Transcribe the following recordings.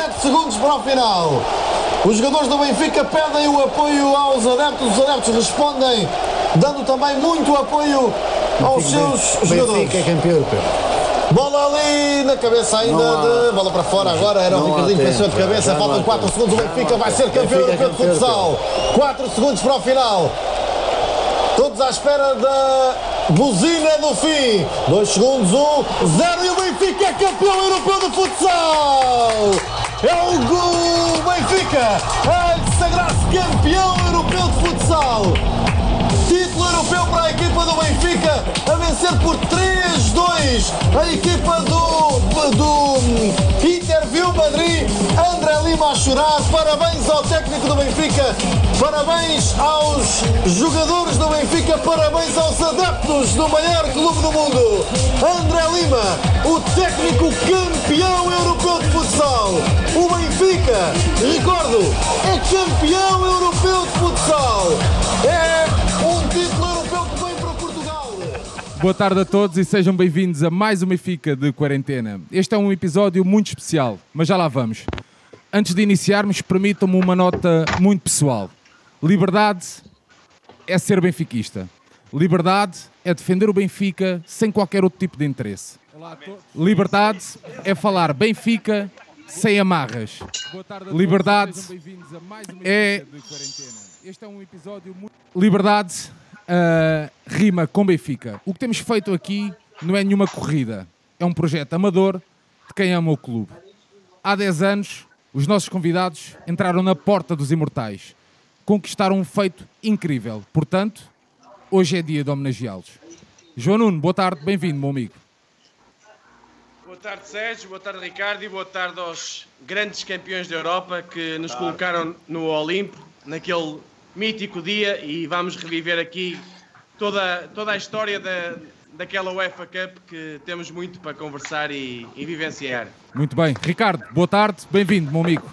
7 segundos para o final. Os jogadores do Benfica pedem o apoio aos adeptos, os adeptos respondem, dando também muito apoio aos seus jogadores. Benfica é campeão europeu. Bola ali na cabeça ainda há- de. Bola para fora agora, era o Não há Ricardinho que pensou de cabeça, faltam há 4 tempo. segundos, o Benfica vai ser tempo. campeão Benfica é europeu de futsal. 4 segundos para o final. Todos à espera da buzina do fim. 2 segundos, 1, um, 0 e o Benfica é campeão europeu de futsal. É o Gu- Benfica a sagrar-se campeão europeu de futsal. Título europeu para a equipa do Benfica a vencer por 3-2 a equipa do, do Interview Madrid. André Lima a chorar. Parabéns ao técnico do Benfica. Parabéns aos jogadores do Benfica. Parabéns aos adeptos do maior clube do mundo. André Lima, o técnico campeão europeu de futsal. O Benfica, recordo, é campeão europeu de futsal. É um título europeu que vem para Portugal. Boa tarde a todos e sejam bem-vindos a mais uma FICA de quarentena. Este é um episódio muito especial, mas já lá vamos. Antes de iniciarmos, permitam-me uma nota muito pessoal. Liberdade é ser benfiquista. Liberdade é defender o Benfica sem qualquer outro tipo de interesse. Liberdade é falar Benfica sem amarras. Liberdade é é. Liberdade ah, rima com Benfica. O que temos feito aqui não é nenhuma corrida. É um projeto amador de quem ama o clube. Há 10 anos, os nossos convidados entraram na porta dos imortais. Conquistaram um feito incrível. Portanto, hoje é dia de homenageá-los. João Nuno, boa tarde, bem-vindo, meu amigo. Boa tarde, Sérgio. Boa tarde, Ricardo. E boa tarde aos grandes campeões da Europa que nos colocaram no Olimpo, naquele mítico dia. E vamos reviver aqui toda, toda a história da, daquela UEFA Cup que temos muito para conversar e, e vivenciar. Muito bem. Ricardo, boa tarde, bem-vindo, meu amigo.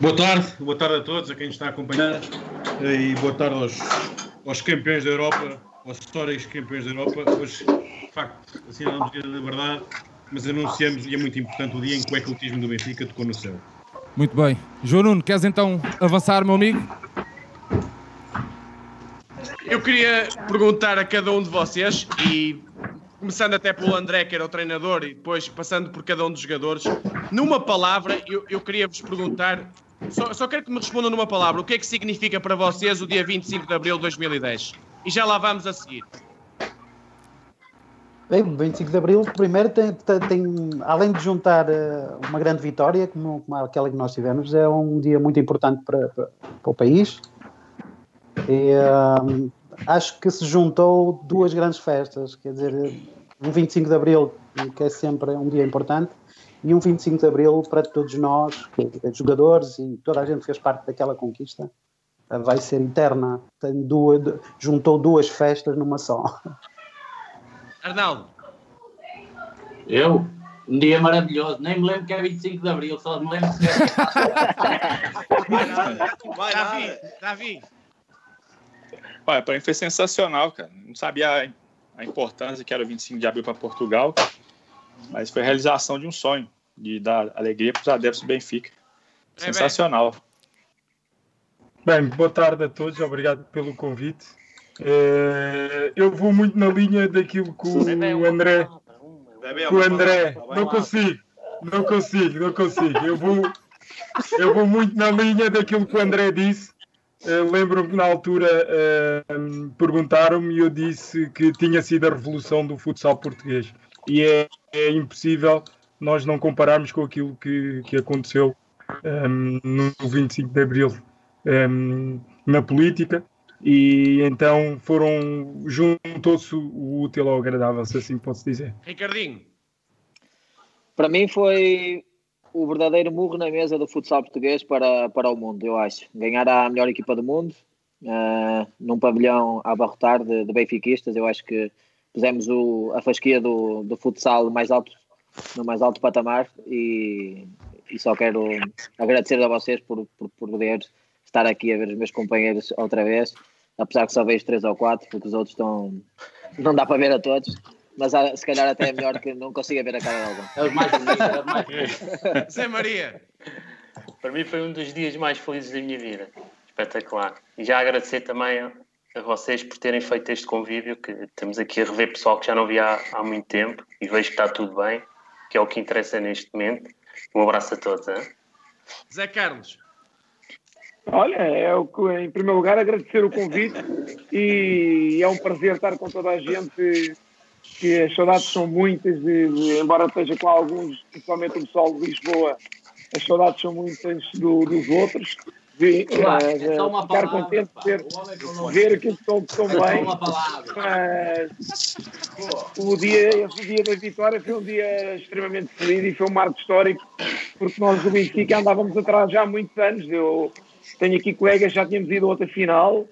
Boa tarde, boa tarde a todos, a quem está a acompanhar e boa tarde aos, aos campeões da Europa, aos históricos campeões da Europa. Hoje, de facto, assinalamos o dia da liberdade, mas anunciamos, e é muito importante, o dia em que o ecletismo do Benfica tocou no céu. Muito bem. João Nuno, queres então avançar, meu amigo? Eu queria perguntar a cada um de vocês, e começando até pelo André, que era o treinador, e depois passando por cada um dos jogadores, numa palavra, eu, eu queria vos perguntar, só, só quero que me respondam numa palavra, o que é que significa para vocês o dia 25 de abril de 2010? E já lá vamos a seguir. Bem, o 25 de Abril, primeiro, tem, tem- tem- além de juntar eh, uma grande vitória, como, como aquela que nós tivemos, é um dia muito importante para, para- para o país. E, eh, acho que se juntou duas grandes festas, quer dizer, um 25 de Abril, que é sempre um dia importante, e um 25 de Abril para todos nós, que jogadores e toda a gente que fez parte daquela conquista, vai ser eterna. Tem duas, juntou duas festas numa só. Arnaldo, Eu? Um dia maravilhoso. Nem me lembro que é 25 de Abril, só me lembro que é. Davi, Davi, Olha, para mim foi sensacional, cara. Não sabia a, importância que era o 25 de abril para Portugal, mas foi a realização de um sonho, de dar alegria para os adeptos do Benfica. É. Sensacional. Bem, boa tarde a todos, obrigado pelo convite. Eh, eu vou muito na linha daquilo que o André. que o André. Não consigo, não consigo, não consigo. Eu vou, eu vou muito na linha daquilo que o André disse. Eh, Lembro-me que na altura eh, perguntaram-me e eu disse que tinha sido a revolução do futsal português. E é, é impossível nós não compararmos com aquilo que, que aconteceu ehm, no 25 de Abril ehm, na política. E então foram juntou-se o útil ao agradável, se assim posso dizer. Ricardinho, Para mim foi o verdadeiro murro na mesa do futsal português para, para o mundo, eu acho. Ganhar a melhor equipa do mundo, eh, num pavilhão a abarrotar de, de benfiquistas, eu acho que pusemos o, a fasquia do, do futsal mais alto, no mais alto patamar e, e só quero agradecer a vocês por, por, por poder estar aqui a ver os meus companheiros outra vez, apesar que só vejo três ou quatro, porque os outros estão... não dá para ver a todos. Mas ah, se calhar até é melhor que não consiga ver a cara de algum. É os mais bonitos, é os mais bonitos. Zé Maria. Para mim foi um dos dias mais felizes da minha vida. Espetacular. E já agradecer também a, a vocês por terem feito este convívio, que estamos aqui a rever pessoal que já não via há, há muito tempo e vejo que está tudo bem, que é o que interessa neste momento. Um abraço a todos. Hein? Zé Carlos. Olha, é o que, em primeiro lugar, agradecer o convite e é um prazer estar com toda a gente, que as saudades são muitas, e, embora esteja com alguns, principalmente o pessoal de Lisboa, as saudades são muitas do, dos outros. Vi, Claro, uh, é ficar palavra, contente de ver, O ver que estão tão É bem. Mas o dia, esse dia da vitória foi um dia extremamente feliz e foi um marco histórico, porque nós do Benfica andávamos atrás já há muitos anos. Eu tenho aqui colegas, já tínhamos ido a outra final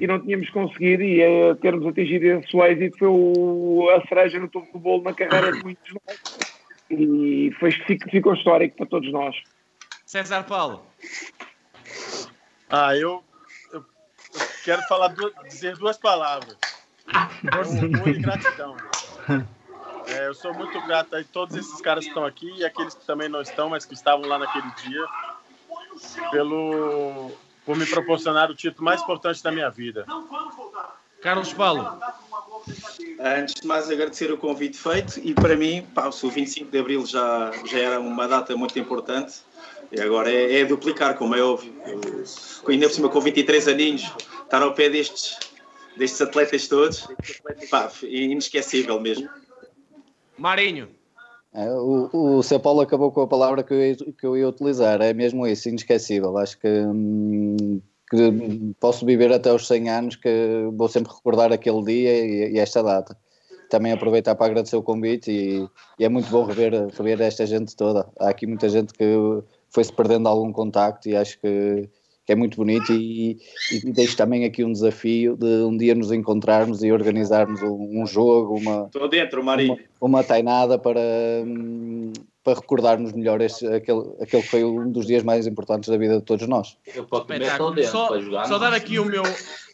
e não tínhamos conseguido, e eh, termos atingido esse êxito foi o, a cereja no topo do bolo na carreira de muitos de nós. E foi, ficou, ficou histórico para todos nós. César Paulo. Ah, eu, eu, eu quero falar duas- dizer duas palavras. Orgulho e gratidão. É, eu sou muito grato a todos esses caras que estão aqui e aqueles que também não estão, mas que estavam lá naquele dia, pelo, por me proporcionar o título mais importante da minha vida. Carlos Paulo. Antes de mais, agradecer o convite feito e para mim, pá, o seu 25 de Abril já, já era uma data muito importante e agora é, é duplicar, como é óbvio. Eu, ainda por cima, com 23 aninhos, estar ao pé destes, destes atletas todos, pá, inesquecível mesmo. Marinho. É, o, o São Paulo acabou com a palavra que eu, ia, que eu ia utilizar, é mesmo isso, inesquecível. Acho que, hum, que posso viver até aos 100 anos, que vou sempre recordar aquele dia e, e esta data. Também aproveitar para agradecer o convite e, e é muito bom rever, rever esta gente toda. Há aqui muita gente que foi-se perdendo algum contacto e acho que, que é muito bonito e, e deixo também aqui um desafio de um dia nos encontrarmos e organizarmos um, um jogo, uma, Estou dentro, Marinho. uma tainada para, hum, para recordarmos melhor este, aquele, aquele que foi um dos dias mais importantes da vida de todos nós. Eu posso dentro Só, jogar. só dar aqui o meu,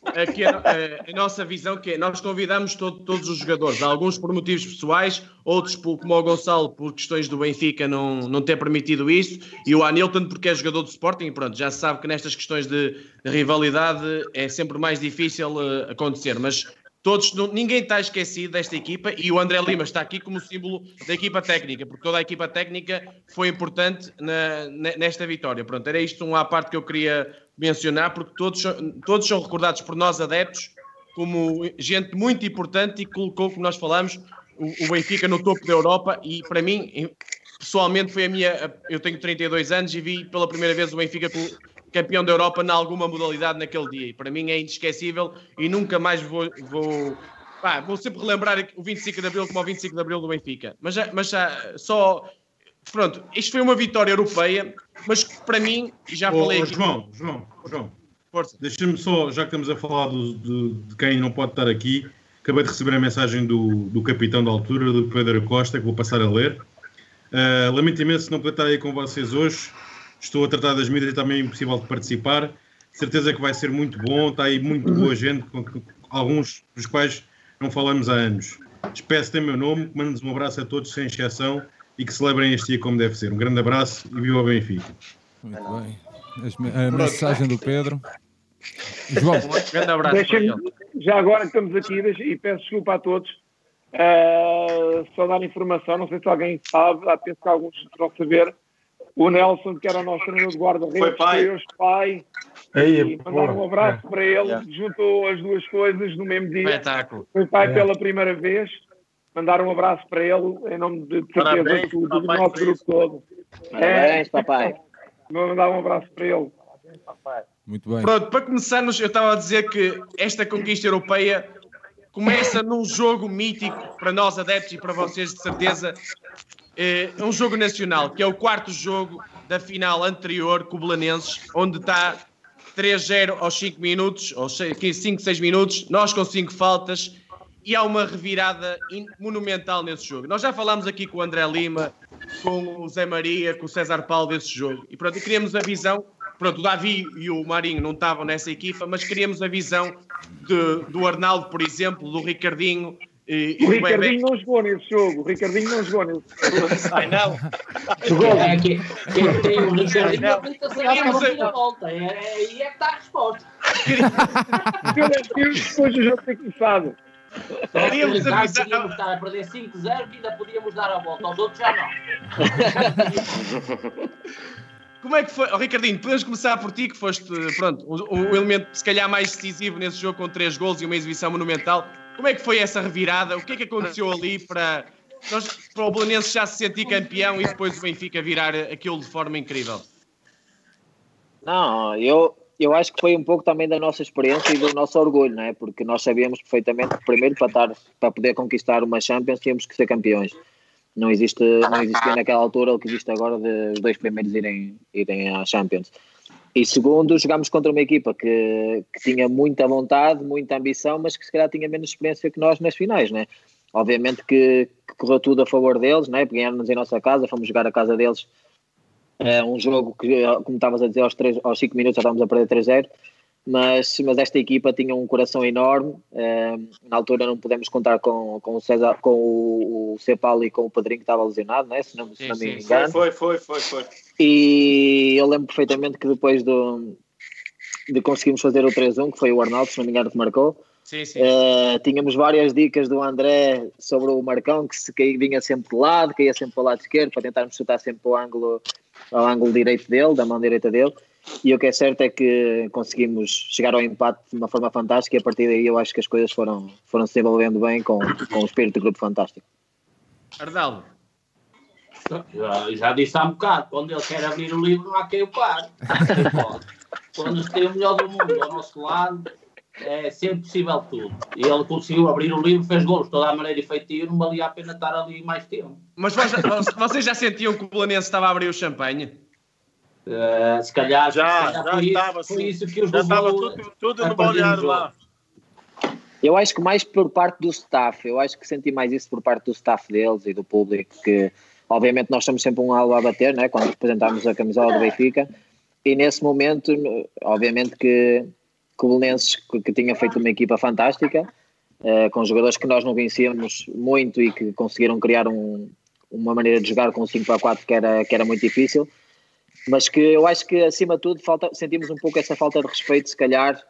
aqui a, a- a nossa visão, que é, nós convidamos todo- todos os jogadores, alguns por motivos pessoais, outros por, como o Gonçalo por questões do Benfica não, não ter permitido isso, e o Anilton porque é jogador do Sporting, e pronto, já se sabe que nestas questões de, de rivalidade é sempre mais difícil eh, acontecer, mas todos, ninguém está esquecido desta equipa e o André Lima está aqui como símbolo da equipa técnica, porque toda a equipa técnica foi importante na- ne- nesta vitória. Pronto, era isto uma parte que eu queria mencionar, porque todos, todos são recordados por nós adeptos como gente muito importante e colocou, como nós falamos, o, o Benfica no topo da Europa e para mim, pessoalmente, foi a minha. Eu tenho 32 anos e vi pela primeira vez o Benfica campeão da Europa em alguma modalidade naquele dia. E para mim é inesquecível e nunca mais vou. vou pá, vou sempre relembrar o 25 de Abril como o 25 de Abril do Benfica. Mas, já- mas só. Pronto, isto foi uma vitória europeia, mas para mim, já Ô, falei aqui. João, João, João. Força. Deixa-me só, já que estamos a falar do- de, de quem não pode estar aqui, acabei de receber a mensagem do, do capitão da altura, do Pedro Costa, que vou passar a ler. Ah, lamento imenso não poder estar aí com vocês hoje. Estou a tratar das mídias e também é impossível de participar. Certeza que vai ser muito bom. Está aí muito boa gente, com, com alguns dos quais não falamos há anos. Despeço-te em meu nome, mando-nos um abraço a todos, sem exceção, e que celebrem este dia como deve ser. Um grande abraço e viva o Benfica. Muito bem. A mensagem do Pedro. João, Um grande abraço já agora que estamos aqui, e peço desculpa a todos, eh, só dar informação, não sei se alguém sabe, há penso que alguns vão saber, o Nelson, que era o nosso treinador de guarda-redes, Foi pai. hoje pai, e e mandar um abraço para ele, Yeah. juntou as duas coisas no mesmo dia, Espetáculo. foi pai É. pela primeira vez, mandar um abraço para ele, em nome de, de certeza Parabéns, do, do nosso grupo isso. todo. Parabéns, papai. Vou mandar um abraço para ele. muito bem. Pronto, para começarmos, eu estava a dizer que esta conquista europeia começa num jogo mítico para nós adeptos e para vocês, de certeza. É um jogo nacional, que é o quarto jogo da final anterior com o Belenenses, onde está 3-0 aos 5 minutos, aos 5, 6 minutos, nós com 5 faltas, e há uma revirada monumental nesse jogo. Nós já falámos aqui com o André Lima, com o Zé Maria, com o César Paulo desse jogo, e pronto, queríamos a visão. Pronto, o Davi e o Marinho não estavam nessa equipa, mas queríamos a visão de- do Arnaldo, por exemplo, do Ricardinho E, o Ricardinho não jogou nesse jogo. O Ricardinho não jogou nesse jogo. Ai não. Jogou. É, que, quem tem o Ricardinho aplica-se a volta. É, é, aí é que está a resposta. Depois do jogo ter começado. Podíamos estar a perder 5-0 e ainda podíamos dar a volta. Aos outros já não. Como é que foi? Oh, Ricardinho, podemos começar por ti, que foste pronto, o, o elemento se calhar mais decisivo nesse jogo com três gols e uma exibição monumental. Como é que foi essa revirada? O que é que aconteceu ali para, nós, para o Belenenses já se sentir campeão e depois o Benfica virar aquilo de forma incrível? Não, eu, eu acho que foi um pouco também da nossa experiência e do nosso orgulho, não é? Porque nós sabíamos perfeitamente que primeiro para, estar, para poder conquistar uma Champions tínhamos que ser campeões. Não, existe, não existia naquela altura o que existe agora de os dois primeiros irem, irem à Champions. E segundo, jogámos contra uma equipa que, que, tinha muita vontade, muita ambição, mas que se calhar tinha menos experiência que nós nas finais, né? Obviamente que, que correu tudo a favor deles, né? Ganharam-nos em nossa casa, fomos jogar a casa deles é um jogo que, como estavas a dizer, aos, 3, aos 5 minutos já estávamos a perder 3-0, mas, mas esta equipa tinha um coração enorme. É, na altura não podemos contar com, com o César, com o, o Cepal e com o Padrinho que estava lesionado, né? se não, se não me engano. Foi, foi, foi, foi. E eu lembro perfeitamente que depois do, de conseguirmos fazer o 3-1, que foi o Arnaldo, se não me engano, que marcou. Sim, sim. Uh, tínhamos várias dicas do André sobre o Marcão, que se vinha sempre de lado, caía sempre para o lado esquerdo, para tentarmos chutar sempre para o ângulo ao ângulo direito dele, da mão direita dele. E o que é certo é que conseguimos chegar ao empate de uma forma fantástica e a partir daí eu acho que as coisas foram, foram se desenvolvendo bem com, com o espírito do grupo fantástico. Ardaldo. Já, já disse há um bocado, quando ele quer abrir o livro não há quem o pare. quando se tem o melhor do mundo ao nosso lado, é sempre possível tudo. E ele conseguiu abrir o livro, fez gols de toda a maneira e feitio, não valia a pena estar ali mais tempo. Mas vocês já sentiam que o Planense estava a abrir o champanhe? Uh, se calhar já, se calhar já foi, estava, isso, foi isso que os já estava tudo, tudo no balneário lá. Eu acho que mais por parte do staff, eu acho que senti mais isso por parte do staff deles e do público, que obviamente nós somos sempre um alvo a bater, né, quando representamos a camisola do Benfica, e nesse momento, obviamente que que o Belenenses, que tinha feito uma equipa fantástica, uh, com jogadores que nós não conhecíamos muito e que conseguiram criar um, uma maneira de jogar com 5 para 4 que era, que era muito difícil, mas que eu acho que acima de tudo falta, sentimos um pouco essa falta de respeito, se calhar,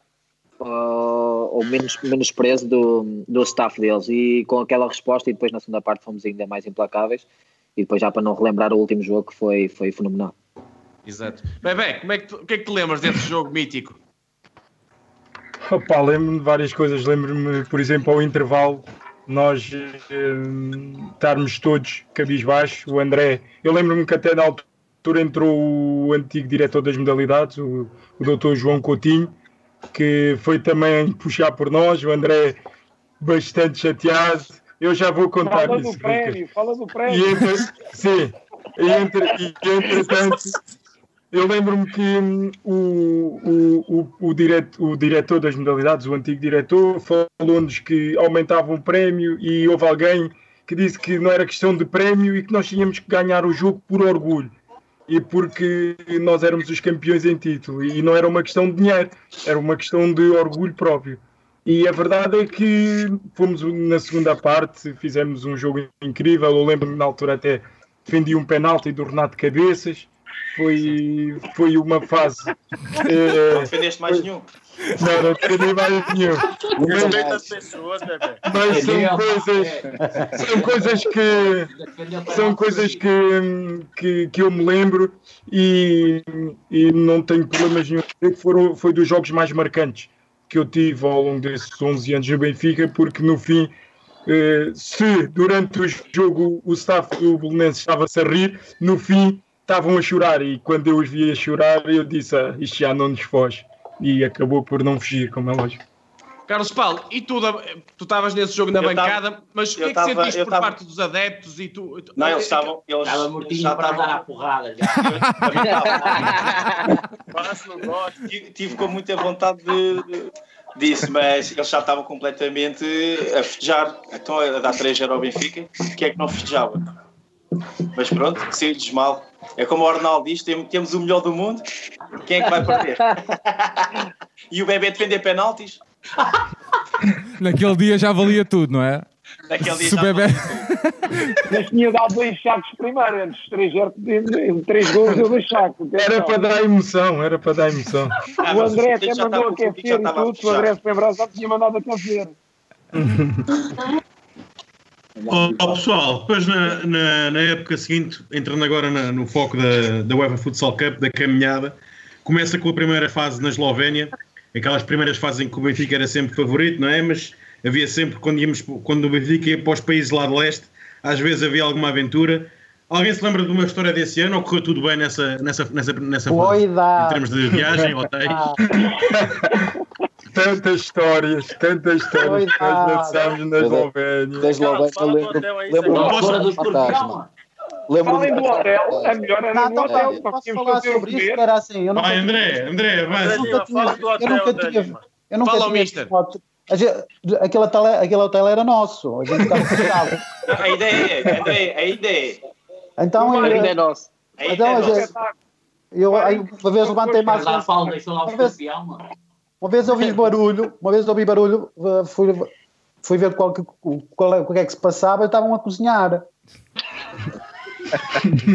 uh, ou menos, menos preso do, do staff deles. E com aquela resposta, e depois na segunda parte fomos ainda mais implacáveis, e depois já para não relembrar o último jogo que foi, foi fenomenal. Exato. Bebé, como é que tu, o que é que te lembras desse jogo mítico? Opa, lembro-me de várias coisas. Lembro-me, por exemplo, ao intervalo, nós eh, estarmos todos cabisbaixo. O André, eu lembro-me que até na altura entrou o antigo diretor das modalidades, o, o doutor João Coutinho, que foi também puxar por nós. O André, bastante chateado. Eu já vou contar fala isso. Do prémio, fala do prémio. E entre, sim, e, entre, e entretanto eu lembro-me que hum, o, o, o, o, direto, o diretor das modalidades, o antigo diretor, falou-nos que aumentava o prémio e houve alguém que disse que não era questão de prémio e que nós tínhamos que ganhar o jogo por orgulho e porque nós éramos os campeões em título e não era uma questão de dinheiro, era uma questão de orgulho próprio. E a verdade é que fomos na segunda parte, fizemos um jogo incrível. Eu lembro-me na altura até defendi um penalti do Renato Cabeças foi, foi uma fase. É, não defendeste mais nenhum. Não, não defendi mais nenhum. Respeita as pessoas, bebê. Mas são coisas, são coisas que são coisas que, que, que eu me lembro e, e não tenho problemas nenhum. Foram, foi dos jogos mais marcantes que eu tive ao longo desses 11 anos no Benfica, porque no fim se durante o jogo o staff do Belenenses estava-se a rir, no fim estavam a chorar e quando eu os vi a chorar eu disse, ah, isto já não nos foge e acabou por não fugir, como é lógico. Carlos Paulo, e tu, tu estavas nesse jogo na eu bancada, tava, mas o que é que tava, sentiste por tava... parte dos adeptos e tu? tu não, eles estavam. Eles estava mortinho já para dar a porrada. Já. não gosto. Tive, com muita vontade de, de, disso, mas eles já estavam completamente a festejar. Então, a dar 3 ao Benfica, quem é que não festejava? Mas pronto, saiu-lhes mal. É como o Arnaldo diz: temos o melhor do mundo, quem é que vai perder? e o bebê defender penaltis? Naquele dia já valia tudo, não é? Naquele dia Se o já bebê. Mas tinha dado dois sacos primeiro, antes de três, três gols eu dois sacos. Era para dar emoção, era para dar emoção. Ah, O André o até já mandou aquecer e tudo, se o André se lembrar, já tinha mandado aquecer. Ó ó, pessoal, depois na, na, na época seguinte, entrando agora na- no foco da, da UEFA Futsal Cup, da caminhada, começa com a primeira fase na Eslovénia, aquelas primeiras fases em que o Benfica era sempre favorito, não é? Mas havia sempre, quando, íamos, quando o Benfica ia para os países lá de leste, às vezes havia alguma aventura. Alguém se lembra de uma história desse ano ou correu tudo bem nessa, nessa, nessa, nessa fase? Foi da. Em termos de viagem, hotéis? Tantas histórias, tantas histórias que nós lançámos na Eslovénia. Da Eslovénia, eu lembro, lembro Fora fantasma. Lembro Falem do hotel, a melhor era não, no não, hotel. não, nós posso falar sobre isso, era assim. Eu nunca Vai, André, André, eu vai. nunca tinha, eu hotel, nunca tinha, eu nunca Fala ao tinha mister. foto. A Aquele hotel, aquele hotel era nosso. A gente fechado. A ideia é, a ideia é. Então, O ainda é nosso. A então ideia a é nossa. gente, eu aí, uma vez levantei mais lá Paulo lá o mano. Uma vez ouvi barulho, uma vez ouvi barulho, eh, fui, fui ver qual, que- qual, é- o que é que se passava e estavam a cozinhar.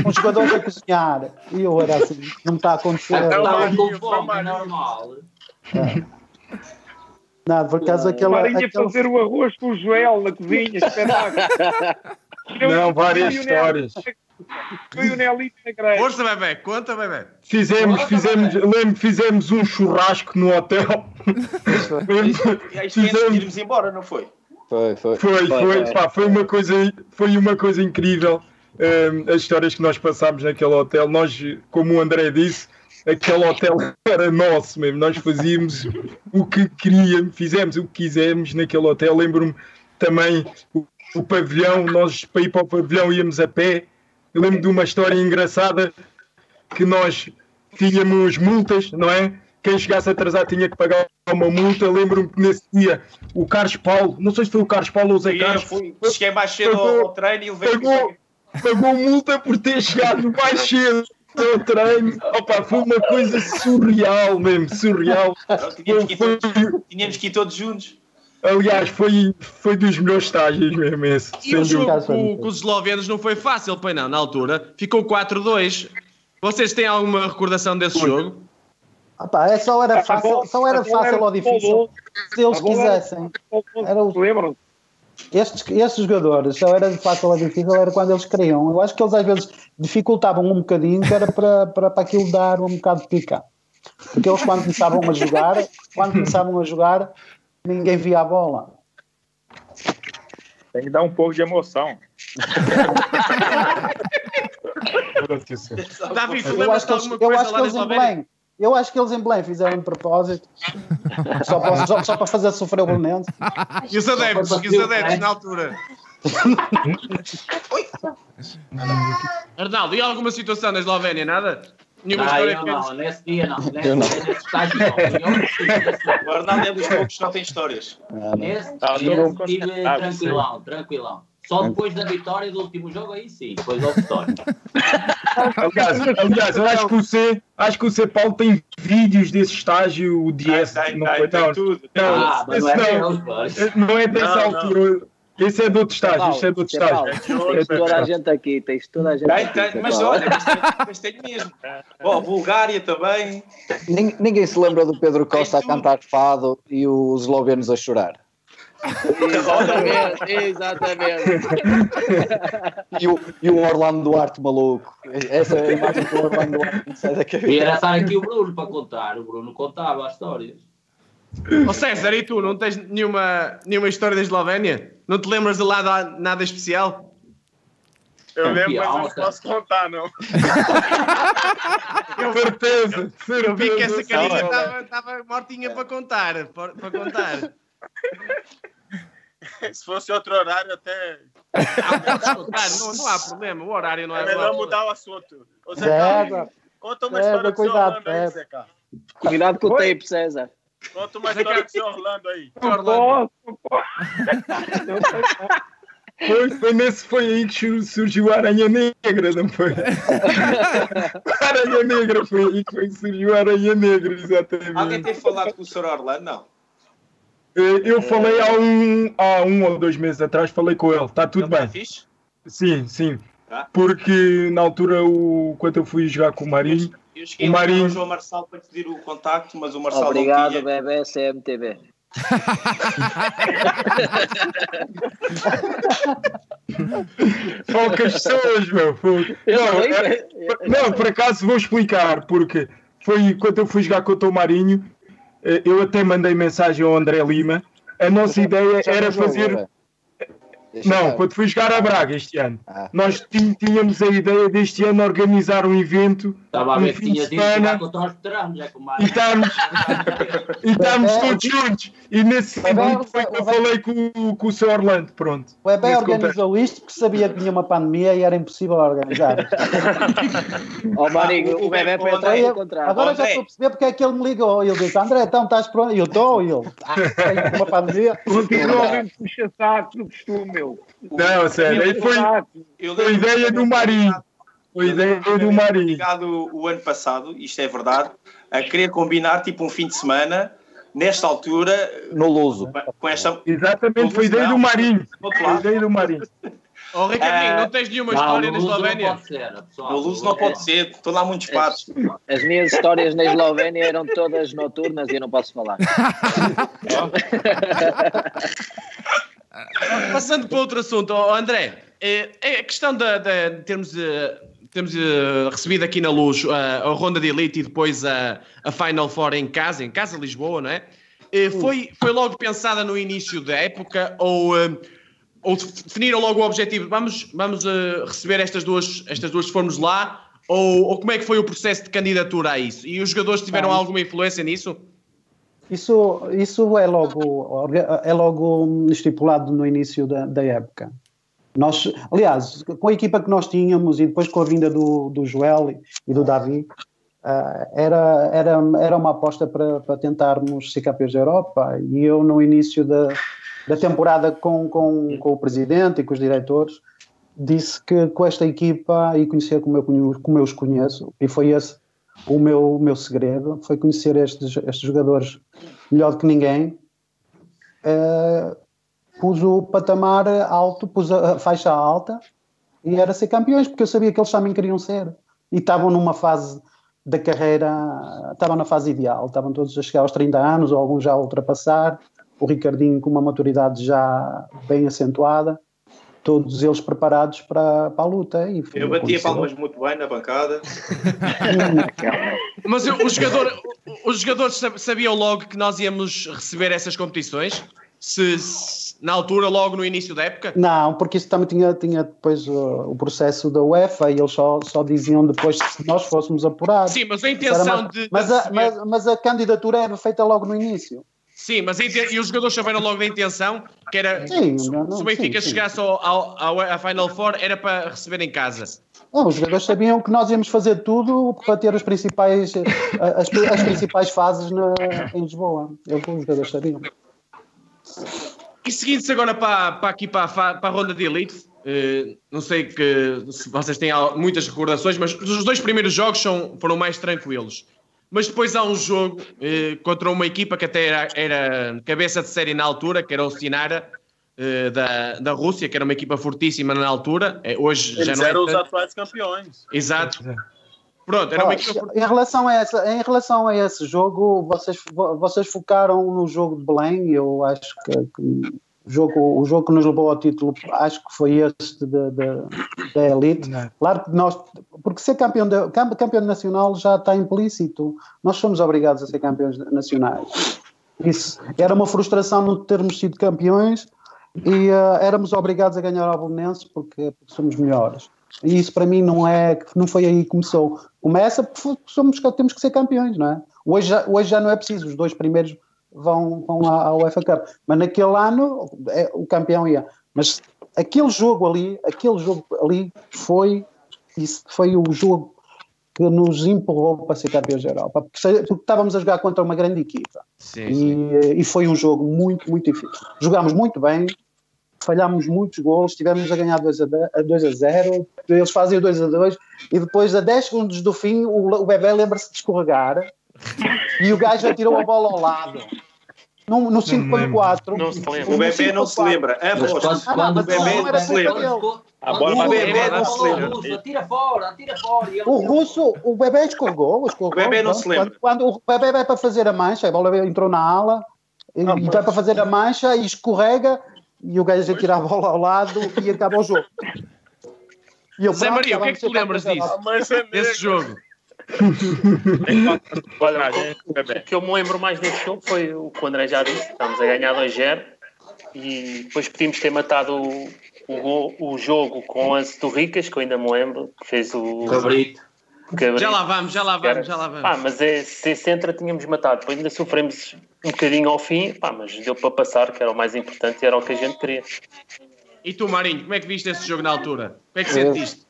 Os jogadores a cozinhar. E eu era assim, não me está a acontecer. Então, Estava com fome, é normal. Nada, por acaso aquela. Marinha aquela- fazer o arroz com o Joel na cozinha, espetáculo. Não, várias histórias. Foi o Nelito na igreja. Força, bebê, conta, bebê. Fizemos, fizemos, lembro, fizemos um churrasco no hotel. E aí, antes de irmos embora, não foi? Foi, foi. Foi, foi, pá, foi uma coisa, foi uma coisa incrível. hum, as histórias que nós passámos naquele hotel, nós, como o André disse, aquele hotel era nosso mesmo. Nós fazíamos o que queríamos, fizemos o que quisemos naquele hotel. Lembro-me também o, o pavilhão, nós para ir para o pavilhão íamos a pé. Eu lembro de uma história engraçada que nós tínhamos multas, não é? Quem chegasse atrasado tinha que pagar uma multa. Lembro-me que nesse dia o Carlos Paulo, não sei se foi o Carlos Paulo ou o Zé Carlos, cheguei mais cedo ao, ao treino e levei pagou, pagou multa por ter chegado mais cedo ao treino. Opa, foi uma coisa surreal mesmo, surreal. Tínhamos que, todos, tínhamos que ir todos juntos. Aliás, foi, foi dos melhores estágios mesmo esse. E o jogo com, com os eslovenos não foi fácil, pois não, na altura. Ficou 4-2. Vocês têm alguma recordação desse jogo? Ah, pá, é só era fácil, só era fácil ou difícil se eles quisessem. Era o- Lembram? Estes, estes jogadores só era fácil ou difícil era quando eles queriam. Eu acho que eles às vezes dificultavam um bocadinho que era para, para, para aquilo dar um bocado de pica. Porque eles quando começavam a jogar, quando começavam a jogar, ninguém via a bola. Tem que dar um pouco de emoção. Davi, tu Eu lembras acho que de eles, eu acho lá em? Belém, eu acho que eles em Belém fizeram de propósito só para, só, só para fazer sofrer o Belenense. E os adeptos, e os adeptos na altura? Arnaldo, e alguma situação na Eslovénia? Nada? Nenhuma Não, história eu não, nesse dia não. Nesse, Eu não. nesse estágio não. O Arnaldo é dos poucos que não tem histórias. Ah. Nesse, Tá, nesse eu vou tive constatar, tranquilão, tranquilão. Só depois da vitória do último jogo, aí sim, depois houve vitória. Aliás, aliás, eu acho que o C, acho que o C Paulo tem vídeos desse estágio, o DS. Não não, tudo. não, Ah, mas não é é dessa Não, não. altura. Esse é de outro estágio, esse é Paulo, estágio. tens toda a gente aqui, tens toda a gente Tem, aqui. tem, mas olha, mas tem mesmo. Bom, Bulgária também. Nin- Ninguém se lembra do Pedro Costa a cantar fado e os eslovenos a chorar. Exatamente, exatamente. E o, e o Orlando Duarte maluco. Essa é a imagem do Orlando Duarte sai da E cabeça. era estar aqui o Bruno para contar. O Bruno contava as histórias. Ó César, e tu, não tens nenhuma, nenhuma história da Eslovénia? Não te lembras de lá de nada especial? Eu lembro, mas não cara. posso contar, não. Certeza, Eu vi que essa certeza. carinha estava mortinha para contar. Para, para contar. Se fosse outro horário, até. Ah, podes contar, não, não há problema, o horário não É é melhor mudar o assunto. Ô, Zé César, conta uma César, história do seu aí, César. Zé. Cuidado com o tape, César. Conta uma história do seu Orlando aí. Não posso, posso. Foi, foi, nesse, foi aí que sur- surgiu a Aranha Negra, não foi? A Aranha Negra, foi aí que foi que surgiu a Aranha Negra, Alguém exatamente. tem falado com o Sr. Orlando? Não. Eu falei há um, há um ou dois meses atrás, falei com ele, está tudo bem. Fixe? Sim, sim. Tá. Porque na altura, o, quando eu fui jogar com o Marinho, Eu cheguei o ligar ao Marinho. João Marçal para pedir o contacto, mas o Marçal Obrigado, não tinha. bebê CMTV. Poucas pessoas, meu. Não, é- não, por acaso vou explicar, porque foi quando eu fui jogar contra o Marinho, eh, eu até mandei mensagem ao André Lima. A nossa ideia Já era fazer. Não, quando fui jogar a Braga este ano. Ah. Nós tí- tínhamos a ideia deste ano organizar um evento, Estava a ver que tinha semana, contra os veteranos, é como e estarmos, e estarmos É, todos juntos. E nesse É, evento foi que eu falei com, com o Sr. Orlando, pronto. O Bebé Nesse organizou isto porque sabia que vinha uma pandemia e era impossível organizar. Ó Marinho, o André- foi do contrário. agora já estou a perceber porque é que ele me ligou. Ele disse: André, então estás pronto? E eu estou. E ele: Ah, tem uma pandemia. Continua a puxa-saco do costume, meu. Não, sério, aí foi, foi ideia do Marinho. Foi ideia do Marinho. ligado o ano passado, isto é verdade, a querer combinar tipo um fim de semana, nesta altura, No Luso. com esta. Exatamente, foi ideia do Marinho. Foi ideia do Marinho. Oh, Ricardinho, É. não tens nenhuma Não, história no na não Eslovénia? pode ser, pessoal. No Luso não pode ser, estão lá muitos patos. As minhas histórias na Eslovénia eram todas noturnas e eu não posso falar. Passando para outro assunto, oh, André, é, é a questão da- de termos, eh, termos eh, recebido aqui na luz a, a ronda de elite e depois a, a Final Four em casa, em casa Lisboa, não é? Eh, Foi, foi logo pensada no início da época ou, ou definiram logo o objetivo? Vamos, vamos receber estas duas, estas duas se formos lá? Ou, ou como é que foi o processo de candidatura a isso? E os jogadores tiveram Ah, alguma influência nisso? Isso, isso é, logo, é logo estipulado no início da, da época. Nós, aliás, com a equipa que nós tínhamos e depois com a vinda do, do Joel e do Davi, ah, era, era, era uma aposta para, para tentarmos ser campeões da Europa. E eu, no início da, da temporada, com, com, com o presidente e com os diretores, disse que com esta equipa e conhecer como eu, como eu os conheço, e foi esse o meu, o meu segredo, foi conhecer estes, estes jogadores melhor do que ninguém. Eh, pus o patamar alto, pus a faixa alta e era ser campeões, porque eu sabia que eles também queriam ser. E estavam numa fase da carreira, estavam na fase ideal, estavam todos a chegar aos 30 anos, ou alguns já a ultrapassar, o Ricardinho com uma maturidade já bem acentuada, todos eles preparados para, para a luta. E Eu batia palmas muito bem na bancada. Mas o, o jogador, os jogadores sab- sabiam logo que nós íamos receber essas competições? Se- na altura, logo no início da época? Não, porque isso também tinha, tinha depois uh, o processo da UEFA e eles só, só diziam depois se nós fôssemos apurados. Sim, mas a intenção mais- de. de Mas a, receber- mas, mas a candidatura era feita logo no início. Sim, mas a e os jogadores souberam logo da intenção que era. Sim, se, não, se o Benfica sim, sim. chegasse ao, ao, ao- à Final Four, era para receber em casa. Não, os jogadores sabiam que nós íamos fazer tudo para ter os principais, as, as principais fases na, em Lisboa. Eles, os jogadores sabiam. E seguindo-se agora para, para aqui para para a ronda de elite, eh, não sei que, se vocês têm muitas recordações, mas os dois primeiros jogos são, foram mais tranquilos. Mas depois há um jogo eh, contra uma equipa que até era, era cabeça de série na altura, que era o Sinara, eh, da, da Rússia, que era uma equipa fortíssima na altura. Eh, hoje já Eles não é eram os tanto. atuais campeões. Exato. Pronto, era uma equipa em, relação a essa, em relação a esse jogo, vocês, vo- vocês focaram no jogo de Belém. Eu acho que, que o, jogo, o jogo que nos levou ao título, acho que foi este da, da, da Elite. Claro que nós, porque ser campeão, de, cam- campeão nacional já está implícito. Nós somos obrigados a ser campeões nacionais. Isso era uma frustração não termos sido campeões e eh, éramos obrigados a ganhar ao Bolonense porque, porque somos melhores. E isso para mim não é, não foi aí que começou. Começa porque somos, temos que ser campeões, não é? Hoje já, hoje já não é preciso, os dois primeiros vão, vão à, à UEFA Cup. Mas naquele ano é, o campeão ia. Mas aquele jogo ali, aquele jogo ali foi, isso foi o jogo que nos empurrou para ser campeões da Europa, porque, porque estávamos a jogar contra uma grande equipa. Sim, E, e foi um jogo muito, muito difícil. Jogámos muito bem, falhámos muitos gols, estivemos a ganhar 2 a, 10 a 2 a 0, eles fazem o 2 a 2 e depois a 10 segundos do fim o, o bebê lembra-se de escorregar e o gajo atirou a bola ao lado. No, no 5.4. Não se lembra. O bebê não se lembra. É voz. quando, quando O bebê não se lembra. A bola O bebê não se lembra. Atira fora, atira fora. O russo, o bebê escorregou, escorregou. O bebê não se lembra. Quando, quando o bebê vai para fazer a mancha, a bola entrou na ala, e vai para fazer a mancha e escorrega, e o gajo atira a bola ao lado e acaba o jogo. E eu, Zé pronto, Maria, o que é que tu lembras disso? É Desse jogo? Olha, o, o que eu me lembro mais desse jogo foi o que o André já disse: estamos a ganhar 2-0 e depois podíamos ter matado o, o, o jogo com o lance do Ricas, que eu ainda me lembro, que fez o. Cabrito. Cabrito. Já lá vamos, já lá vamos, já lá vamos. Pá, mas é, se esse entra tínhamos matado. Depois ainda sofremos um bocadinho ao fim, pá, mas deu para passar, que era o mais importante e era o que a gente queria. E tu, Marinho, como é que viste esse jogo na altura? Como é que sentiste?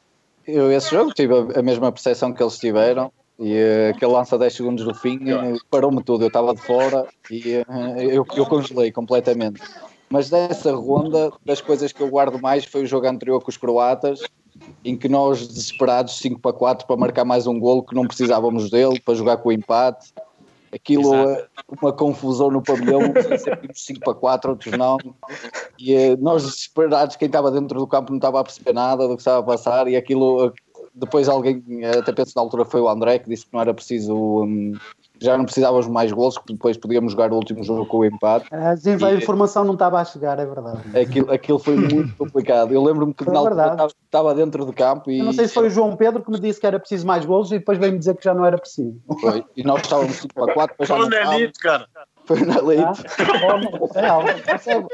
Eu, esse jogo, tive a, a mesma percepção que eles tiveram. E eh, aquele lança 10 segundos do fim eh, parou-me tudo. Eu estava de fora e eh, eu, eu congelei completamente. Mas dessa ronda, das coisas que eu guardo mais foi o jogo anterior com os croatas, em que nós, desesperados, 5 para 4, para marcar mais um golo, que não precisávamos dele, para jogar com o empate. Aquilo, eh, uma confusão no pavilhão, uns vimos 5 para 4, outros não. E eh, nós, desesperados, quem estava dentro do campo não estava a perceber nada do que estava a passar. E aquilo, eh, depois alguém, até penso na altura foi o André, que disse que não era preciso, hum, já não precisávamos mais golos, que depois podíamos jogar o último jogo com o empate. Assim, a E- informação não estava a chegar, é verdade. Aquilo, aquilo foi muito complicado. Eu lembro-me que na estava, estava dentro do campo e, Eu não sei se foi o João Pedro que me disse que era preciso mais golos e depois veio-me dizer que já não era preciso. foi. e nós estávamos 5 para 4, depois já Foi não o estávamos. Nelito, cara. Foi na elite. Ah, percebe?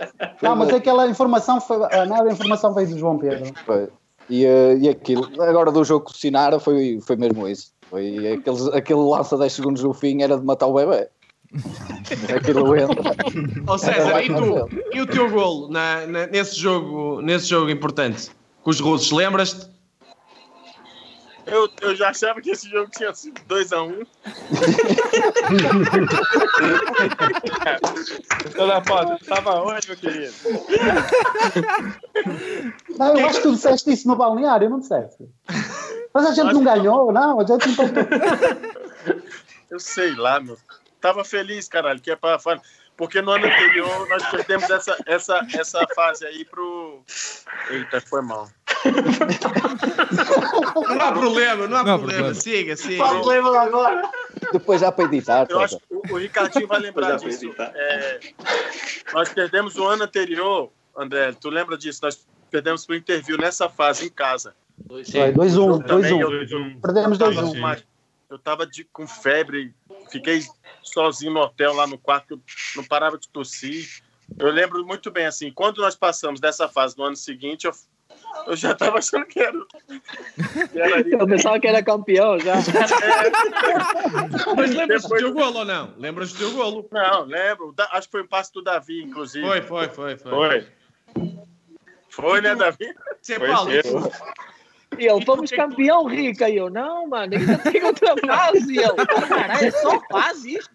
Não, mas aquela informação foi. ah, Nada, a informação veio do João Pedro. Foi. E, eh, e aquilo, agora do jogo com o Sinara foi, foi mesmo isso. Foi aqueles, aquele lança 10 segundos do fim era de matar o bebê. Aquilo entra. Ó César, e tu? E o teu golo na, na- nesse, jogo, nesse jogo importante? Com os russos, lembras-te? Eu, eu já achava que esse jogo tinha sido 2x1. Dona Foto, tava onde, meu querido? Não, eu acho que tu disseste isso no balneário, não disseste? Mas a gente não ganhou, não, a gente empatou. Eu sei lá, meu. Tava feliz, caralho, que é pra falar. Porque no ano anterior nós perdemos essa, essa, essa fase aí pro. Eita, foi mal. Não há problema, não há Não problema. problema. Siga, siga. Problema agora? Depois já para editar. Eu César. acho que o, o Ricardinho vai lembrar disso. É, nós perdemos o ano anterior, André, tu lembra disso? Nós perdemos pro interview nessa fase em casa. Foi 2-1, Também 2-1. eu- Perdemos tava 2-1. com mais- Eu tava de, com febre, fiquei sozinho no hotel lá no quarto, não parava de tossir. Eu lembro muito bem, assim, quando nós passamos dessa fase no ano seguinte, eu, eu já tava achando que era. que era Eu pensava que era campeão já. Mas lembras do teu golo ou não? Lembras do teu golo? Não, lembro. Da- acho que foi o passe do Davi, inclusive. Foi, foi, foi. Foi, Foi. Foi, né, Davi? Você Foi Paulo, e. E ele, fomos campeão, Rica. E eu, não, mano, ainda tem outra fase. E ele, caralho, é só fase isto.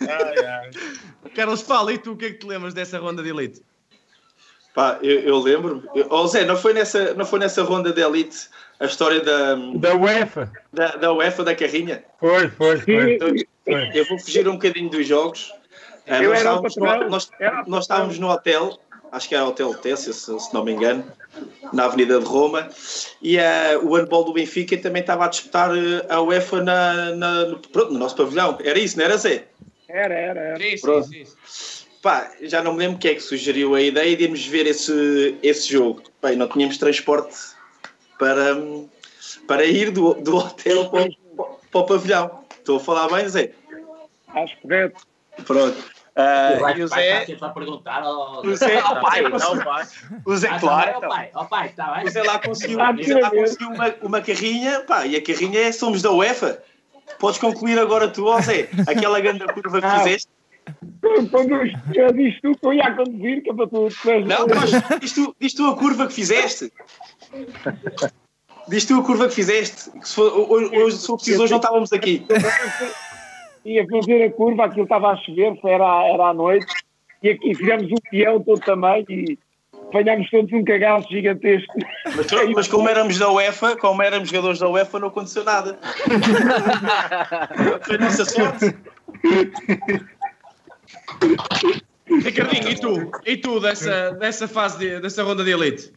Ai, ai. Carlos Paulo, e tu o que é que te lembras dessa ronda de elite? Pá, eu, eu lembro. Eu, oh, Zé, não foi, nessa, não foi nessa ronda de elite a história da, Da UEFA. da, da UEFA da carrinha? Foi, foi, foi. Então, eu vou fugir um bocadinho dos jogos. Ah, Eu nós, estávamos nós, nós estávamos no hotel, acho que era o Hotel Tessia, se, se não me engano, na Avenida de Roma, e ah, o handball do Benfica também estava a disputar ah, a UEFA na, na- no, pronto, no nosso pavilhão. Era isso, não era Zé? Era, era, era. Sim, sim, Pronto. sim. Pá, já não me lembro quem é que sugeriu a ideia de irmos ver esse, esse jogo. Bem, não tínhamos transporte para, para ir do, do hotel para, o- para o pavilhão. Estou a falar bem, Zé? Acho correto. Pronto. Vai, e o Zé, perguntar ao... o Zé, pai, não, pai. o Zé, Ah, claro, tá pai, o Zé lá conseguiu, Ah, o Zé lá tira conseguiu uma, uma carrinha, pá, e a carrinha é somos da UEFA. Podes concluir agora tu, ó Zé, aquela grande curva que fizeste. Eu disse tu que eu ia conduzir, que é para tu. Não, mas diz tu, diz tu a curva que fizeste. Diz tu a curva que fizeste. Que se, for, hoje, hoje, se for preciso, hoje não estávamos aqui. Ia fazer a curva, aquilo estava a chover, era, era à noite, e aqui fizemos um peão todo também, e apanhámos todos um cagaço gigantesco. Mas, mas como éramos da UEFA, como éramos jogadores da UEFA, não aconteceu nada. Foi nossa sorte. Ricardinho, e tu? E tu dessa, dessa fase, de- dessa ronda de elite?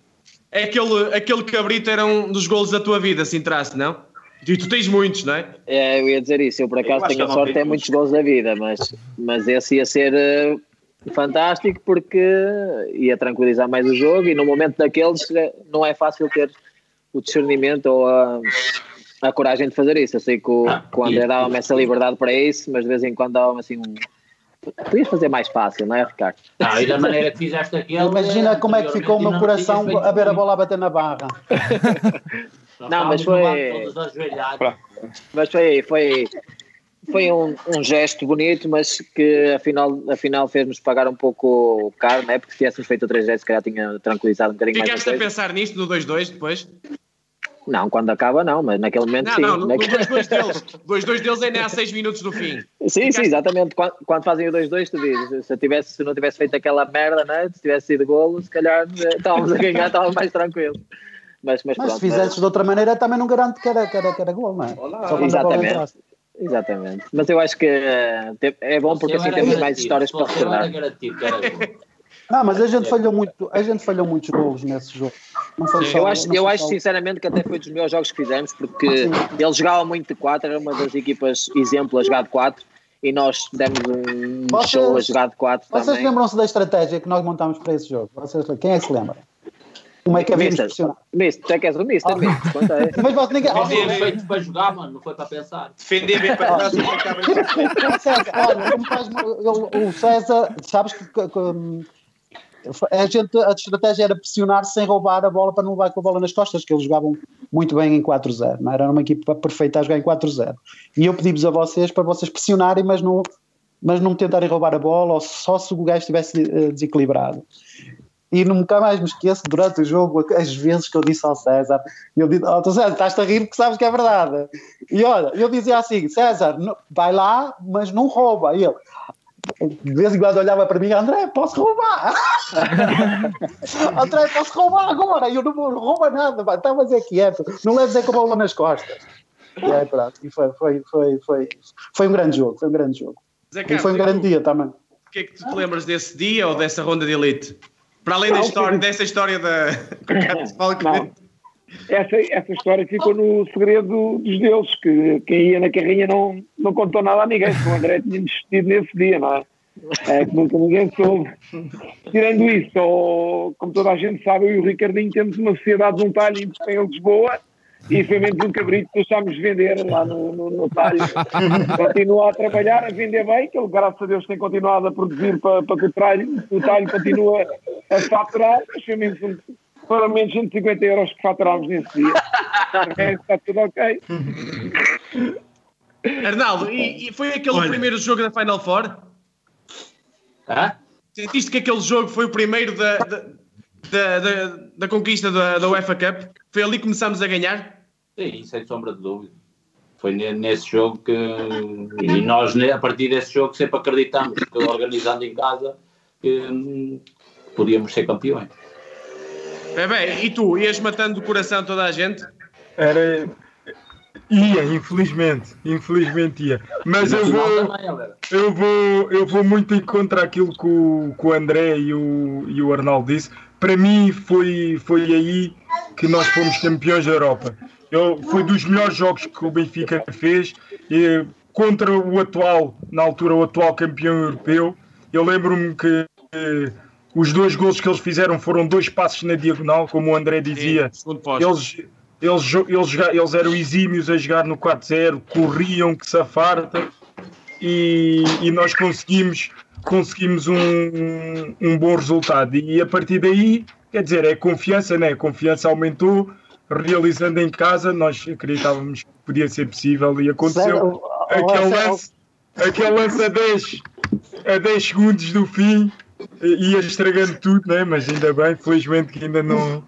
É aquele, aquele cabrito era um dos golos da tua vida, se entrasse, não? E tu tens muitos, não é? É, eu ia dizer isso. Eu por acaso acho tenho a eu não sorte de ter muitos gols da vida, mas, mas esse ia ser eh, fantástico porque ia tranquilizar mais o jogo e no momento daqueles eh, não é fácil ter o discernimento ou a, a coragem de fazer isso. Eu sei que o, que o André dava-me essa liberdade para isso, mas de vez em quando dava-me assim um. Podias fazer mais fácil, não é, Ricardo? Não, e da maneira que fizeste aquele. Imagina como é que ficou o meu coração a ver a bola a bater na barra. Não, mas foi. Mas foi, foi, foi um, um gesto bonito, mas que afinal, afinal fez-nos pagar um pouco caro, não é? Porque se tivéssemos feito o 3 se calhar tinha tranquilizado um bocadinho mais. a Ficaste a pensar nisto no 2-2 depois? Não, quando acaba não, mas naquele momento Não, sim. não, no no Naquele- 2-2 deles. O 2-2 deles ainda é há 6 minutos do fim. Sim, sim, exatamente. Quando, quando fazem o 2-2, tu dizes, se, tivesse, se não tivesse feito aquela merda, né? se tivesse sido golo, se calhar eh, estávamos a ganhar, estávamos mais tranquilos. Mas, mas, Mas pronto, se fizesses de outra maneira também não garante que era, que era, que era gol, não é? Exatamente. Exatamente. Mas eu acho que eh, é bom porque assim temos mais histórias para gol. Não, mas a gente falhou muito, a gente falhou muitos golos nesse jogo. Não foi só- Eu acho, não eu acho só- sinceramente que até foi dos melhores jogos que fizemos porque eles jogavam muito de 4, era uma das equipas exemplo a jogar de 4 e nós demos um Vocês- show a jogar de 4 Vocês lembram-se da estratégia que nós montámos para esse jogo? Vocês, quem é que se lembra? Como é que havíamos Mister, pressionado? Mister, tu é que és o Mister, Mister, conta aí. Mas você ninguém. Foi feito para jogar, mano, não foi para pensar. Defender bem para e bem. César, olha, como faz- ele- o César, sabes que, hum, a, gente, a estratégia era pressionar sem roubar a bola para não levar com a bola nas costas, que eles jogavam muito bem em 4-0, não é? era uma equipa perfeita a jogar em 4-0. E eu pedi-vos a vocês para vocês pressionarem, mas não, mas não tentarem roubar a bola, ou só se o gajo estivesse eh, desequilibrado. E nunca mais me esqueço, durante o jogo, as vezes que eu disse ao César, eu disse, oh, César, estás a rir porque sabes que é verdade. E olha, eu dizia assim, César, vai lá, mas não rouba. E ele, de vez em quando olhava para mim, André, posso roubar? André, posso roubar agora? E eu não vou roubar nada, pá, estava a dizer quieto, não leves é com a bola nas costas. E aí, pronto, e foi, foi, foi, foi, foi um grande jogo, foi um grande jogo. Zé E Carlos, foi um e grande dia também. O que é que tu te lembras desse dia ou dessa ronda de elite? Para além da Não, história, sim. dessa história da. Não. Essa, essa história ficou no segredo dos deuses, que quem ia na carrinha não, não contou nada a ninguém, porque o André tinha desistido nesse dia, não é? É que nunca ninguém soube. Tirando isso, só, como toda a gente sabe, eu e o Ricardinho temos uma sociedade de um talho em Lisboa e foi menos um cabrito que deixámos de vender lá no, no, no talho. Continua a trabalhar, a vender bem, que ele, graças a Deus, tem continuado a produzir para, para que o talho, o talho continue a faturar, mas foi menos um, foram menos 150 euros que faturámos nesse dia. Está tudo ok. Arnaldo, e, e foi aquele o primeiro jogo da Final Four? Sentiste que aquele jogo foi o primeiro da, da, da, da- da conquista da, da UEFA Cup? Foi ali que começámos a ganhar? Sim, sem sombra de dúvida. Foi ne- nesse jogo que. E nós, a partir desse jogo, sempre acreditamos que, organizando em casa, que hum, podíamos ser campeões. É bem, e tu, ias matando o coração toda a gente? Era. Ia, infelizmente. Infelizmente ia. Mas eu vou. Eu vou, eu vou muito em contra aquilo que o, que o André e o, e o Arnaldo disse. Para mim foi, foi aí que nós fomos campeões da Europa. Eu, foi dos melhores jogos que o Benfica fez e, contra o atual, na altura, o atual campeão europeu. Eu lembro-me que eh, os dois gols que eles fizeram foram dois passos na diagonal, como o André dizia. Eles, eles, eles, joga- eles eram exímios a jogar no 4-0, corriam que se farta e, e nós conseguimos, conseguimos um, um bom resultado. E a partir daí, quer dizer, é confiança, né? A confiança aumentou, realizando em casa, nós acreditávamos que podia ser possível e aconteceu. Sério? Aquele lance, aquele lance a 10, a 10 segundos do fim ia estragando tudo, né? mas ainda bem, felizmente que ainda não,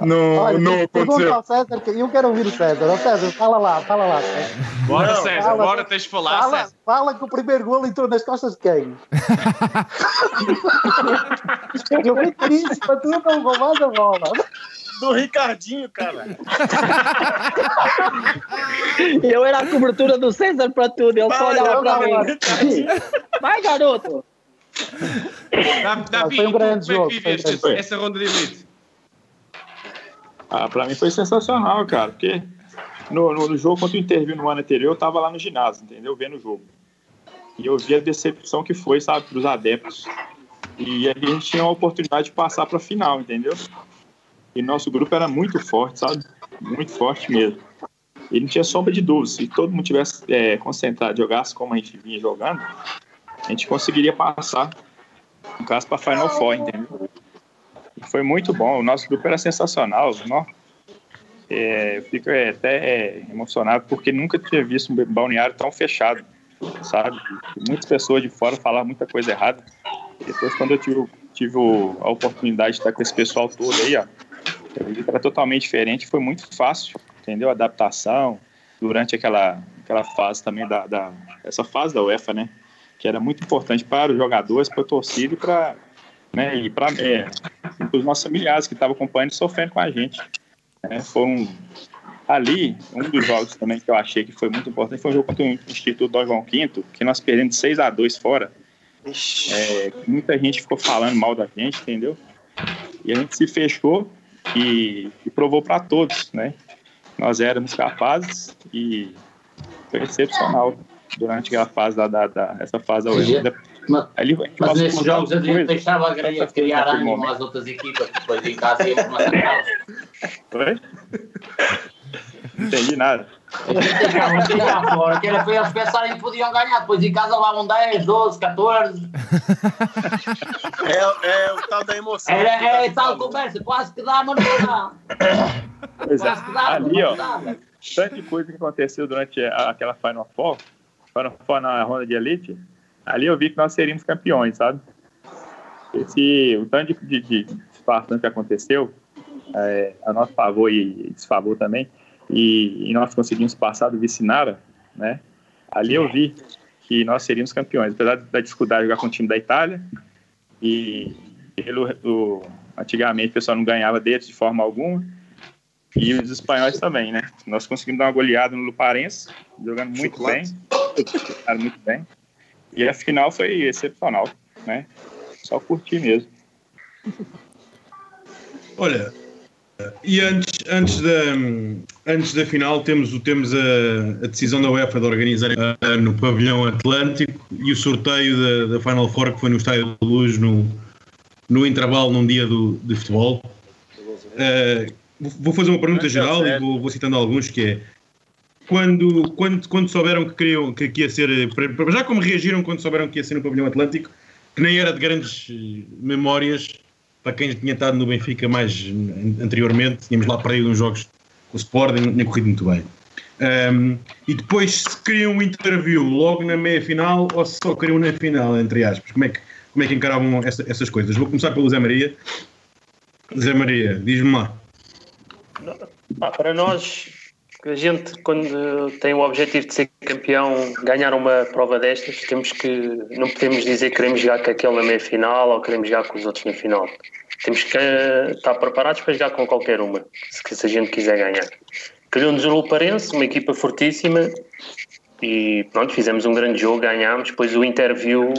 Não, Olha, não aconteceu. ao César, que eu quero ouvir o César. Ó César, fala lá, fala lá. César. Bora, Não, César, fala- bora, tens de falar, Fala, César. fala que o primeiro gol entrou nas costas de quem? eu vim isso para tu não roubas a bola. Do Ricardinho, cara. Eu era a cobertura do César para tudo, ele só olhava para vai, mim. Vai, garoto! Davi, Davi, foi um grande como é jogo, um viveste essa ronda de elite? Ah, pra mim foi sensacional, cara, porque no, no, no jogo contra o Interview no ano anterior, eu tava lá no ginásio, entendeu? Vendo o jogo. E eu vi a decepção que foi, sabe, pros adeptos. E aí a gente tinha a oportunidade de passar pra final, entendeu? E nosso grupo era muito forte, sabe? Muito forte mesmo. E não tinha sombra de dúvida. Se todo mundo tivesse é, concentrado, jogasse como a gente vinha jogando, a gente conseguiria passar, no caso, pra Final Four, entendeu? E foi muito bom. O nosso grupo era sensacional. Nó. É, eu fico é, até é, emocionado porque nunca tinha visto um balneário tão fechado, sabe? Muitas pessoas de fora falavam muita coisa errada. Depois, quando eu tive, tive a oportunidade de estar com esse pessoal todo aí, ó, eu vi que era totalmente diferente. Foi muito fácil, entendeu? A adaptação durante aquela, aquela fase também da, da essa fase da UEFA, né? Que era muito importante para os jogadores, para a torcida e para né, e para é, os nossos familiares que estavam acompanhando e sofrendo com a gente. né? Foram ali, um dos jogos também que eu achei que foi muito importante foi o jogo contra o Instituto Dom João V, que nós perdemos de 6 a 2 fora. É, muita gente ficou falando mal da gente, entendeu? E a gente se fechou e, e provou para todos, né? Nós éramos capazes e foi excepcional durante aquela fase da, da, da essa fase da UEFA. Mas, a gente mas nesses jogos a gente deixava a tantas criar, ânimo às outras equipas, depois em casa íamos matar entendi nada. Tirar fora, que era para eles pensarem que podiam ganhar, depois em casa levavam 10, 12, 14. É, é o tal da emoção. Era é, Davi tal conversa, quase que dá, mas não dá. É. Quase que dá, Ali, ó, não dá. velho. tanta coisa que aconteceu durante a- aquela Final Four, Final Four na ronda de elite, ali eu vi que nós seríamos campeões, sabe? Esse, o tanto de, de, de situação que aconteceu, é, a nosso favor e desfavor também, e, e nós conseguimos passar do Vicinara, né? Ali eu vi que nós seríamos campeões, apesar da dificuldade de jogar com o time da Itália, e pelo, o, antigamente o pessoal não ganhava deles de forma alguma, e os espanhóis também, né? Nós conseguimos dar uma goleada no Luparense, jogando muito Chocolate. bem. Muito bem. E a final foi excepcional, né? Só curtir mesmo. Olha, e antes, antes, da, antes da final temos, temos a, a decisão da UEFA de organizar eh, no pavilhão Atlântico e o sorteio da, da Final Four que foi no Estádio da Luz no, no intervalo num dia do, de futebol. Eh, vou- fazer uma pergunta geral e vou, vou citando alguns que é quando, quando, quando souberam que queriam que, que ia ser para- já como reagiram quando souberam que ia ser no pavilhão Atlântico que nem era de grandes memórias para quem tinha estado no Benfica mais anteriormente, tínhamos lá perdido uns jogos o Sporting, tinha corrido muito bem. Ahm, e depois se queriam um interview logo na meia final ou se só queriam na final, entre aspas, como é que, como é que encaravam essa- essas coisas? Vou começar pelo Zé Maria. Zé Maria, diz-me lá. Pá, para nós, a gente, quando tem o objetivo de ser campeão, ganhar uma prova destas, temos que. Não podemos dizer que queremos jogar com aquele na meia final ou queremos jogar com os outros na final. Temos que eh, estar preparados para jogar com qualquer uma, se, se a gente quiser ganhar. Calhou-nos o Luparense, uma equipa fortíssima, e pronto, fizemos um grande jogo, ganhámos. Depois o interview,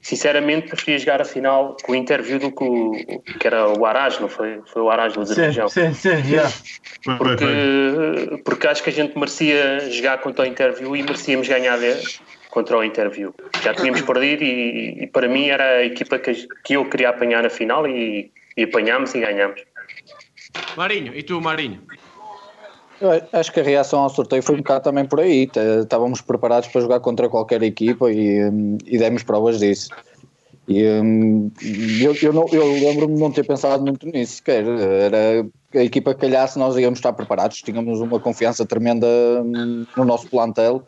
sinceramente, preferia jogar a final com o interview do que, o, que era o Araj, não foi? Foi o Araj do Azerbaijão. Sim, sim, sim, yeah. Porque, porque acho que a gente merecia jogar contra o interview e merecíamos ganhar contra o interview. Já tínhamos perdido e, e para mim era a equipa que, que eu queria apanhar na final e, e apanhámos e ganhámos. Marinho, e tu, Marinho? Eu acho que a reação ao sorteio foi um bocado também por aí. Estávamos preparados para jogar contra qualquer equipa e, e demos provas disso. E hum, eu, eu, não- eu lembro-me de não ter pensado muito nisso sequer. Era a equipa que calhasse, nós íamos estar preparados. Tínhamos uma confiança tremenda hum, no nosso plantel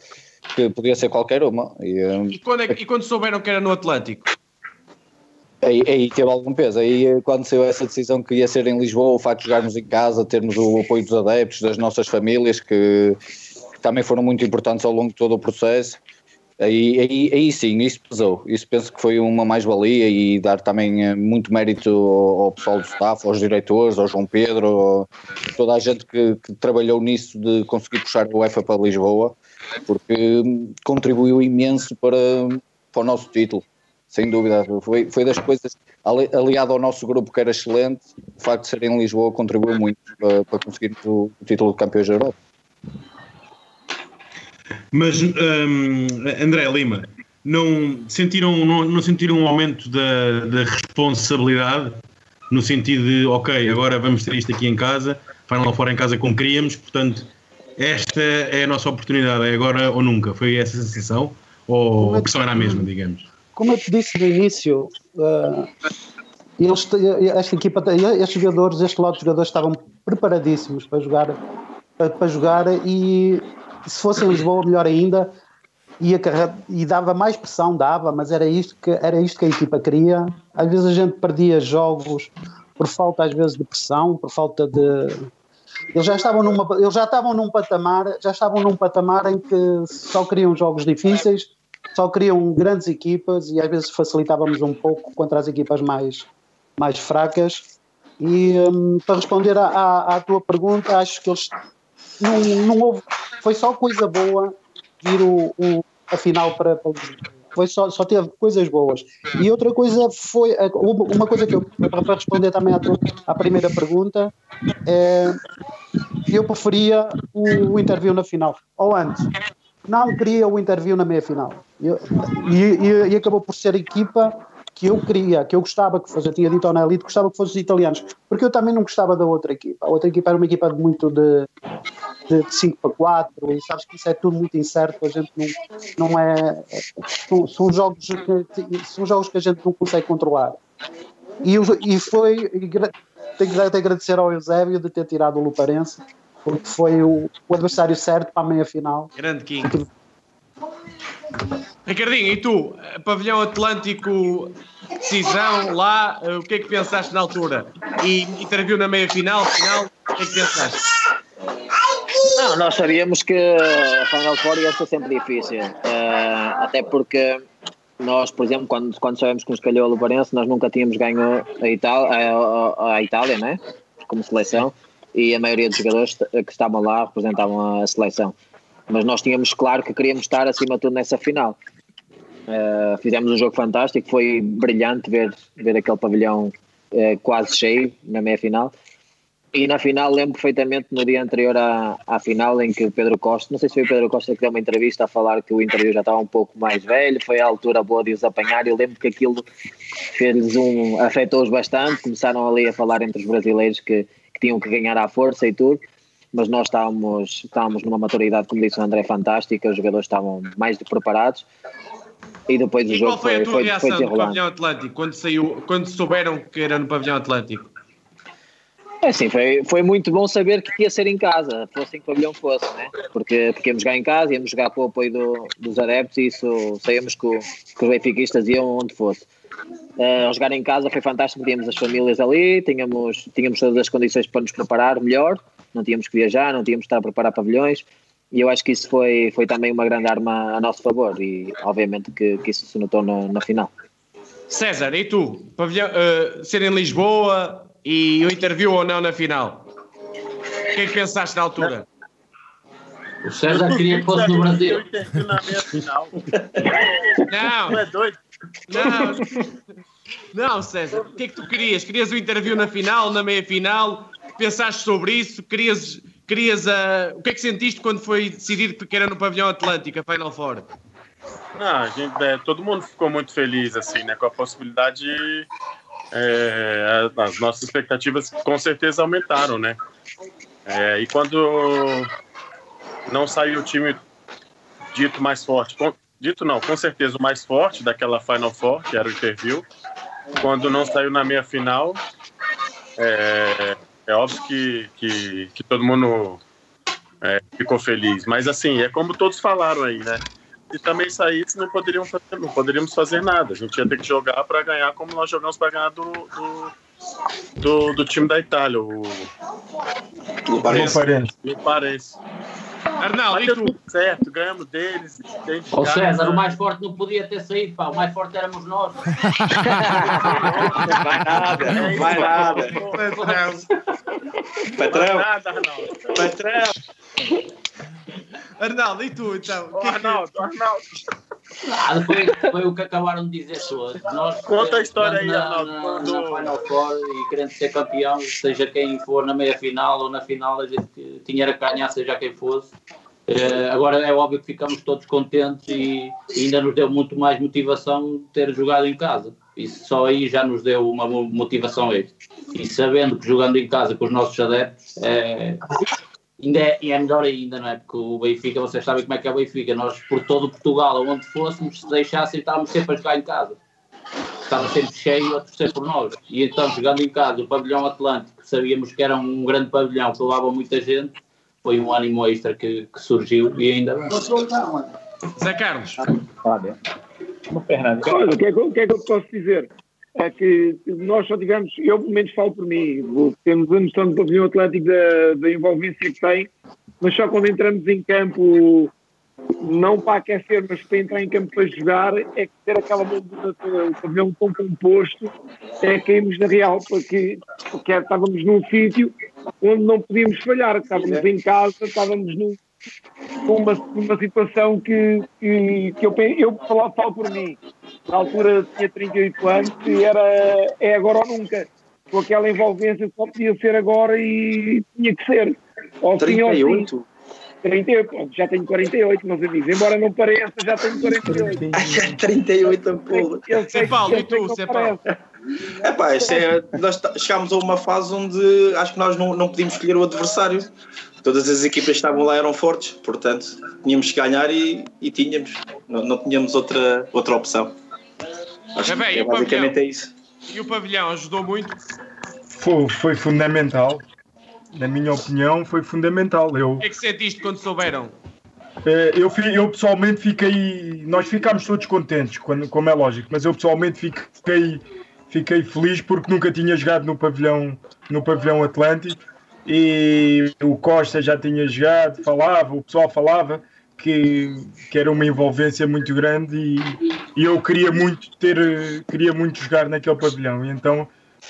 que podia ser qualquer uma. E, E quando, é e quando souberam que era no Atlântico? Aí, aí teve algum peso. Aí quando saiu essa decisão que ia ser em Lisboa, o facto de jogarmos em casa, termos o apoio dos adeptos, das nossas famílias, que, que também foram muito importantes ao longo de todo o processo. Aí, aí, aí sim, isso pesou. Isso penso que foi uma mais-valia e dar também eh, muito mérito ao, ao pessoal do staff, aos diretores, ao João Pedro, a toda a gente que, que trabalhou nisso de conseguir puxar o UEFA para Lisboa, porque contribuiu imenso para, para o nosso título sem dúvida. Foi, foi das coisas, aliado ao nosso grupo que era excelente, o facto de ser em Lisboa contribuiu muito para, para conseguir o, o, título de campeões da Europa. Mas, um, André Lima, não sentiram, não, não sentiram um aumento da, da responsabilidade no sentido de, ok, agora vamos ter isto aqui em casa, Final fora em casa como queríamos, portanto, esta é a nossa oportunidade, é agora ou nunca. Foi essa sensação? Ou a questão era a mesma, digamos? como eu te disse no início, uh, eles, esta equipa, estes jogadores, este lote de jogadores estavam preparadíssimos para jogar, para, para jogar e se fosse em Lisboa, melhor ainda, ia e dava mais pressão, dava, mas era isto, que, era isto que a equipa queria. Às vezes a gente perdia jogos por falta, às vezes, de pressão, por falta de. Eles já estavam numa, eles já estavam num patamar, já estavam num patamar em que só queriam jogos difíceis só criam grandes equipas e às vezes facilitávamos um pouco contra as equipas mais, mais fracas. E um, para responder à, à, à, tua pergunta, acho que eles não, não houve, foi só coisa boa vir o, o, a final para, para foi só, só teve coisas boas. E outra coisa foi, uma coisa que eu, para responder também à, tua, à primeira pergunta, é, eu preferia o, o interview na final, ou antes não queria o interview na meia final. E, e, e, acabou por ser equipa que eu queria, que eu gostava que fosse. Eu tinha dito ao Nelito gostava que fossem os italianos, porque eu também não gostava da outra equipa. A outra equipa era uma equipa de muito de, de 5 para 4, e sabes que isso é tudo muito incerto. A gente não, não é. São, são jogos que, são jogos que a gente não consegue controlar. E, e foi. Tenho que agradecer ao Eusébio de ter tirado o Luparense porque foi o, o adversário certo para a meia final. Grande King. Ricardinho, e tu? Pavilhão Atlântico, decisão lá, o que é que pensaste na altura? E interviu na meia final, final, o que é que pensaste? Não, nós sabíamos que a Final Four ia ser sempre difícil, uh, até porque nós, por exemplo, quando, quando sabemos que nos calhou a Lubarense, nós nunca tínhamos ganho a, Itália, a, a Itália né? como seleção, e a maioria dos jogadores que estavam lá representavam a seleção. Mas nós tínhamos claro que queríamos estar acima de tudo nessa final. Uh, fizemos um jogo fantástico, foi brilhante ver, ver aquele pavilhão uh, quase cheio na meia final. E na final lembro perfeitamente no dia anterior à, à final em que o Pedro Costa, não sei se foi o Pedro Costa que deu uma entrevista a falar que o interview já estava um pouco mais velho, foi a altura boa de os apanhar e lembro que aquilo fez um, afetou-os bastante, começaram ali a falar entre os brasileiros que que tinham que ganhar à força e tudo, mas nós estávamos, estávamos numa maturidade, como disse o André, fantástica, os jogadores estavam mais preparados. E depois e o jogo qual foi, foi a tua foi, reação foi do pavilhão Atlântico quando, saiu, quando souberam que era no pavilhão Atlântico? É assim, foi, foi muito bom saber que ia ser em casa, fosse em que pavilhão fosse, né? porque, porque íamos jogar em casa, íamos jogar com o apoio do, dos adeptos e isso sabíamos que, o, que os benfiquistas iam onde fosse. Uh, jogar em casa foi fantástico, tínhamos as famílias ali, tínhamos, tínhamos todas as condições para nos preparar melhor, não tínhamos que viajar, não tínhamos que estar a preparar pavilhões, e eu acho que isso foi, foi também uma grande arma a nosso favor, e obviamente que, que isso se notou na, na final. César, e tu? Pavilhão, uh, ser em Lisboa e o interview ou não na final? O que é que pensaste na altura? O César queria que fosse no Brasil. Na minha final. Não. Não é doido? Não, não, César, o que é que tu querias? Querias o interview na final, na meia final? Pensaste sobre isso? Querias, querias a... o que é que sentiste quando foi decidido que era no pavilhão Atlântico, a Final Four? Não, a gente, é, todo mundo ficou muito feliz assim, né, com a possibilidade. É, as nossas expectativas com certeza aumentaram, né? É, e quando não saiu o time dito mais forte, dito não, com certeza o mais forte daquela Final Four, que era o interview. Quando não saiu na meia final, é, é óbvio que, que, que todo mundo é, ficou feliz. Mas assim, é como todos falaram aí, né? se também saísse, não poderíamos fazer, não poderíamos fazer nada. A gente ia ter que jogar para ganhar como nós jogamos para ganhar do, do, do, do, time da Itália, o Luparense. Luparense. Arnaldo, e tu? Certo, ganhamos deles. Ô César, o mais forte não podia ter saído, pá. O mais forte éramos nós. vai nada, vai nada. Patrão. Patrão. Arnaldo, e tu então? Oh, Arnaldo, Arnaldo. Ah, foi, foi o que acabaram de dizer todos. Nós, Conta a história aí, na, Arnaldo. Na, quando... na Final Four e querendo ser campeão, seja quem for na meia final ou na final, a gente tinha era ganhar, seja quem fosse. Uh, agora é óbvio que ficamos todos contentes e, e ainda nos deu muito mais motivação ter jogado em casa. Isso só aí já nos deu uma motivação extra. E sabendo que jogando em casa com os nossos adeptos é, ainda é, é, melhor ainda, não é? Porque o Benfica, vocês sabem como é que é o Benfica. Nós, por todo Portugal, onde fôssemos, se deixassem, estávamos sempre a jogar em casa. Estava sempre cheio a torcer por nós. E então, jogando em casa, o pavilhão Atlântico, sabíamos que era um grande pavilhão, que levava muita gente, foi um ânimo extra que, que surgiu e ainda bem. Zé Carlos. Olha, o que, é que, o que é que eu posso dizer? É que nós só tivemos, eu pelo menos falo por mim, temos a noção do pavilhão Atlântico da, da envolvência que tem, mas só quando entramos em campo, não para aquecer, mas para entrar em campo para jogar, é que ter aquela o pavilhão tão composto, é caímos na real, porque, porque estávamos num sítio onde não podíamos falhar, estávamos em casa, estávamos num, uma, uma situação que, que, que eu, eu falo, falo por mim. Na altura tinha 38 anos e era é agora ou nunca. Com aquela envolvência só podia ser agora e tinha que ser. Ou 38? Sim, 38, já tenho 48, meus amigos. Embora não pareça, já tenho 48. 38 porra. Zé Paulo, e tu, Zé Paulo? É pá, é, nós chegámos a uma fase onde acho que nós não, não podíamos escolher o adversário. Todas as equipas que estavam lá eram fortes, portanto tínhamos que ganhar e, e tínhamos, não, não, tínhamos outra, outra opção. Acho é bem, que é basicamente é isso. E o pavilhão ajudou muito? Foi, foi fundamental, na minha opinião, foi fundamental. Eu, o que é que sentiste quando souberam? Eu, eu pessoalmente fiquei. Nós ficámos todos contentes, quando, como é lógico, mas eu pessoalmente fiquei, fiquei feliz porque nunca tinha jogado no pavilhão, no pavilhão Atlântico e o Costa já tinha jogado, falava, o pessoal falava que, que era uma envolvência muito grande e, e eu queria muito ter, queria muito jogar naquele pavilhão. E então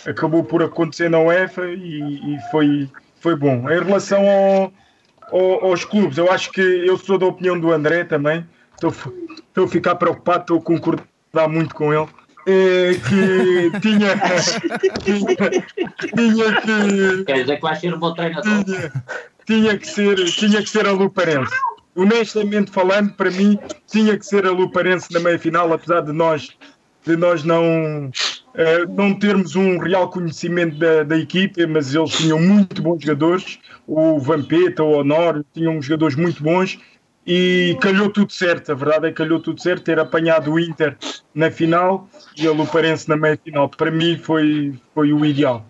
acabou por acontecer na UEFA e, e foi, foi bom. Em relação ao, ao, aos clubes, eu acho que eu sou da opinião do André também. Estou, estou a ficar preocupado, estou a concordar muito com ele. É, que tinha, tinha, tinha que. Quer dizer que ser um bom treinador? Tinha, tinha, que ser, tinha que ser a Luparense. Honestamente falando, para mim, tinha que ser a Luparense na meia final, apesar de nós, de nós não, uh, não termos um real conhecimento da, da equipe, mas eles tinham muito bons jogadores. O Vampeta, o Honor, tinham jogadores muito bons e calhou tudo certo. A verdade é que calhou tudo certo ter apanhado o Inter na final e a Luparense na meia final. Para mim foi, foi o ideal.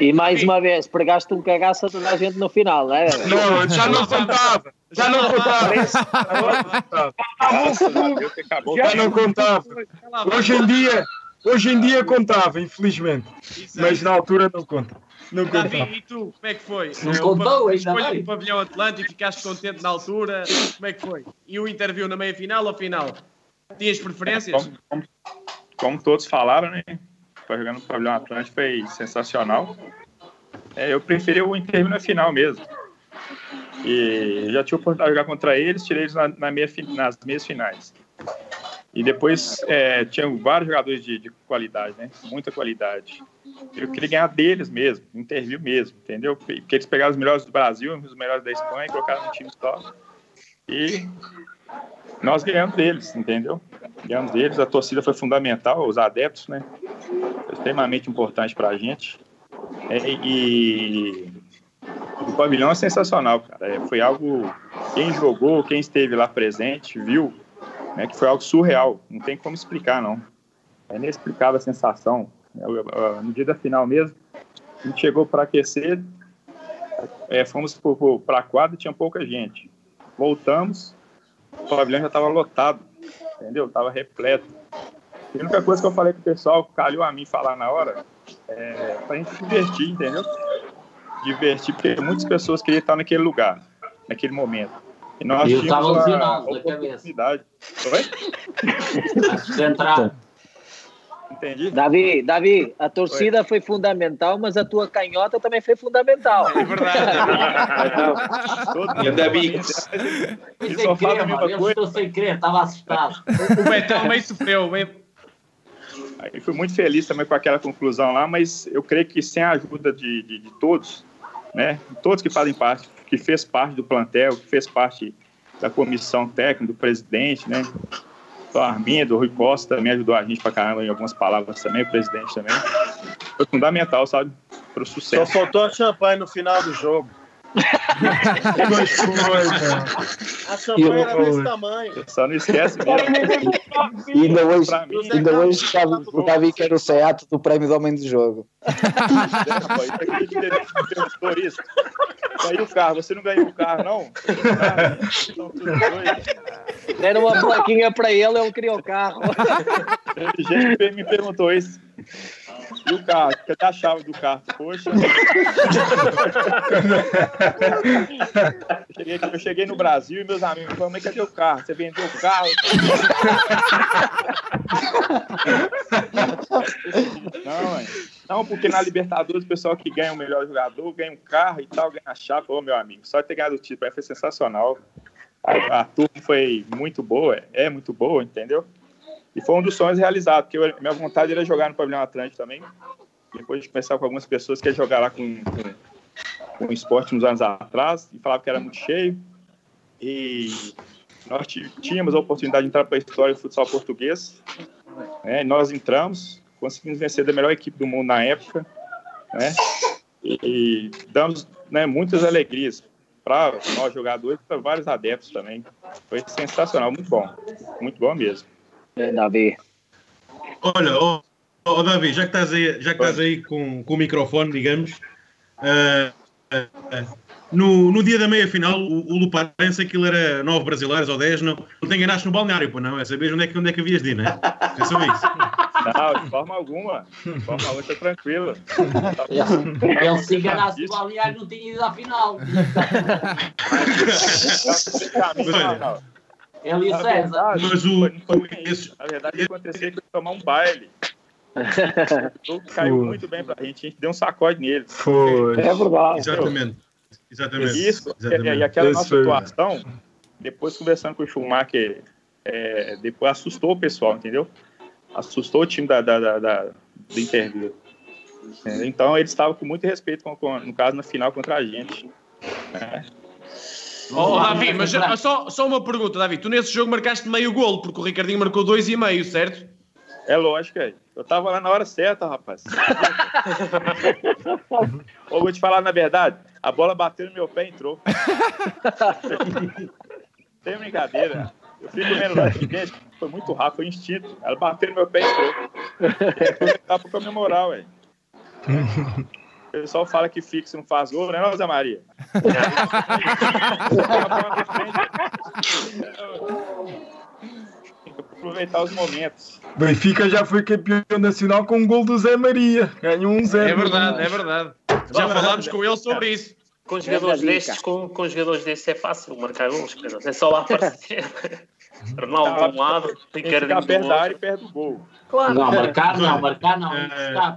E mais uma vez, pregaste um cagaço a toda a gente no final, não é? Não, já não contava. Já não contava. Já não contava. Hoje em dia, hoje em dia contava, infelizmente. Mas na altura não conta. Não Davi, e tu, como é que foi? Não contou ainda Escolha o pavilhão Atlântico, ficaste contente na altura, como é que foi? E o interview na meia final ou final? Tinhas preferências? Como, como, como todos falaram, né? Foi jogando no pavilhão Atlântico foi sensacional. É, eu preferi o interview na final mesmo. E já tive a oportunidade de jogar contra eles, tirei eles na, na meia, nas meias finais. E depois é, tinha vários jogadores de, de, qualidade, né? Muita qualidade. Eu queria ganhar deles mesmo, interview mesmo, entendeu? Porque eles pegaram os melhores do Brasil, os melhores da Espanha, e colocaram no time só. E nós ganhamos deles, entendeu? Ganhamos deles, a torcida foi fundamental, os adeptos, né? Extremamente importante para a gente. É, e o pavilhão é sensacional, cara. É, foi algo. Quem jogou, quem esteve lá presente, viu né, que foi algo surreal, não tem como explicar, não. É inexplicável a sensação. No dia da final mesmo, a gente chegou para aquecer, é, fomos para a quadra tinha pouca gente. Voltamos, o pavilhão já estava lotado. entendeu? Tava repleto. A única coisa que eu falei pro pessoal, calhou a mim falar na hora, é pra gente divertir, entendeu? Divertir, porque muitas pessoas queriam estar naquele lugar, naquele momento. E nós E eu tínhamos tava a, alucinado a da cabeça. oportunidade. Oi? Central. Entendi. Davi, Davi, a torcida foi fundamental, mas a tua canhota também foi fundamental. É verdade. E Davi. Sem só fala a mesma mano. Eu coisa. estou sem querer, estava assustado. O Betão meio sofreu. Meio... Aí fui muito feliz também com aquela conclusão lá, mas eu creio que sem a ajuda de, de, de todos, né, todos que fazem parte, que fez parte do plantel, que fez parte da comissão técnica, do presidente, né, do Arminha, do Rui Costa, também ajudou a gente pra caramba em algumas palavras também, o presidente também. Foi fundamental, sabe, para o Só sucesso. faltou a champanhe no final do jogo. A champanhe era desse tamanho. Só não esquece mesmo. E ainda hoje, mim, ainda hoje o Davi quer o Seat do prémio do homem do jogo. Ganhou o carro, você não ganhou o carro, não? Ah. Deram uma plaquinha para ele, ele queria o carro. Gente que me perguntou isso. E o carro? Cadê a chave do carro? Poxa. Eu cheguei, eu cheguei no Brasil e meus amigos falaram, mas cadê o carro? Você vendeu o carro? Não, mãe. Não, porque na Libertadores o pessoal que ganha o melhor jogador ganha um carro e tal, ganha a chave. Ô, meu amigo, só ter ganhado o título aí foi sensacional. A, a turma foi muito boa, é muito boa, entendeu? E foi um dos sonhos realizados, porque eu- minha vontade era jogar no Pavilhão Atlântico também. Depois de conversar com algumas pessoas que iam jogar lá com, com, com esporte uns anos atrás, e falava que era muito cheio. E nós tí- tínhamos a oportunidade de entrar para a história do futsal português. Né? Nós entramos, conseguimos vencer da melhor equipe do mundo na época. Né? E, e damos né, muitas alegrias para nós jogadores e para vários adeptos também. Foi sensacional, muito bom. Muito bom mesmo. Davi. Olha, ó ó, Davi, já que estás aí, já que estás aí com, com o microfone, digamos, ah, ah, no, no dia da meia-final, o, o Luparense, aquilo era nove brasileiros ou dez, não, não te enganaste no balneário, pô, não? É saber onde é que, onde é que havias de ir, não é? Isso. Não, de forma alguma. De forma alguma, estou tranquilo. Ele se enganasse no balneário não tinha ido à final. Ele e o César. Mas o, Na verdade, o que aconteceu é que eu tomar um baile. O jogo caiu Foi. muito bem pra gente, a gente deu um sacode nele. Foi. É verdade. Exatamente. Exatamente. Isso, Exatamente. e, e aquela Esse nossa foi- situação, depois conversando com o Schumacher, é, depois assustou o pessoal, entendeu? Assustou o time da, da, da, da- do Interview. É, Então eles estavam com muito respeito, com, com- no caso, na final contra a gente. né? Oh, Davi, mas ah, só, só uma pergunta, Davi. Tu nesse jogo marcaste meio golo, porque o Ricardinho marcou dois e meio, certo? É lógico, é. Eu tava lá na hora certa, rapaz. Ô, vou te falar na verdade, a bola bateu no meu pé e entrou. Tem brincadeira. Eu fico vendo lá de dentro, foi muito rápido, foi instinto. Ela bateu no meu pé e entrou. Dá pra comemorar, ué. O pessoal fala que fixo não faz gol, né, não, Zé Maria? Tem que aproveitar os momentos. Benfica já foi campeão nacional com um gol do Zé Maria. Ganhou um zero. É verdade, é verdade. Já falámos com ele sobre isso. Com jogadores destes, com, com jogadores destes é fácil marcar gols. É só lá aparecer. Ronaldo de um lado, Tem que do perto da área e perto do gol. Claro. Não, marcar não, marcar não. É.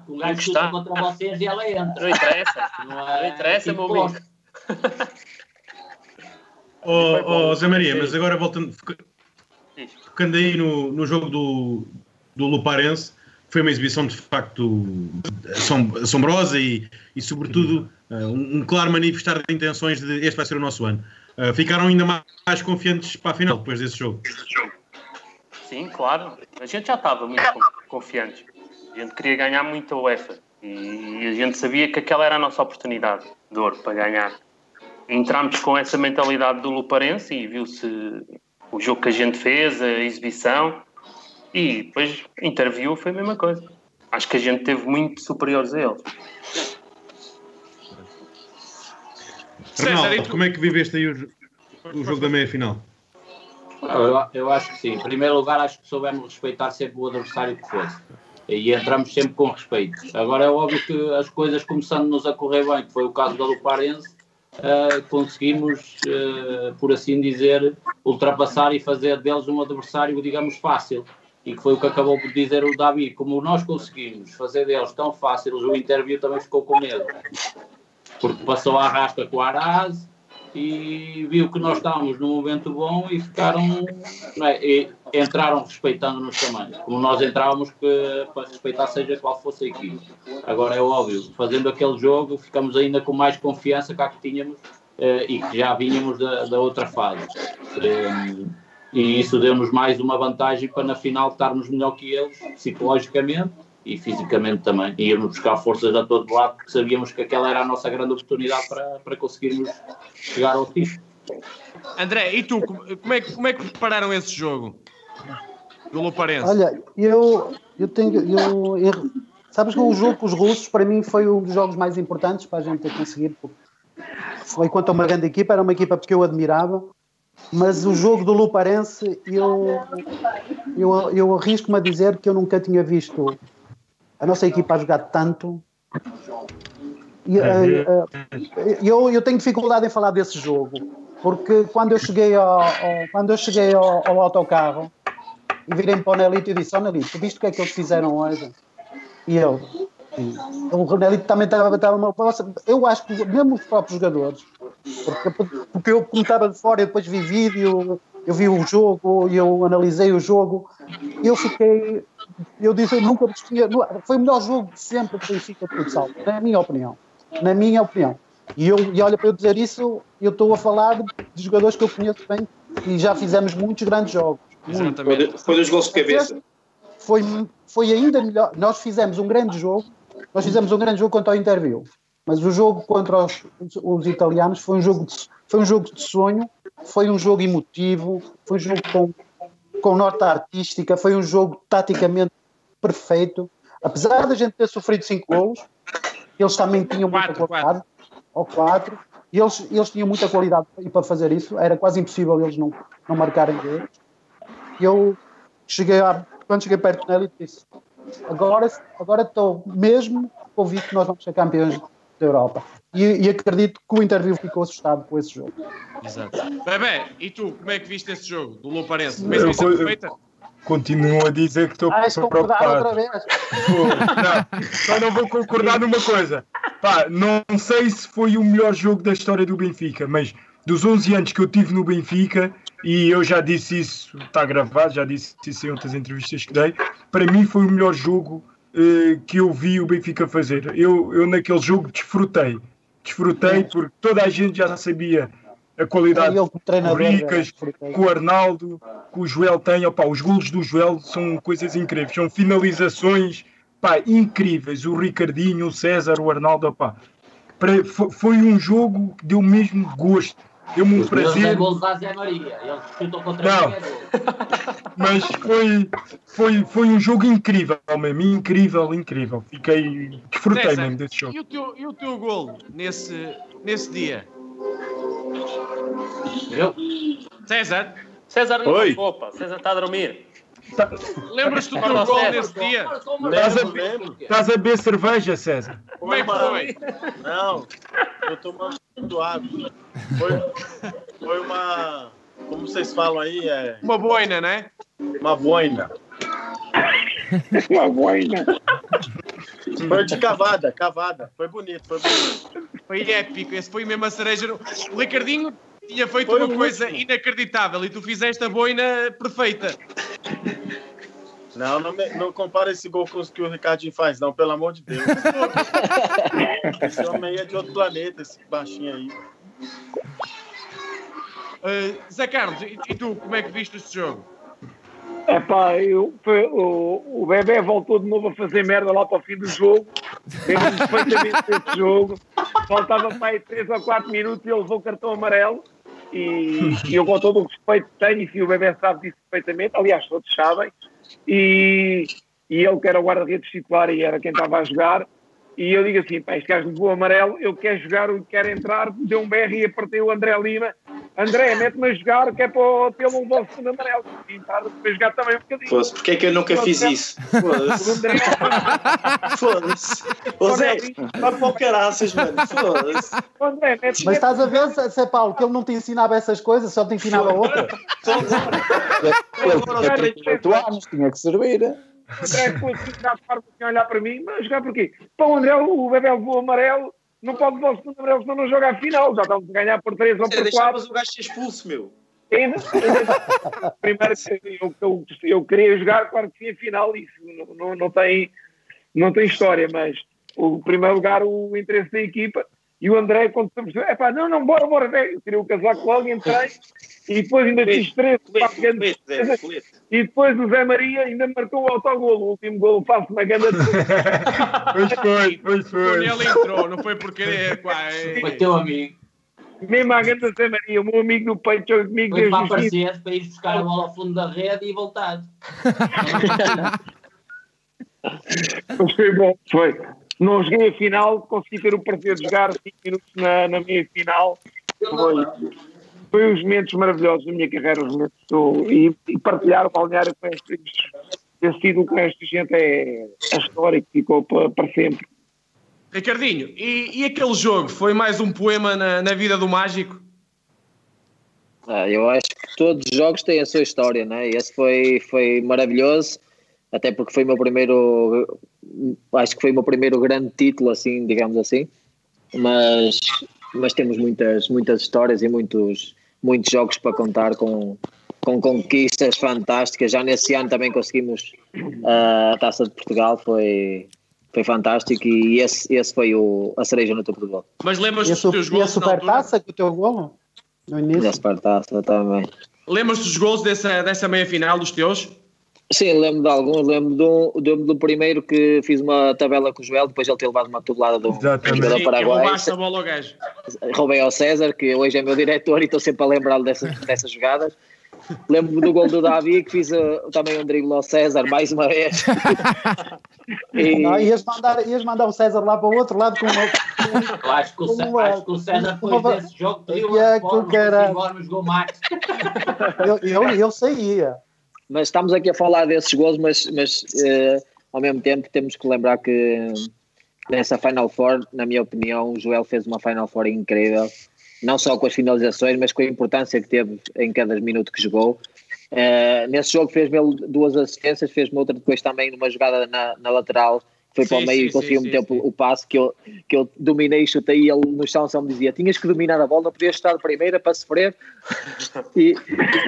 Porque o gajo chuta Encostar. contra vocês e ela entra. Não interessa. Não, é, Não interessa, meu amigo. Ó oh, Zé Maria, mas agora voltando, foca- focando aí no, no jogo do, do Luparense, foi uma exibição de facto assom- assombrosa e, e sobretudo, eh, um, um claro manifestar de intenções de este vai ser o nosso ano. Eh, ficaram ainda mais, mais confiantes para a final depois desse jogo. Sim, claro. A gente já estava muito con- confiante. A gente queria ganhar muito a UEFA. E a gente sabia que aquela era a nossa oportunidade de ouro para ganhar. Entramos com essa mentalidade do Luparense e viu-se o jogo que a gente fez, a exibição. E depois, interview foi a mesma coisa. Acho que a gente teve muito superiores a eles. César, Ronaldo, tu? como é que viveste aí o, o jogo da meia-final? Eu, eu acho que sim. Em primeiro lugar, acho que soubemos respeitar sempre o adversário que fosse. E entramos sempre com respeito. Agora é óbvio que as coisas começando-nos a correr bem, que foi o caso da Luparense, uh, conseguimos, uh, por assim dizer, ultrapassar e fazer deles um adversário, digamos, fácil. E que foi o que acabou por dizer o Davi. Como nós conseguimos fazer deles tão fáceis, o interview também ficou com medo. Porque passou a rasca com o Araz, e viu que nós estávamos num momento bom e ficaram, é? e entraram respeitando-nos também, como nós entrávamos que, para respeitar seja qual fosse a equipe. Agora é óbvio, fazendo aquele jogo ficamos ainda com mais confiança que a que tínhamos eh, e que já vínhamos da, da outra fase. Eh, e isso deu-nos mais uma vantagem para na final estarmos melhor que eles, psicologicamente e fisicamente também. E irmos buscar forças a todo lado, porque sabíamos que aquela era a nossa grande oportunidade para, para conseguirmos chegar ao título. André, e tu, como é, como é que prepararam esse jogo? Do Luparense? Olha, eu, eu tenho. Eu, eu, sabes que o jogo com os russos, para mim, foi um dos jogos mais importantes para a gente ter conseguido. Foi quanto a uma grande equipa, era uma equipa que eu admirava, mas o jogo do Luparense, eu, eu, eu arrisco-me a dizer que eu nunca tinha visto a nossa equipa a jogar tanto. E, uh, uh, eu, eu tenho dificuldade em falar desse jogo, porque quando eu cheguei ao, ao quando eu cheguei ao, ao autocarro e virei para o Nelito e disse: Ó oh, Nelito, tu viste o que é que eles fizeram hoje? E eu, o Nelito também estava, estava uma. Eu acho que mesmo os próprios jogadores, porque, porque eu, como estava de fora, eu depois vi vídeo, eu vi o jogo, eu analisei o jogo, eu fiquei eu disse, eu nunca tinha. Foi o melhor jogo de sempre do Benfica de futsal, na minha opinião. Na minha opinião. E, eu, e olha, para eu dizer isso, eu estou a falar de jogadores que eu conheço bem e já fizemos muitos grandes jogos. Exatamente. Foi dos gols de cabeça. Foi, foi ainda melhor. Nós fizemos um grande jogo, nós fizemos um grande jogo contra o Interview, mas o jogo contra os, os italianos foi um jogo de, foi um jogo de sonho, foi um jogo emotivo, foi um jogo com com nota artística, foi um jogo taticamente perfeito. Apesar da gente ter sofrido 5 golos, eles também tinham muita quatro, qualidade, quatro. ou 4, e eles, eles tinham muita qualidade para fazer isso, era quase impossível eles não, não marcarem golos. E eu cheguei a, quando cheguei perto dele, disse: agora, agora estou mesmo convicto que nós vamos ser campeões da Europa. E, e, acredito que o interview ficou assustado com esse jogo. Exato. Bebé, e tu, como é que viste esse jogo do que perfeita? Continuo a dizer que estou ah, preocupado. outra vez. não, só não vou concordar numa coisa. Pá, não sei se foi o melhor jogo da história do Benfica, mas dos 11 anos que eu tive no Benfica, e eu já disse isso, está gravado, já disse isso em outras entrevistas que dei, para mim foi o melhor jogo uh, que eu vi o Benfica fazer. Eu, eu naquele jogo desfrutei. Desfrutei porque toda a gente já sabia a qualidade do Ricas, que o Arnaldo, que o Joel tem. Opa, os golos do Joel são coisas incríveis, são finalizações pá, incríveis. O Ricardinho, o César, o Arnaldo, opa, foi um jogo que deu mesmo gosto. Deu-me um prazer. Gols da Zé Maria. Eles chutam contra Não. Mas foi, foi, foi um jogo incrível mesmo. Incrível, incrível. Fiquei. Desfrutei César, mesmo desse jogo. E o teu, e o teu gol nesse, nesse dia? Eu? César? César não Oi. Opa, César está a dormir. Tá. Lembras-te do teu gol nesse dia? Estás a beber cerveja, César? Como é que foi? Não, eu tomando água. Foi, foi uma. Como vocês falam aí? É... Uma boina, né? Uma boina. uma boina. Foi de cavada, cavada. Foi bonito, foi bonito. Foi épico. Esse foi mesmo a cereja. O Ricardinho tinha feito foi uma coisa último. inacreditável e tu fizeste a boina perfeita. Não, não, me, não compara esse gol com os que o Ricardinho faz, não, pelo amor de Deus. esse homem aí é de outro planeta, esse baixinho aí. Uh, Zé Carlos, e, e, tu, como é que viste esse jogo? É pá, eu, o, o Bebé voltou de novo a fazer merda lá para o fim do jogo. Temos perfeitamente esse jogo. Faltava para aí 3 ou 4 minutos e ele levou o cartão amarelo. E, e, eu, com todo o respeito que tenho, e o Bebé sabe disso perfeitamente, aliás, todos sabem, e, e ele que era o guarda-redes titular e era quem estava a jogar, e eu digo assim, pá, este gajo levou amarelo, eu quero jogar, eu quero entrar, deu um BR e apertei o André Lima, André, mete-me a jogar que é para ter um bom segundo amarelo. E estar a jogar também um bocadinho. Fosse, porque é que eu nunca fiz isso? Foda-se. Foda-se. Ô Zé, vai para o caraças, mano. Foda-se. André, mete Mas estás a ver, Zé- Paulo, que ele não te ensinava essas coisas, só te ensinava outra. Ele 38 anos, tinha que servir. André já de forma a olhar para mim, mas jogar porquê? Para o André, o Bebel levou amarelo, não pode levar o segundo amarelo, senão não joga a final. Já estamos a ganhar por 3 ou por 4. deixavas o gajo ser expulso, meu. Ainda, primeiro, eu, eu, eu queria jogar, claro que sim, a final, isso não, não, não, tem, não tem história, mas o primeiro lugar, o interesse da equipa, e o André, quando estamos, é pá, não, não, bora, bora, velho. Eu tirei o casaco logo, entrei, e depois ainda fiz três, e depois o Zé Maria ainda marcou o autogolo, o último golo, faço uma grande Pois foi, pois foi. Quando ele entrou, não foi por querer. pá, é- Foi teu amigo. Mesmo a grande Zé Maria, o meu amigo do peito, joga comigo Foi desde para os 15. aparecer, para ir buscar a bola ao fundo da rede e voltar. Mas foi bom, foi. Não joguei a final, consegui ter o prazer de jogar 5 minutos na, na minha final. Foi, foi os momentos maravilhosos da minha carreira, os momentos do- e, e partilhar o balneário com estes, esse título com esta gente é, é histórico, ficou para, para sempre. Ricardinho, e, e aquele jogo foi mais um poema na, na vida do mágico? Ah, eu acho que todos os jogos têm a sua história, né? E Esse foi, foi maravilhoso, até porque foi o meu primeiro, acho que foi o meu primeiro grande título, assim, digamos assim. Mas, mas temos muitas, muitas histórias e muitos, muitos jogos para contar com, com conquistas fantásticas. Já nesse ano também conseguimos ah, a Taça de Portugal, foi, foi fantástico e esse, esse foi o, a cereja no topo do bolo. Mas E lembras-te a, dos teus e a gols na altura? supertaça com o teu golo? No Da início? Supertaça também. Lembras-te dos gols dessa, dessa meia-final, dos teus? Sim, lembro de alguns. Lembro do, lembro do primeiro que fiz uma tabela com o Joel, depois ele ter levado uma tubulada do jogador paraguai. roubaste a bola ao gajo. Roubei ao César, que hoje é meu diretor e estou sempre a lembrá-lo dessas, dessas jogadas. Lembro-me do gol do Davi, que fiz uh, também um drible ao César, mais uma vez. E- Não, ias, mandar, ias mandar o César lá para o outro lado com uma. Eu acho que o, Cé- Uma- acho que o César depois uma- desse jogo pediu E é a Max. Eu, eu, eu saía. Mas estamos aqui a falar desses gols, mas, mas eh, ao mesmo tempo temos que lembrar que nessa Final Four, na minha opinião, o Joel fez uma Final Four incrível, não só com as finalizações, mas com a importância que teve em cada minuto que jogou. Eh, nesse jogo fez-me duas assistências, fez-me outra depois também numa jogada na, na lateral, foi para Sim, o meio sim, e conseguiu sim, meter sim, o, o passe que eu, que eu dominei e chutei e ele no chão só me dizia tinhas que dominar a bola, não podias estar de primeira para sofrer e,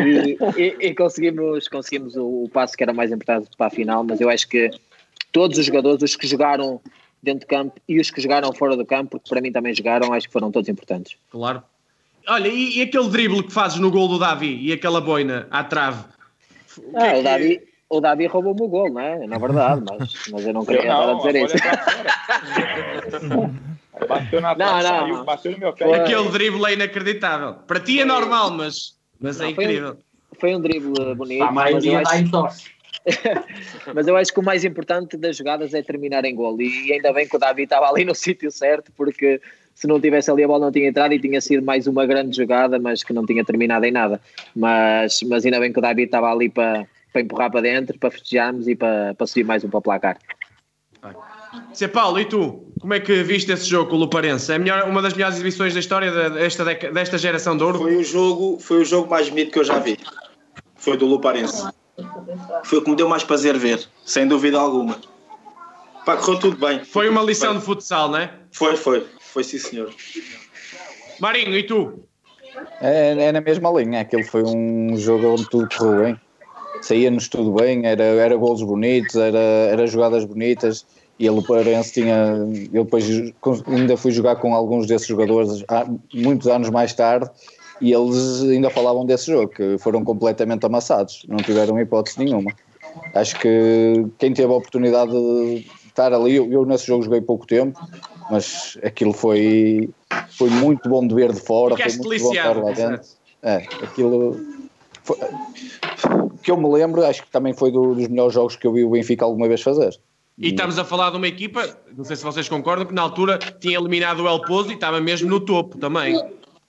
e, e- e conseguimos, conseguimos o, o passe que era mais importante para a final, mas eu acho que todos os jogadores, os que jogaram dentro do campo e os que jogaram fora do campo, porque para mim também jogaram, acho que foram todos importantes. Claro. Olha, e, e aquele drible que fazes no gol do Davi e aquela boina à trave? O que Ah, é o, que- Davi, o Davi roubou-me o gol, não é? Na verdade, mas, mas eu não queria estar a dizer isso. Bateu na Não, não. saiu, bateu no meu pé. Foi- Aquele drible é inacreditável. Para ti é normal, mas, mas é Não, foi um- incrível. Foi um drible bonito, um mas eu, acho, mas eu acho que o mais importante das jogadas é terminar em gol. E ainda bem que o Davi estava ali no sítio certo, porque se não tivesse ali a bola não tinha entrado e tinha sido mais uma grande jogada, mas que não tinha terminado em nada. Mas, mas ainda bem que o Davi estava ali para, para empurrar para dentro, para festejarmos e para, para subir mais um para o placar. Zé Paulo, e tu? Como é que viste esse jogo com o Luparense? É melhor- uma das melhores exibições da história desta, desta geração de ouro? Foi o jogo, foi o jogo mais bonito que eu já vi. Foi do Luparense. Foi o que me deu mais prazer ver, sem dúvida alguma. Pá, correu tudo bem. Foi uma lição de futsal, não é? Foi, foi. Foi sim, senhor. Marinho, e tu? É, é na mesma linha, aquele foi um jogo onde tudo correu bem. Saía-nos tudo bem, era, era golos bonitos, era, era jogadas bonitas e ele Parense tinha. Eu depois ainda fui jogar com alguns desses jogadores há muitos anos mais tarde e eles ainda falavam desse jogo, que foram completamente amassados, não tiveram hipótese nenhuma. Acho que quem teve a oportunidade de estar ali, eu, eu nesse jogo joguei pouco tempo, mas aquilo foi, foi muito bom de ver de fora, foi Ficaste muito bom estar lá deliciado, dentro. É, aquilo. Foi, que eu me lembro, acho que também foi do- dos melhores jogos que eu vi o Benfica alguma vez fazer. E estamos a falar de uma equipa, não sei se vocês concordam, que na altura tinha eliminado o El Pozo e estava mesmo no topo também.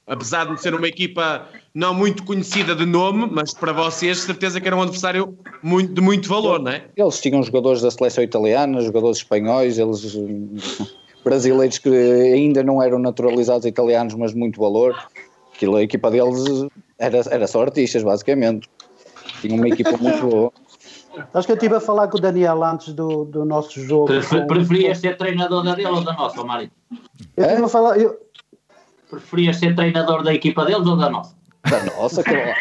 apesar de ser uma equipa não muito conhecida de nome, mas para vocês, certeza que era um adversário muito, de muito valor, não é? Eles tinham jogadores da seleção italiana, jogadores espanhóis, eles brasileiros que ainda não eram naturalizados italianos, mas muito valor. Aquilo, a equipa deles era, era só artistas, basicamente. Tinha uma equipa muito boa. Acho que eu estive a falar com o Daniel antes do, do nosso jogo. Prefer, preferias ser treinador da dele ou da nossa, Mário? Eu estive a falar. Eu... Preferias ser treinador da equipa deles ou da nossa? Da nossa, claro.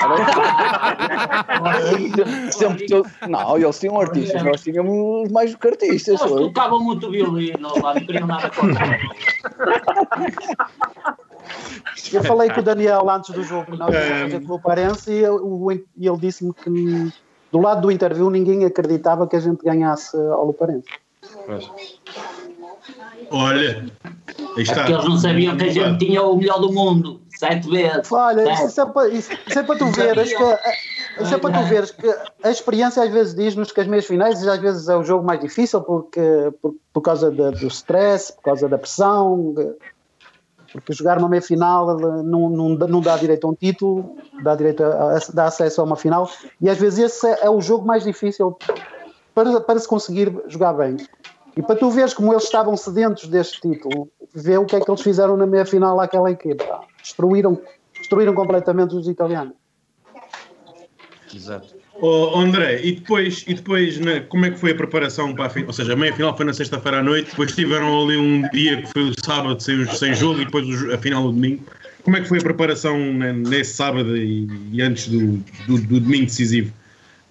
Sempre tu... Não, eles tinham artistas, nós tínhamos mais do que artistas. Eles tocavam muito violino lá, não queriam nada contra Eu falei com o Daniel antes do jogo, nós fazer com o Parense, e ele disse-me que do lado do interview ninguém acreditava que a gente ganhasse ao Luparense. Olha, aí está. É porque eles não sabiam que a gente tinha o melhor do mundo, sete vezes. Olha, isso é, para, isso, isso é para tu veres que. Isso é para tu veres que a experiência às vezes diz-nos que as meias finais às vezes é o jogo mais difícil porque, por, por causa de, do stress, por causa da pressão, porque jogar uma meia final não, não, não dá direito a um título, dá direito a, dá acesso a uma final, e às vezes esse é, é o jogo mais difícil para, para se conseguir jogar bem. E para tu veres como eles estavam sedentos deste título, vê o que é que eles fizeram na meia final àquela equipa. Destruíram, destruíram completamente os italianos. Exato. Oh, André, e depois, e depois né, como é que foi a preparação para a final? Ou seja, a meia final foi na sexta-feira à noite, depois tiveram ali um dia que foi o sábado sem, sem jogo e depois a final no domingo. Como é que foi a preparação né, nesse sábado e, e antes do, do, do, domingo decisivo?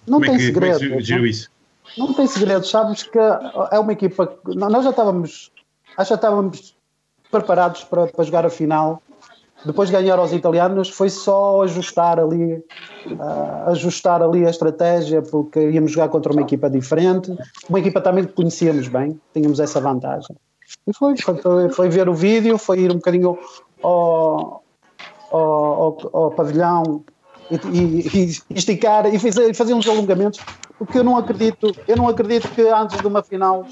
Não como tem é que, segredo. Como é que geriu isso? Não tem segredo, sabes que é uma equipa. Nós já estávamos, já estávamos preparados para, para jogar a final depois de ganhar aos italianos foi só ajustar ali uh, ajustar ali a estratégia porque íamos jogar contra uma equipa diferente. Uma equipa também que conhecíamos bem tínhamos essa vantagem. E foi, foi, foi ver o vídeo foi ir um bocadinho ao, ao, ao, ao pavilhão e, e, e, esticar e fazer, fazer uns alongamentos porque eu não acredito eu não acredito que antes de uma final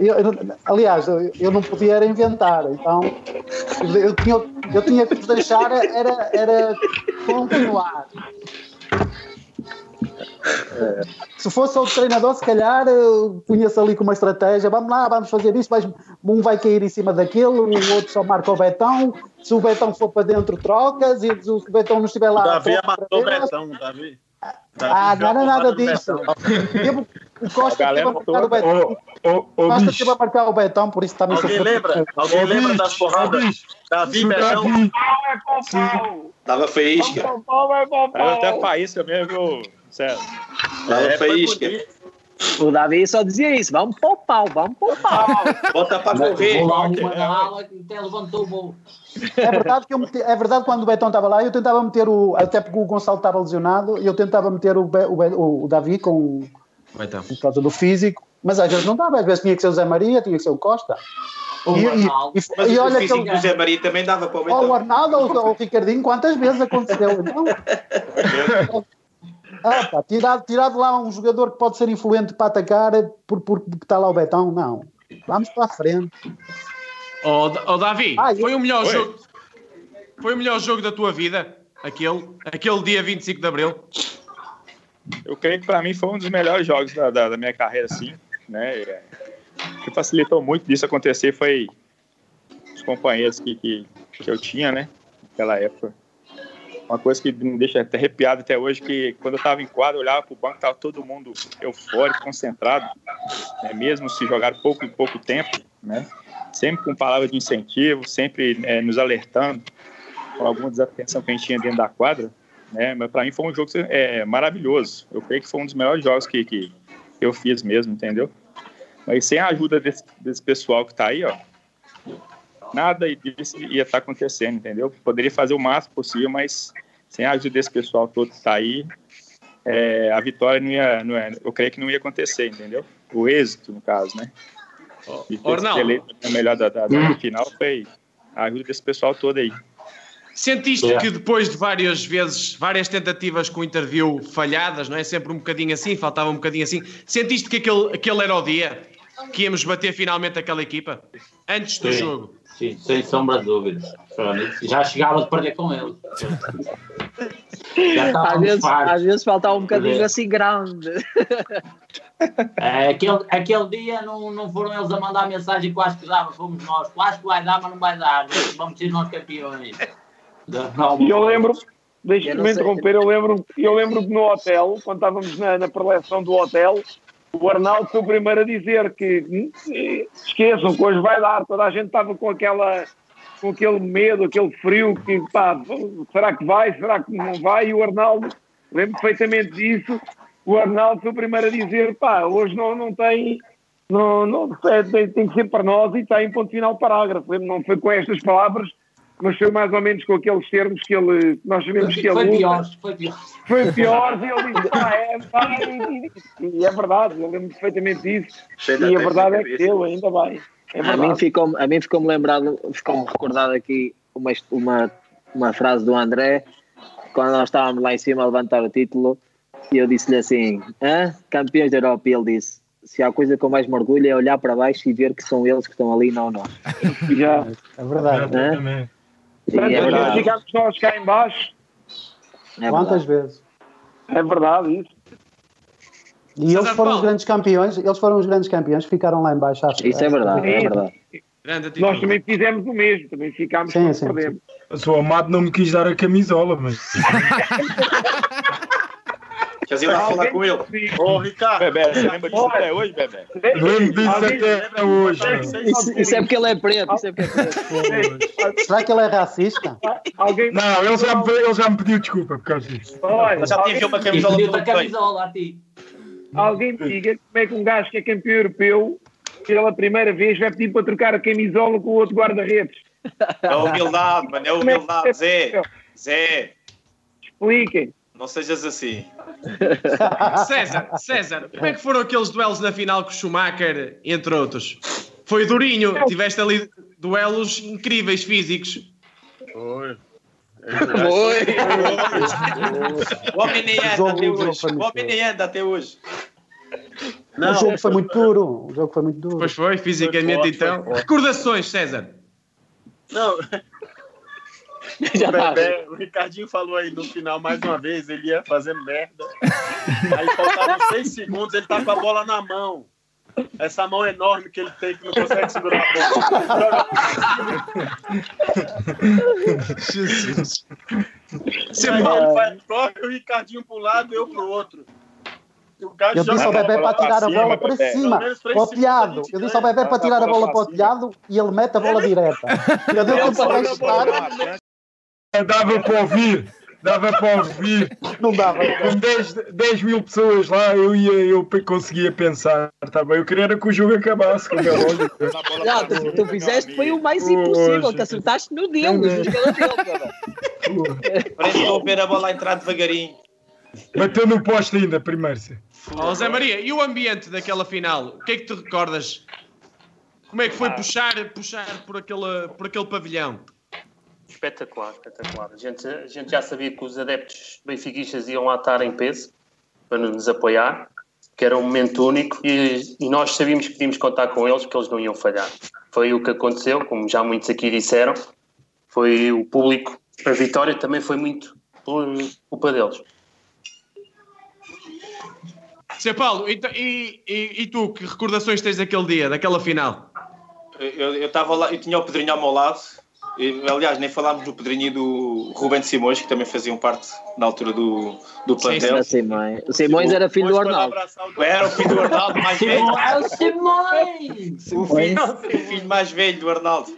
eu, eu, aliás, eu não podia inventar, então eu tinha, eu tinha que deixar era, era continuar. Se fosse outro treinador, se calhar punha-se ali com uma estratégia, vamos lá, vamos fazer isso, mas um vai cair em cima daquele, o outro só marca o betão, se o betão for para dentro trocas, e se o betão não estiver lá... O Davi matou o betão, Davi. Davi ah, não era nada disso. O Costa teve a marcar o Betão. O, o, o Costa teve a marcar o Betão, por isso está me Alguém lembra? Alguém lembra das porradas? Davi Betão. Dava faísca. Era até faísca mesmo, Sério. Dava faísca. O Davi só dizia isso, vamos pôr pau, vamos pôr pau. Bota para correr. Vou lá uma ala que até levantou o bolo. É verdade que eu meti, é verdade quando o Betão estava lá, eu tentava meter o, até porque o Gonçalo estava lesionado, eu tentava meter o, o, o Davi com Betão. por causa do físico, mas às vezes não dava, às vezes tinha que ser o Zé Maria, tinha que ser o Costa. O E- e- Arnaldo. e- Mas e o olha físico que do Zé Maria também dava para o Ou o Betão. Arnaldo ou ou o Ricardinho, quantas vezes aconteceu? Então, ah, pá, tirar, tirar de lá um jogador que pode ser influente para atacar por, por, porque está lá o Betão, não. Vamos para a frente. Ó ó, Davi, Ah, foi eu- o melhor Oi. jogo. Foi o melhor jogo da tua vida, aquele, aquele dia 25 de Abril. Eu creio que para mim foi um dos melhores jogos da, da, da minha carreira, sim. Né? É, O que facilitou muito disso acontecer foi os companheiros que, que, que eu tinha, né? Naquela época. Uma coisa que me deixa até arrepiado até hoje, que quando eu estava em quadra, eu olhava para o banco, estava todo mundo eufórico, concentrado, né? mesmo se jogar pouco em pouco tempo, né? Sempre com palavras de incentivo, sempre é, nos alertando com alguma desatenção que a gente tinha dentro da quadra né? Mas para mim foi um jogo é, maravilhoso. Eu creio que foi um dos melhores jogos que, que eu fiz mesmo, entendeu? Mas sem a ajuda desse, desse pessoal que tá aí, ó, nada disso ia estar acontecendo, entendeu? Poderia fazer o máximo possível, mas sem a ajuda desse pessoal todo que tá aí, é, a vitória não ia, não ia, eu creio que não ia acontecer, entendeu? O êxito, no caso, né? E ter a melhor da, da, da final foi a ajuda desse pessoal todo aí. Sentiste É. que depois de várias vezes, várias tentativas com interview falhadas, não é? Sempre um bocadinho assim, faltava um bocadinho assim. Sentiste que aquele, aquele era o dia que íamos bater finalmente aquela equipa? Antes do Sim. jogo? Sim, sem sombra de dúvidas. Já chegava de perder com ele. às, vezes, às vezes faltava um bocadinho assim grande. É, aquele, aquele dia não, não foram eles a mandar mensagem quase que dava, fomos nós. Quase que vai dar, mas não vai dar. Vamos ser nós campeões. E eu lembro, deixa-me interromper, eu lembro, eu lembro que no hotel, quando estávamos na, na preleção do hotel, o Arnaldo foi o primeiro a dizer que hum, esqueçam que hoje vai dar, toda a gente estava com aquela com aquele medo, aquele frio, que pá, será que vai, será que não vai? E o Arnaldo, lembro perfeitamente disso, o Arnaldo foi o primeiro a dizer, pá, hoje não, não tem, não, não, é, tem, tem que ser para nós e está em ponto final parágrafo. Não foi com estas palavras, mas foi mais ou menos com aqueles termos que ele, nós sabemos que ele foi pior, foi pior. Foi pior e ele disse, ah, é, pá, e, e, é verdade, eu lembro perfeitamente disso. e a verdade é que deu, ainda bem. É a mim ficou a mim ficou-me lembrado, ficou-me recordado aqui uma, uma, uma frase do André, quando nós estávamos lá em cima a levantar o título, e eu disse-lhe assim, Hã? campeões da Europa, e ele disse, se há coisa que eu mais me orgulho é olhar para baixo e ver que são eles que estão ali, não nós. Já. É verdade. É? É verdade. Ficamos nós cá em baixo. É Quantas vezes? É verdade isso. E eles foram os grandes campeões, eles foram os grandes campeões, ficaram lá embaixo. Acho, Isso é verdade, é verdade. Nós também fizemos o mesmo, também ficámos sim, sim, sim. A sua amado não me quis dar a camisola, mas. Ir lá falar com ele? Ô, oh, Ricardo. Bebé, você lembra disso até hoje, Bebé? Lembro disso até hoje. Isso, isso, é porque ele é preto. Isso é porque é preto. Será que ele é racista? Alguém... Não, ele já, me, ele já me pediu desculpa por causa disso. Olha, já tive uma camisola. Pediu a camisola a ti. Alguém me diga como é que um gajo que é campeão europeu, pela primeira vez, vai pedir para trocar a camisola com o outro guarda-redes. É humildade, mano, é humildade. Zé, Zé. Expliquem. Não sejas assim. César, César, como é que foram aqueles duelos na final com o Schumacher, entre outros? Foi durinho, tiveste ali duelos incríveis físicos. Foi. Foi. O homem nem anda até hoje. O homem nem anda até hoje. Não, o jogo foi muito duro. O jogo foi muito duro. Pois foi, fisicamente foi forte, então. Foi Recordações, César. Não, o, Bebé, o Ricardinho falou aí no final mais uma vez, ele ia fazendo merda. Aí faltavam seis segundos, ele tá com a bola na mão. Essa mão enorme que ele tem que não consegue segurar a bola. Jesus. Você Paulo faz, corre o Ricardinho para um lado e eu para o outro. Eu disse ao Bebé para tirar a bola para cima, para o piado. Eu disse ao Bebé para tirar a bola para o piado e ele mete a bola direta. Eu dei para estar. Dava para ouvir, dava para ouvir. Não dava. Com 10, 10 mil pessoas lá, eu, ia, eu conseguia pensar. Tá bem? Eu queria que o jogo acabasse, como é lógico. Não, tu, tu fizeste foi o mais impossível, que acertaste no dele, no jogador dele. Parece que estou a ver a bola entrar devagarinho. Bateu no poste ainda, primeiro. Oh, Zé Maria, e o ambiente daquela final? O que é que te recordas? Como é que foi puxar, puxar por, aquele, por aquele pavilhão? Espetacular, espetacular. A gente, a gente já sabia que os adeptos benfiquistas iam lá estar em peso para nos apoiar, que era um momento único e, e, nós sabíamos que podíamos contar com eles, que eles não iam falhar. Foi o que aconteceu, como já muitos aqui disseram. Foi o público. A vitória também foi muito por culpa deles. Sr. Paulo, e, e, e, tu, que recordações tens daquele dia, daquela final? Eu estava lá, eu tinha o Pedrinho ao meu lado Aliás, nem falámos do Pedrinho e do Rubem Simões, que também faziam parte na altura do, do plantel. Sim, Simões. O Simões era filho do Arnaldo. Era o filho do Arnaldo, mais velho. É o Simões! O filho, o filho mais velho do Arnaldo.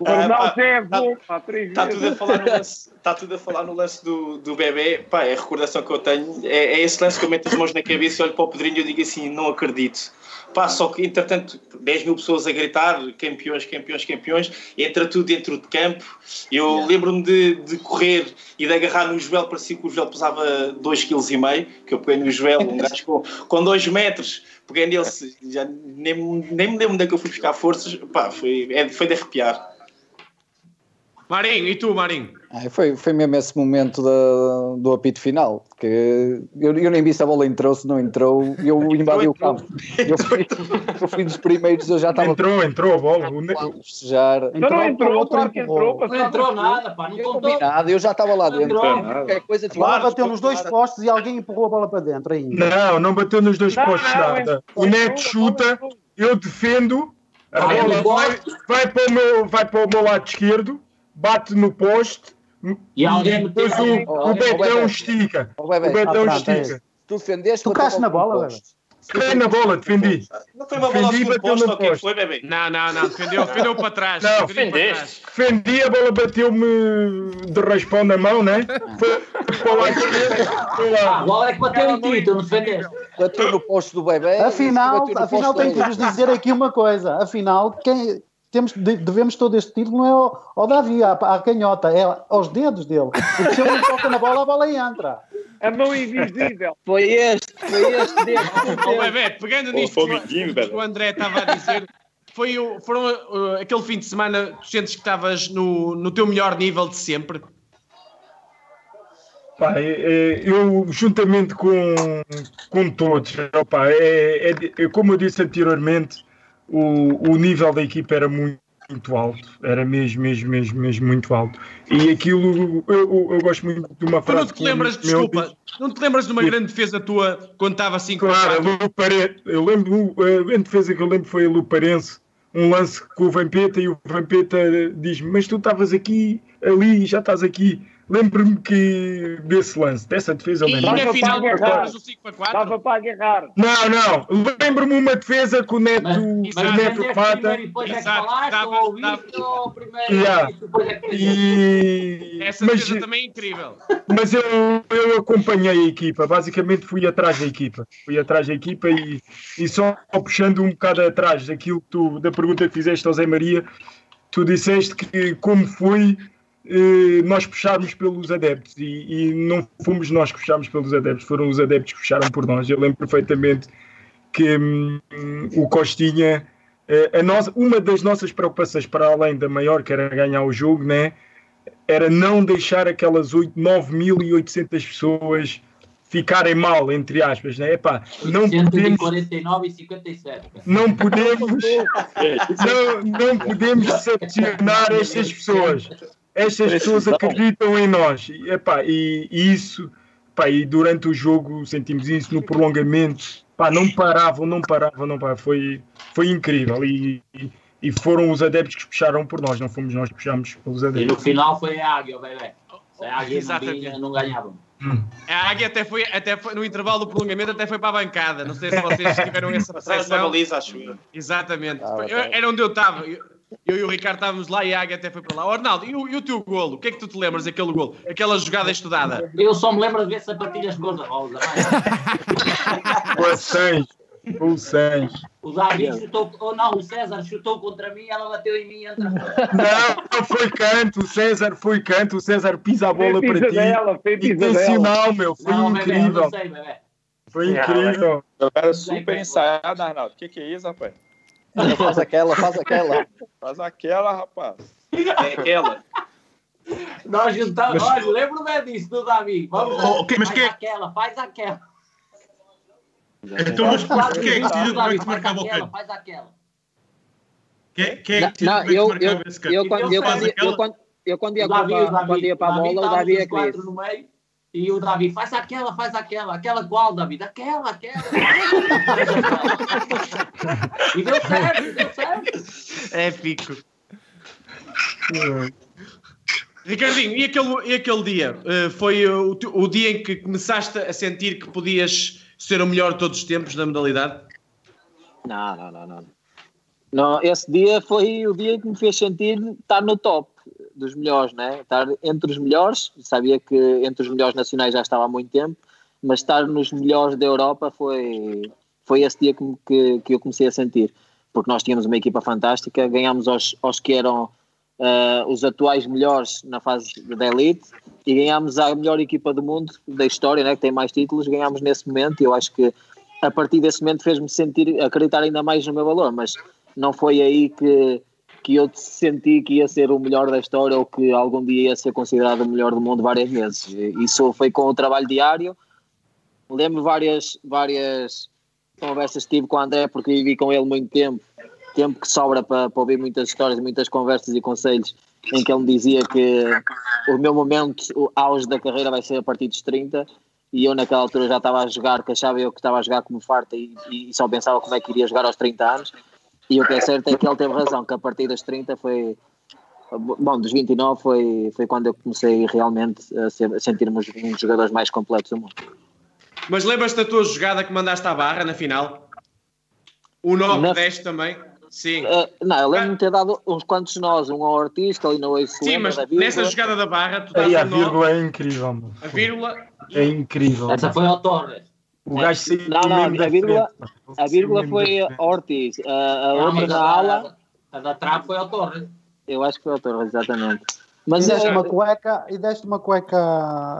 O Arnaldo ah, é bom, Está tudo a falar no lance, está tudo a falar no lance do, do bebê. Pá, é a recordação que eu tenho. É, é esse lance que eu meto as mãos na cabeça e olho para o Pedrinho e eu digo assim: não acredito Pá, só que entretanto 10 mil pessoas a gritar campeões, campeões, campeões, entra tudo dentro de campo. Eu yeah. lembro-me de, de, correr e de agarrar no joelho, parecia que o joelho pesava 2,5 kg, que eu peguei no joelho, um gajo com, com 2 metros, peguei nele, já nem, nem me lembro onde é que eu fui buscar forças, pá, foi, é, foi de arrepiar. Marinho, e tu, Marinho? Ah, foi, foi mesmo esse momento da, do apito final, que eu, eu nem vi se a bola entrou, se não entrou, eu invadi o campo. Eu fui, eu fui dos primeiros, eu já estava. Entrou, entrou a bola. O ne- festejar. Então não entrou, claro que entrou. Não entrou nada, pá, não contou. não vi nada, eu já estava lá dentro. Entrou. Qualquer coisa bola tinha- bateu nos dois postes e alguém empurrou a bola para dentro ainda. Não, não bateu nos dois Não, postos não, nada. O Neto chuta, eu defendo, a bola vai, vai, para o meu, vai para o meu lado esquerdo, bate no poste E alguém meteu depois o, o Betão estica. O Betão Ah, é estica. tu defendeste. Tocaste na bola. Fiquei na bola, defendi. Não foi uma bola Defendi e bateu posto, no ou o que poste. foi, bebê? Não, não, não, defendeu, defendeu para trás. Não, defendeu para trás. Defendeste. Defendi, a bola bateu-me de raspão na mão, né? Foi para esquerdo, foi Ah, lá. agora é que bateu em ti, tu não defendeste. Bateu no posto do bebé. Afinal, afinal posto tenho que vos dizer aqui uma coisa. Afinal, quem temos, de- devemos todo este título não é ao, ao Davi, à, à canhota, é aos dedos dele. Porque se ele não toca na bola, a bola entra. A mão invisível. Foi este, foi este dedo. Bebé, pegando nisto que o- André estava a dizer, foi o, foram uh, aquele fim de semana, tu sentes que estavas no, no teu melhor nível de sempre? Pá, é- é, eu, juntamente com, com todos, opá, é, é é como eu disse anteriormente, o, o nível da equipa era muito, muito alto, era mesmo, mesmo, mesmo, mesmo muito alto. E aquilo, eu, eu- eu gosto muito de uma Tu não frase te lembras, amigo meu desculpa, não te lembras de uma Sim. grande defesa tua quando estava 5 Claro, a Luparense. Eu lembro, a grande defesa que eu lembro foi a Luparense. Um lance com o Vampeta e o Vampeta diz-me: Mas tu estavas aqui, ali, já estás aqui. Lembro-me que desse lance, dessa defesa eu E na Estava final, para agarrar. estavas no 5 para 4? Estava para agarrar. Não, não, lembro-me uma defesa que o Neto, Mas, o. Neto e depois é que falaste, dava- ou ouviste, ou primeiro Yeah. e é e Essa mas, defesa também é incrível. mas eu, eu acompanhei a equipa, basicamente fui atrás da equipa, fui atrás da equipa e, e só puxando um bocado atrás daquilo que tu, da pergunta que fizeste ao Zé Maria, tu disseste que como foi eh, nós puxarmos pelos adeptos e, e não fomos nós que puxámos pelos adeptos, foram os adeptos que puxaram por nós. Eu lembro perfeitamente que hum, o Costinha, eh, a nossa, uma das nossas preocupações para além da maior, que era ganhar o jogo, né? era não deixar aquelas 8, 9.800 pessoas ficarem mal, entre aspas, né? Epá, não podemos, 149 e 57. cara. não podemos, não, não podemos decepcionar estas pessoas. Estas pessoas acreditam em nós. E, epá, e, e isso, epá, e durante o jogo sentimos isso no prolongamento. Epá, não paravam, não paravam, não paravam. Foi, foi incrível. E, e- e foram os adeptos que puxaram por nós, não fomos nós que puxámos pelos E adeptos. no final foi a Águia, o bebê. Se a Águia não Exatamente. vinha, não ganhavam. A Águia até foi, até foi, no intervalo do prolongamento, até foi para a bancada. Não sei se vocês tiveram essa percepção. baliza, acho eu. Exatamente. Ah, ok. Eu- Era onde eu estava. Eu, eu e o Ricardo estávamos lá e a Águia até foi para lá. Ó, Arnaldo, e o, e o teu golo? O que é que tu te lembras daquele golo? Aquela jogada estudada? Eu só me lembro de ver sapatilhas cor-de-rosa. vai. Com a 100, com o 100. O Davi chutou, ou não, o César chutou contra mim, ela bateu em mim e entra. Não, foi canto, o César foi canto, o César pisa a bola para ti. Intencional, meu, foi Não, incrível. não sei, bebê. Foi incrível. Era super ensaiado, Arnaldo. O que, que é isso, rapaz? Faz aquela, faz aquela. Faz aquela, rapaz. É aquela. Nós juntamos, Mas- olha, lembro-me disso do Davi. Vamos Oh, ok, mas faz é- aquela, faz aquela. Então, mas é que Davi, decidiu como é que se faz marcava o aquela, canto? faz aquela. Quem, quem é que não, é que eu, eu, eu, quando, eu, Faz quando, eu, quando, eu quando ia Davi, quando ia para a bola, o Davi é os e o Davi faz aquela, faz aquela, aquela qual, Davi? Aquela, aquela. e deu certo, deu certo. É pico. Ricardinho, e aquele, e aquele dia? Eh, foi o, o dia em que começaste a sentir que podias ser o melhor de todos os tempos na modalidade? Não, não, não, não. Não, esse dia foi o dia que me fez sentir estar no top dos melhores, né? Estar entre os melhores, sabia que entre os melhores nacionais já estava há muito tempo, mas estar nos melhores da Europa foi, foi esse dia que, que, que eu comecei a sentir, porque nós tínhamos uma equipa fantástica, ganhámos aos, aos que eram ah, os atuais melhores na fase da elite e ganhámos a melhor equipa do mundo da história, né? Que tem mais títulos, ganhámos nesse momento e eu acho que a partir desse momento fez-me sentir, acreditar ainda mais no meu valor, mas não foi aí que, que eu senti que ia ser o melhor da história ou que algum dia ia ser considerado o melhor do mundo várias vezes. Isso foi com o trabalho diário. Lembro várias, várias conversas que tive com o André, porque vivi com ele muito tempo, tempo que sobra para, para ouvir muitas histórias, muitas conversas e conselhos, em que ele me dizia que o meu momento, o auge da carreira vai ser a partir dos 30 e eu naquela altura já estava a jogar, que achava eu que estava a jogar como farta e, e só pensava como é que iria jogar aos 30 anos e o que é certo é que ele teve razão, que a partir dos 30 foi. Bom, dos 29 foi, foi quando eu comecei realmente a, ser, a sentir-me um dos jogadores mais completos do mundo. Mas lembras-te da tua jogada que mandaste à barra na final? O 9-10 também? Sim. Uh, não, eu lembro-me de ter dado uns quantos nós, um ao que ali no Oasis. Sim, mas nessa jogada da barra, tu Aí, a vírgula é incrível, mano. A vírgula. É incrível. Essa foi ao Torres. O gajo saiu Não, não, mesmo da a vírgula, a vírgula foi a Ortiz, a, a Não, outra mas na a- ala. A da trave foi ao Torres. Eu acho que foi ao Torres, exatamente. Mas Mas e deste é- uma cueca, e deste uma cueca,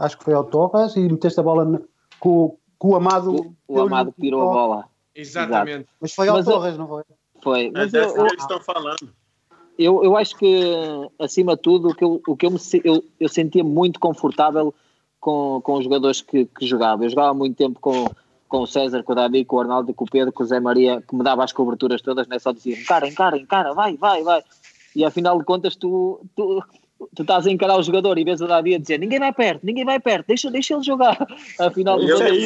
acho que foi ao Torres, e meteste a bola com, com o Amado. o Amado tirou a bola. Exatamente. Mas foi ao Mas eu- Torres, não foi? Foi. É Mas eu, dessa eu, que eles estão falando. eu, eu acho que, acima de tudo, o que eu, o que eu, me, eu, eu sentia muito confortável com, com os jogadores que, que jogava. Eu jogava há muito tempo com, com o César, com o Davi, com o Arnaldo, com o Pedro, com o Zé Maria, que me dava as coberturas todas, né? só dizia encara, encara, encara, vai, vai, vai. E afinal de contas, tu, tu, tu estás a encarar o jogador e vês o Davi a dizer ninguém vai perto, ninguém vai perto, deixa, deixa ele jogar. Afinal de contas,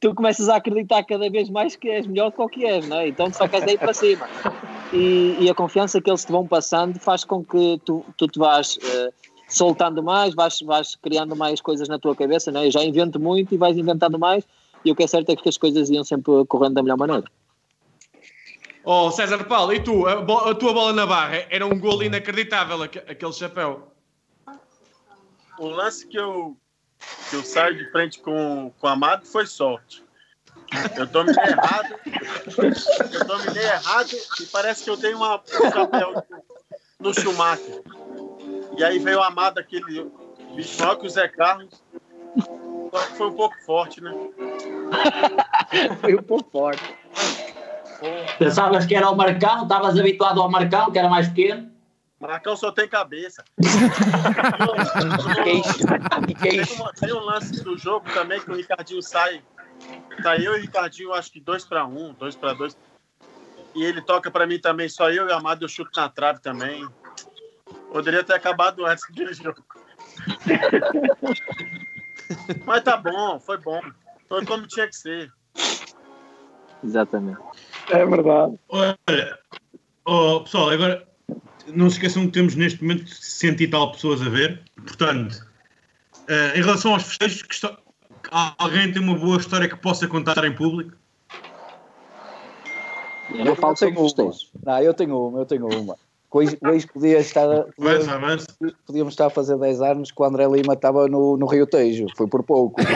tu- começas a acreditar cada vez mais que és melhor do que és, não é? Então tu só queres ir para cima. E, e a confiança que eles te vão passando faz com que tu, tu te vás eh, soltando mais, vais, vais criando mais coisas na tua cabeça, não é? Eu já invento muito e vais inventando mais, e o que é certo é que as coisas iam sempre correndo da melhor maneira. Oh, César Paulo, e tu? A, a tua bola na barra era um gol inacreditável, aque- aquele chapéu. O lance que eu, que eu saio de frente com, com o Amado foi sorte. Eu dominei errado. Eu dominei errado e parece que eu dei uma, um chapéu no Schumacher. E aí veio o Amado, aquele bicho maior que o Zé Carlos. Só que foi um pouco forte, né? Foi um pouco forte. Pensavas que era o Marcão, estavas habituado ao Marcão, que era mais pequeno. Marcão só tem cabeça. Tem, uma- tem um lance do jogo também que o Ricardinho sai. Tá eu e o Ricardinho, acho que 2 para 1, 2 para 2. E ele toca para mim também, só eu e o Amado, eu chuto na trave também. Poderia ter acabado antes daquele jogo. Mas tá bom, foi bom. Foi como tinha que ser. Exatamente. É verdade. Olha, oh, pessoal, agora não se esqueçam que temos neste momento cento e tal pessoas a ver. Portanto, eh, em relação aos festejos, que está- alguém tem uma boa história que possa contar em público? Eu não falo sobre uma. Não, eu tenho uma, eu tenho uma. Hoje, hoje podia estar, Avança, avança. podíamos estar a fazer 10 anos que o André Lima estava no, no Rio Tejo, foi por pouco.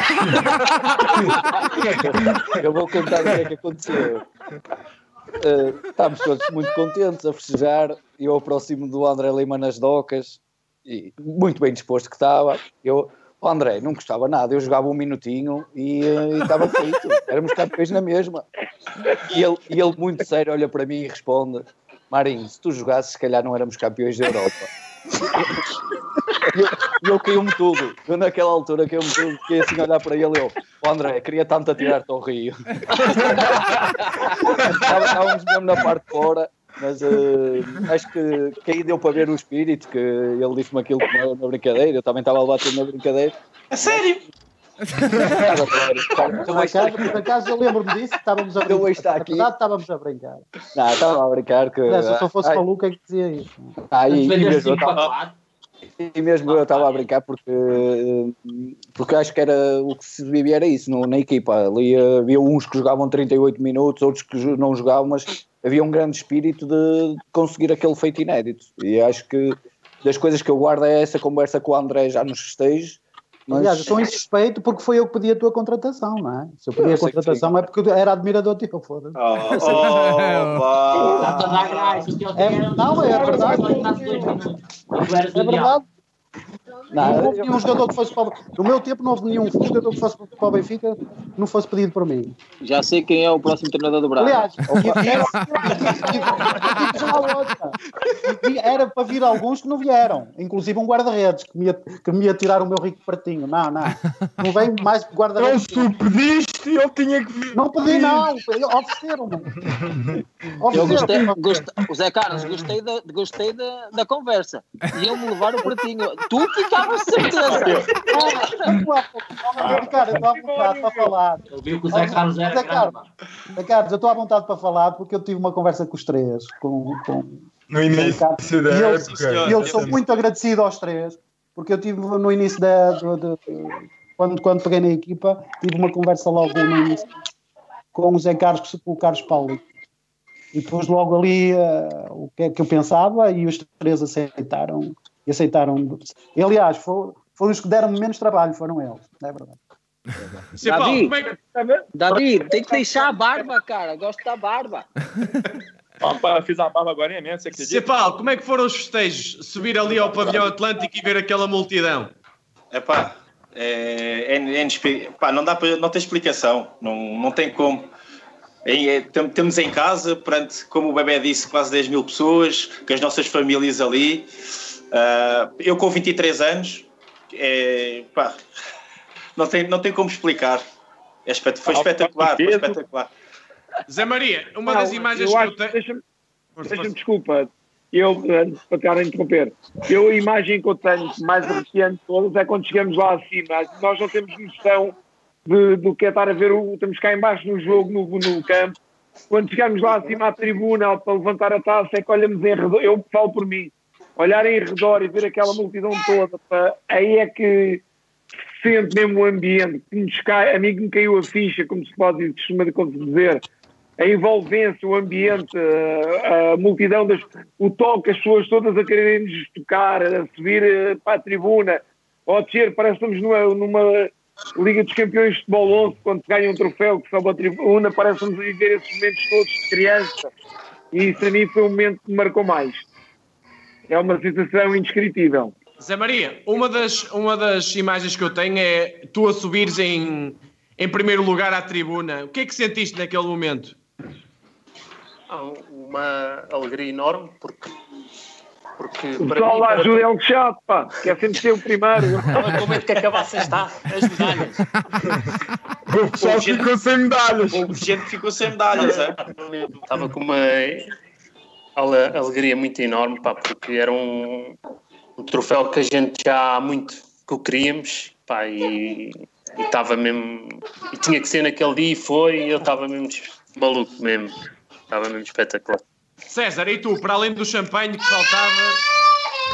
eu vou contar o que é que aconteceu. Uh, estávamos todos muito contentes a festejar. Eu aproximo do André Lima nas docas e muito bem disposto que estava. Eu, o André, não gostava nada. Eu jogava um minutinho e uh, e estava feito. Éramos campeões na mesma. E ele, e ele, muito sério, olha para mim e responde: Marinho, se tu jogasses, se calhar não éramos campeões da Europa. E eu, e eu caiu-me tudo. Eu, naquela altura, caiu-me tudo. Fiquei assim a olhar para ele. Eu, "Ó, André, queria tanto atirar-te ao Rio. Estávamos mesmo na parte de fora. Mas eh, acho que, que aí deu para ver o espírito, que ele disse-me aquilo que não- na brincadeira, eu também estava a levar tudo na brincadeira. A sério? Por acaso, eu lembro-me disso, estávamos a brincar. está aqui. Verdade, estávamos a brincar. Não, estava a brincar que. Não, se eu só fosse Ai, maluco é que dizia isso. Ah, e, e mesmo e mesmo eu estava a brincar porque, porque acho que era o que se vivia era isso no, na equipa. Ali havia uns que jogavam 38 minutos, outros que não jogavam, mas havia um grande espírito de conseguir aquele feito inédito. E acho que das coisas que eu guardo é essa conversa com o André já nos festejos. Mas... Aliás, eu estou insuspeito porque foi eu que pedi a tua contratação, não é? Se eu pedi Eu a contratação é porque era admirador teu, foda-se. Que ele É, não, é verdade. E É verdade. Não, não houve nenhum jogador que fosse para o... No meu tempo não houve nenhum jogador que fosse para o Benfica que não fosse pedido por mim. Já sei quem é o próximo treinador do Braga. Aliás, e- e- e- e- e-. Era para vir alguns que não vieram, inclusive um guarda-redes que me, ia, que me ia tirar o meu rico pratinho. Não, não. Não vem mais guarda-redes. Então, se tu pediste, eu tinha que vir. Não pedi, não. Ofereceram-me. Eu gostei, gostei, o Zé Carlos, gostei, da, gostei da, da conversa. Iam-me levar o pratinho. Tu ficavas certeza. Ricardo, eu estou à vontade para falar. Eu vi que o Zé Carlos era Zé Carlos, Zé Carlos, eu estou à vontade para falar porque eu tive uma conversa com os três. Com, com, No início da e eu, época. e eu sou muito agradecido aos três, porque eu tive no início da. do- do- quando, quando peguei na equipa, tive uma conversa logo no início com o Zé Carlos, com o Carlos Paulo. E depois logo ali eh, o que é que eu pensava e os três aceitaram. E aceitaram. E, aliás, foram, foram os que deram menos trabalho, foram eles, não é verdade? Paulo, Davi, como é que... Davi, tem que deixar a barba, cara. Gosto da barba. Opa, fiz a barba agora em mesmo, você acredita? Paulo, como é que foram os festejos? Subir ali ao pavilhão Atlântico e ver aquela multidão? Epá, é, é, é pá, não dá para não tem explicação, não, não tem como. É- é- tem- temos em casa, perante, como o bebê disse, quase 10 mil pessoas, com as nossas famílias ali. Ah, eu com 23 anos, é, pá, não, tem, não tem como explicar. É espet- foi espetacular, foi espetacular. Zé Maria, uma Não, das imagens eu que acho- eu tenho. Deixa-me, deixa-me, desculpa, eu, antes para estar a interromper, eu a imagem que eu tenho mais arrepiante de todas é quando chegamos lá acima. Nós não temos noção de- do que é estar a ver, o, estamos cá embaixo no jogo, no, no campo. Quando chegamos lá acima à tribuna para levantar a taça, é que olhamos em redor, eu falo por mim, olhar em redor e ver aquela multidão toda, pá, aí é que se sente mesmo o ambiente, que nos cai, a mim que me caiu a ficha, como se pode costuma dizer, a envolvência, o ambiente, a, a multidão, das, o toque, as pessoas todas a quererem nos tocar, a subir eh, para a tribuna, ou a descer, parece que estamos numa, numa Liga dos Campeões de Futebol 11, quando ganha um troféu que sobe a tribuna, parece que estamos a viver esses momentos todos de criança. E isso a mim foi o momento que me marcou mais. É uma sensação indescritível. Zé Maria, uma das, uma das imagens que eu tenho é tu a subires em, em primeiro lugar à tribuna. O que é que sentiste naquele momento? Há uma alegria enorme porque. porque O para pessoal mim, lá para- ajuda é um chato, pá, quer sempre ser o primeiro. Estava com medo que acabasse esta, as medalhas. O pessoal ficou sem medalhas. O gente ficou sem medalhas, é? Estava com uma ale- alegria muito enorme, pá, porque era um, um troféu que a gente já há muito que o queríamos, pá, e estava mesmo. E tinha que ser naquele dia e foi, e eu estava mesmo maluco mesmo. Estava mesmo espetacular. César, e tu, para além do champanhe que faltava,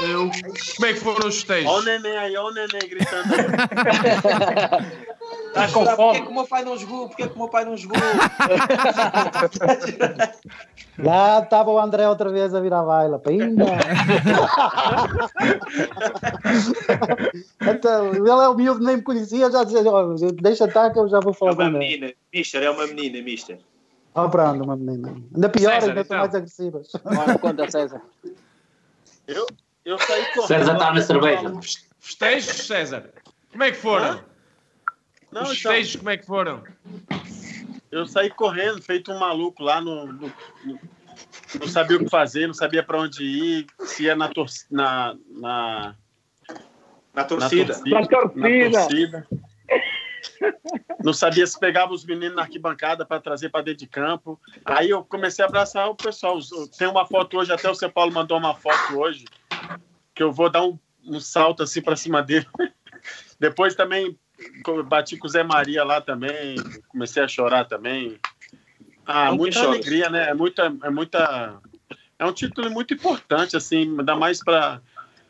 eh, o- como é que foram os festejos? Olha o neném aí, olha o neném gritando. Estás com fome? Porquê que o meu pai não jogou? Porquê que o meu pai não jogou? Lá estava o André outra vez a virar baila. Pimba! então, ele é humilde, nem me conhecia, já dizia, "Ó, deixa estar que eu já vou É falar uma com ele. menina, mister, é uma menina, mister. Oh, pronto, uma menina. Ainda pior, César, ainda estão então. mais agressivas. Agora conta, César. Eu, eu saí correndo. César está na cerveja. Festejos, César? Como é que foram? Não, os então- como é que foram? Eu saí correndo, feito um maluco lá no. no- no- não sabia o que fazer, não sabia para onde ir, se ia na, tor na, na, Na torcida. Na torcida. Na torcida. Não sabia se pegava os meninos na arquibancada para trazer para dentro de campo. Aí eu comecei a abraçar o pessoal. Tem uma foto hoje, até o São Paulo mandou uma foto hoje, que eu vou dar um, um salto assim para cima dele. Depois também bati com o Zé Maria lá também, comecei a chorar também. Ah, Não muita alegria, né? É muita, é muita. É um título muito importante, assim, ainda mais para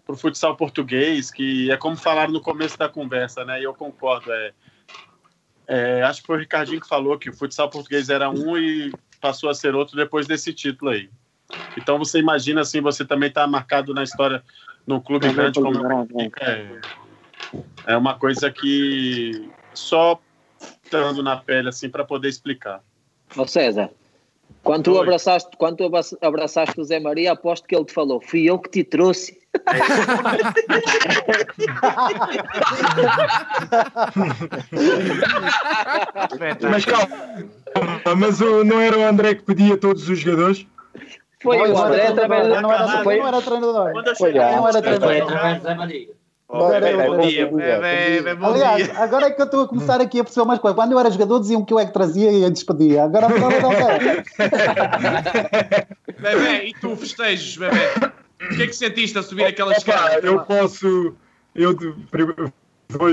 o futsal português, que é como falaram no começo da conversa, né? E eu concordo. É, é, acho que foi o Ricardinho que falou que o futsal português era um e passou a ser outro depois desse título aí. Então você imagina assim, você também está marcado na história num clube grande como é o grande, Benfica. É, uma coisa que só estando na pele assim para poder explicar. Ó César, quando tu, Oi. abraçaste, quando tu abra- abraçaste o Zé Maria, aposto que ele te falou: fui eu que te trouxe. Mas calma, mas o- não era o André que pedia todos os jogadores? Foi o André também. Não era, foi, não era treinador. Foi, não era treinador. Bom dia, bom Aliás, dia. agora é que eu estou a começar aqui a perceber umas coisas. Quando eu era jogador diziam que eu é que trazia e a despedia. Agora não quero. Bebê, e tu festejos, bebê? O que é que sentiste a subir aquela escada? eu posso. Eu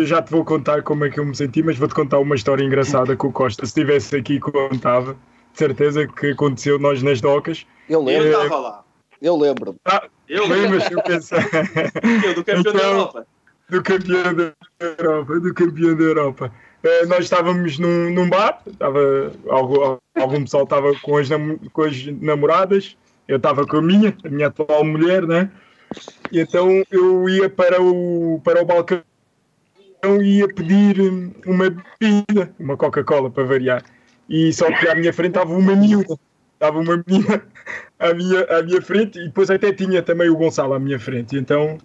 já te vou contar como é que eu me senti, mas vou-te contar uma história engraçada que o Costa, se estivesse aqui, contava. De certeza que aconteceu nós nas docas. Eu Eu Eh, estava lá. Eu lembro. Ah, Eu lembras que eu pensei. Eu, do campeão da Então, Europa. Do campeão da Europa, do campeão da Europa. Eh, nós estávamos num, num bar, estava, algum, algum pessoal estava com as, com as namoradas, eu estava com a minha, a minha atual mulher, né? E então eu ia para o, para o balcão e ia pedir uma bebida, uma Coca-Cola para variar. E só que à minha frente estava uma miúda, estava uma menina à minha, à minha frente e depois até tinha também o Gonçalo à minha frente. E então,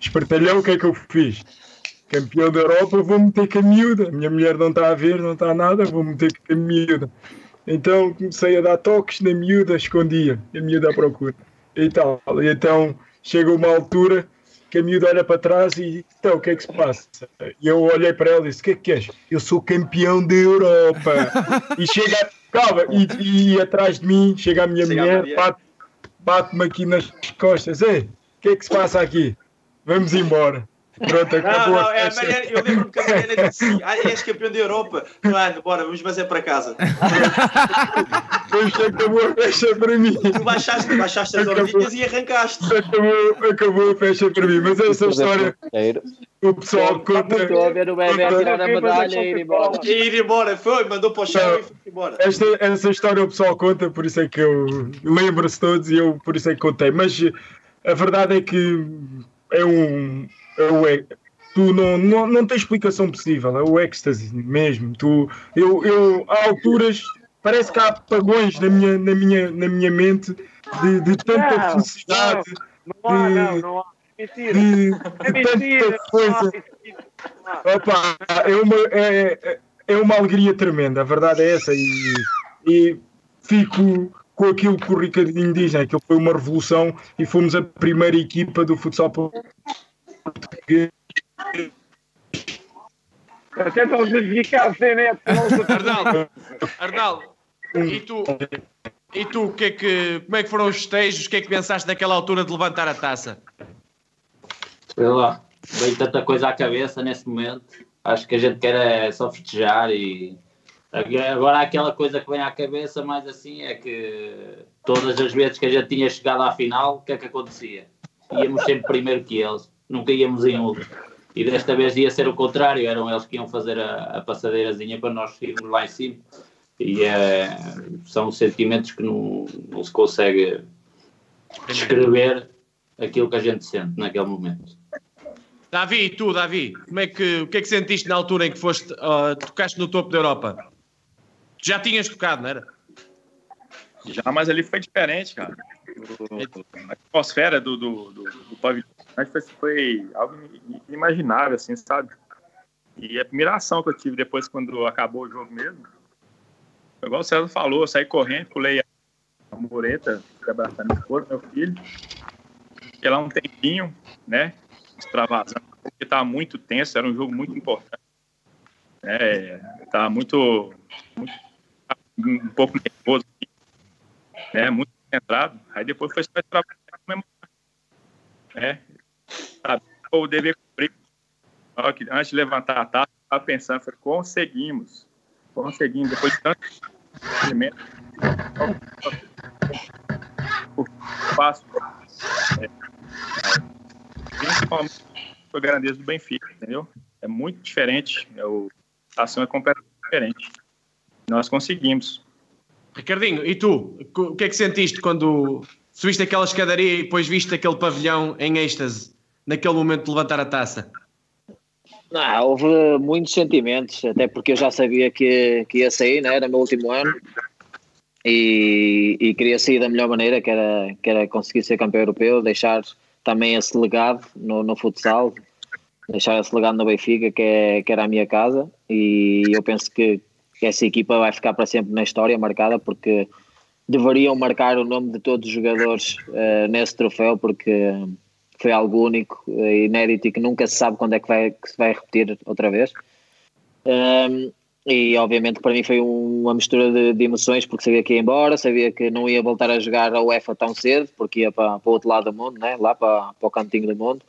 espertalhão, o que é que eu fiz? Campeão da Europa, vou meter com a miúda. A minha mulher não está a ver, não está nada, vou meter com a miúda. Então comecei a dar toques na miúda, escondia, a miúda à procura. E tal. E então chega uma altura que a miúda olha para trás e então o que é que se passa? E eu olhei para ela e disse: O que é que queres? Eu sou campeão da Europa. e chega, calma, e, e atrás de mim chega a minha Chega mulher, bate- bate-me aqui nas costas: Ei, o que é que se passa aqui? Vamos embora. Pronto, Não, acabou não, a é. Mariana, eu lembro-me que a Mariana disse ah, és campeão da Europa. Mano, bora, vamos fazer para casa. Depois acabou a festa para mim. Tu baixaste, baixaste as orelhinhas e arrancaste. Acabou, acabou a festa para mim, mas essa história o pessoal conta. Estou a ver o bebê a tirar a medalha e ir embora. E ir embora, foi, mandou para o chão e foi embora. Esta, essa história o pessoal conta, por isso é que eu lembro-se todos e eu por isso é que contei. Mas eh, a verdade é que é um. É é- tu não, não, não tens explicação possível, é o êxtase mesmo. Tu, eu, eu, há alturas, parece que há apagões na minha, na minha, na minha mente de, de tanta Não, felicidade. Não há, de- não, não há. Mentira. de, É de mentira. tanta coisa. Opa, é, uma, é, é uma alegria tremenda, a verdade é essa. E, e fico com aquilo que o Ricardinho diz, né? que ele foi uma revolução e fomos a primeira equipa do futsal. Até estão a justificar sem net. Arnaldo, Arnaldo, e tu, e tu que é que, como é que foram os festejos? O que é que pensaste naquela altura de levantar a taça? Sei lá, veio tanta coisa à cabeça nesse momento. Acho que a gente quer é só festejar e agora aquela coisa que vem à cabeça mais assim é que todas as vezes que a gente tinha chegado à final, o que é que acontecia? Íamos sempre primeiro que eles, nunca íamos em último. E desta vez ia ser o contrário, eram eles que iam fazer a, a passadeirazinha para nós irmos lá em cima. E é, são sentimentos que não, não se consegue descrever aquilo que a gente sente naquele momento. Davi, e tu, Davi, como é que, o que é que sentiste na altura em que foste, ah, tocaste no topo da Europa? Já tinhas tocado, não era? Já, mas ali foi diferente, cara. O- a atmosfera do, do, do, do pavilhão foi, algo inimaginável, assim, sabe? E a admiração que eu tive depois, quando acabou o jogo mesmo, igual o César falou, eu saí correndo, pulei a mureta, abraçar minha esposa, meu filho, fiquei lá um tempinho, né, extravasando, porque estava muito tenso, era um jogo muito importante. É, estava muito, muito, um pouco nervoso, né, muito concentrado. Aí depois foi só trabalhar comemorar. Né? Sabe? O dever Antes de levantar a taça, eu estava pensando, falei, conseguimos. Conseguimos. Depois de tanto o passo. É, principalmente a grandeza do Benfica, entendeu? É muito diferente. É o, a ação é completamente diferente. Nós conseguimos. Ricardinho, e tu? O que é que sentiste quando subiste aquela escadaria e depois viste aquele pavilhão em êxtase, naquele momento de levantar a taça? Não, houve muitos sentimentos, até porque eu já sabia que, que ia sair, né? era o meu último ano e, e queria sair da melhor maneira, que era, que era conseguir ser campeão europeu, deixar também esse legado no, no futsal, deixar esse legado no Benfica, que, é, que era a minha casa, e eu penso que, que essa equipa vai ficar para sempre na história marcada, porque deveriam marcar o nome de todos os jogadores uh, nesse troféu, porque foi algo único, uh, inédito e que nunca se sabe quando é que, vai, que se vai repetir outra vez. Um, e obviamente para mim foi uma mistura de, de, emoções porque sabia que ia embora, sabia que não ia voltar a jogar a UEFA tão cedo porque ia para, para o outro lado do mundo, né? lá para, para o cantinho do mundo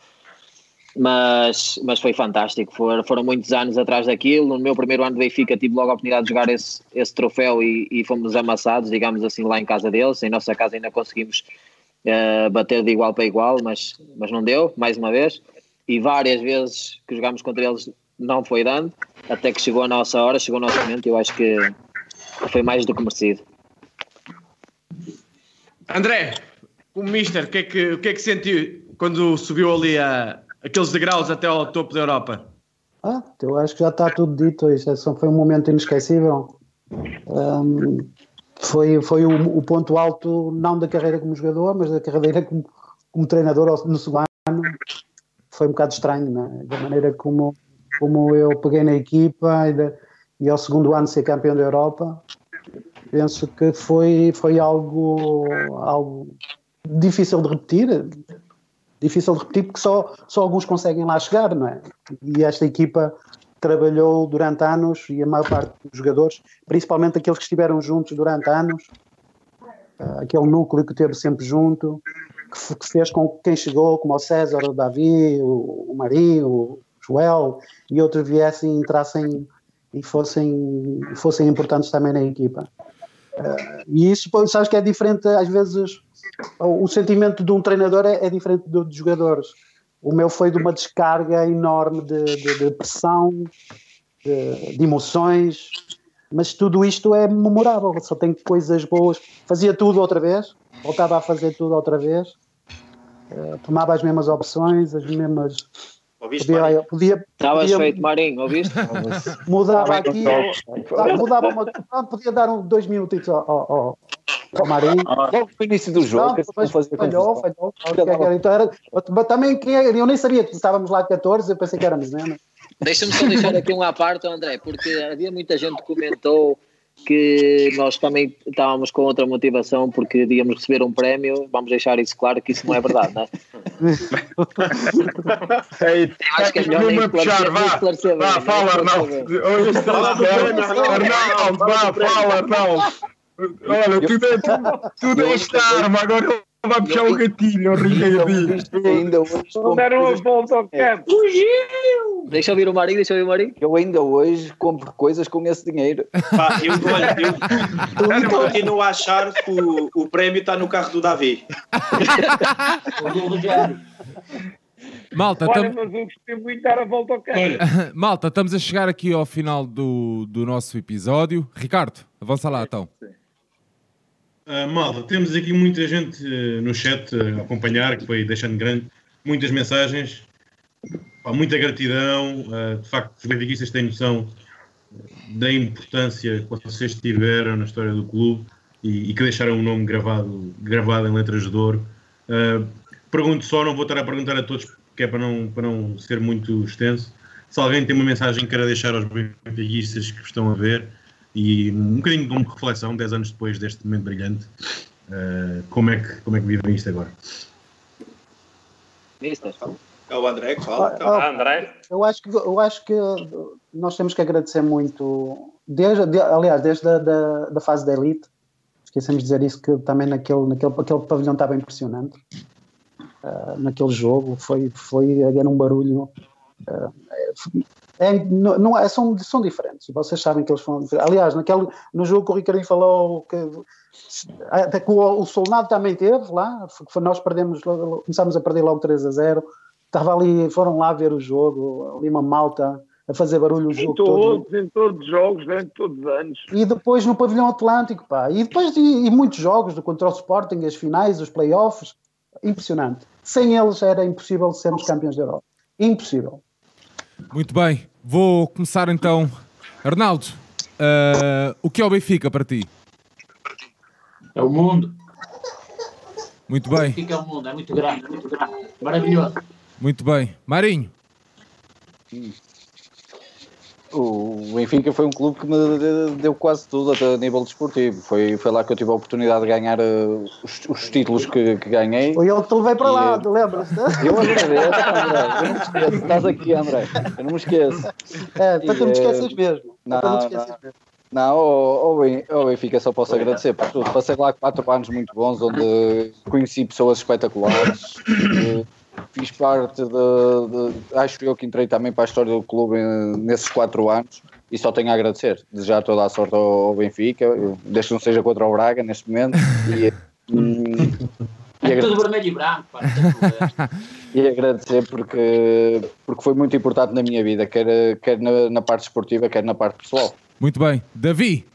mas, mas foi fantástico. Foram, muitos anos atrás daquilo. No meu primeiro ano de Benfica tive logo a oportunidade de jogar esse, esse troféu e, e fomos amassados, digamos assim, lá em casa deles. Em nossa casa ainda conseguimos uh, bater de igual para igual, mas, mas não deu, mais uma vez. E várias vezes que jogámos contra eles não foi dando, até que chegou a nossa hora, chegou o nosso momento eu acho que foi mais do que merecido. André, o Mister, o que é que, o que, é que sentiu quando subiu ali a, aqueles degraus até ao topo da Europa? Ah, eu acho que já está tudo dito. Isso é foi um momento inesquecível. Um, foi foi o, o, ponto alto, não da carreira como jogador, mas da carreira como, como treinador no segundo ano. Foi um bocado estranho, né? da maneira como como eu peguei na equipa e, de, e ao segundo ano ser campeão da Europa, penso que foi, foi algo, algo difícil de repetir, difícil de repetir porque só, só alguns conseguem lá chegar, não é? E esta equipa trabalhou durante anos e a maior parte dos jogadores, principalmente aqueles que estiveram juntos durante anos, eh, aquele núcleo que teve sempre junto, que, fez com que quem chegou, como o César, o Davi, o, o Marinho, o Joel e outros viessem, entrassem e fossem, fossem importantes também na equipa. Uh, e isso, sabes que é diferente, às vezes, o, sentimento de um treinador é, é diferente do dos jogadores. O meu foi de uma descarga enorme de, de, de pressão, de, de, emoções, mas tudo isto é memorável, só tem coisas boas. Fazia tudo outra vez, voltava a fazer tudo outra vez, uh, tomava as mesmas opções, as mesmas Ouviste, podia, podia, Estavas podia, feito, Marinho, ouviste? mudava aqui, mudava uma, podia dar um, dois minutos ao, ao, ao Marinho. Ah, logo no início do jogo, não, falhou, falhou. Então era, então também, eu nem sabia que estávamos lá 14, eu pensei que éramos, né? Deixa-me só deixar aqui um à parte, André, porque havia muita gente que comentou que nós também estávamos com outra motivação porque íamos receber um prémio, vamos deixar isso claro que isso não é verdade, não é? Ei, acho que é melhor nem esclarecer, vá, esclarecer vá, fala Arnaldo, Arnaldo, vá, fala Arnaldo, olha, tudo é, tudo, tudo é esta arma, agora vai puxar o gatilho, o Ricardinho. Ainda hoje. Deram a volta ao campo. Fugiu! Deixa eu ouvir o Marinho, deixa eu ouvir o Marinho. Eu ainda hoje compro coisas com esse dinheiro. Pá, eu, olha, eu, eu continuo a achar que o, o prémio está no carro do Davi. Malta, Olha, tam... mas eu gostei muito de dar a volta ao campo. Malta, estamos a chegar aqui ao final do, do nosso episódio. Ricardo, avança lá então. Sim. Uh, malta, temos aqui muita gente uh, no chat a acompanhar, que foi deixando grande, muitas mensagens, pá, muita gratidão. Uh, de facto, os benfiquistas têm noção da importância que vocês tiveram na história do clube e, e que deixaram um nome gravado, gravado em letras de ouro. pergunto só, não vou estar a perguntar a todos, porque é para não, para não ser muito extenso. Se alguém tem uma mensagem que queira deixar aos benfiquistas que estão a ver, e um bocadinho de uma reflexão, 10 anos depois deste momento brilhante, uh, como, é que, como é que vivem isto agora? É o André que fala. Então. Ah, André. Eu acho, que, eu acho que nós temos que agradecer muito, desde, de, aliás, desde a da, da fase da elite, esquecemos de dizer isso, que também naquele, naquele aquele pavilhão estava impressionante. Uh, naquele jogo foi, foi era um barulho. Uh, é, não, não é, são, são diferentes. Vocês sabem que eles foram Aliás, naquele, no jogo que o Ricardinho falou que até que o, o Solnado também teve lá, foi, nós perdemos, começámos a perder logo 3 a 0. Estava ali, foram lá ver o jogo, ali uma malta a fazer barulho o em jogo todos, todo. Em todos os jogos, durante todos os anos. E depois no pavilhão Atlântico, pá. E depois, e, e muitos jogos, contra o Sporting, as finais, os playoffs, impressionante. Sem eles era impossível sermos campeões da Europa. Impossível. Muito bem, vou começar então. Arnaldo, uh, o que é o Benfica para ti? É o mundo. Muito bem. O Benfica é o mundo, é muito grande, é muito grande. Maravilhoso. Muito bem. Marinho. O Benfica foi um clube que me deu quase tudo até a nível desportivo. Foi, foi lá que eu tive a oportunidade de ganhar uh, os, os, títulos que, que, ganhei. Foi ele que te levei para e, lá, lembras-te? Eu agradeço, André. Eu não me esqueço. Estás aqui, André. Eu não me esqueço. É, então tu não te esqueces mesmo. Não, não, não, mesmo. Não, ou, ou Benfica só posso agradecer por tudo. Passei lá quatro anos muito bons, onde conheci pessoas espetaculares. fiz parte de, de, Acho eu que entrei também para a história do clube nesses quatro anos e só tenho a agradecer. Desejar toda a sorte ao, ao Benfica, desde que não seja contra o Braga neste momento. E, e, é tudo vermelho e branco. Pá, e agradecer porque, porque foi muito importante na minha vida, quer, quer na, na parte esportiva, quer na parte pessoal. Muito bem. Davi,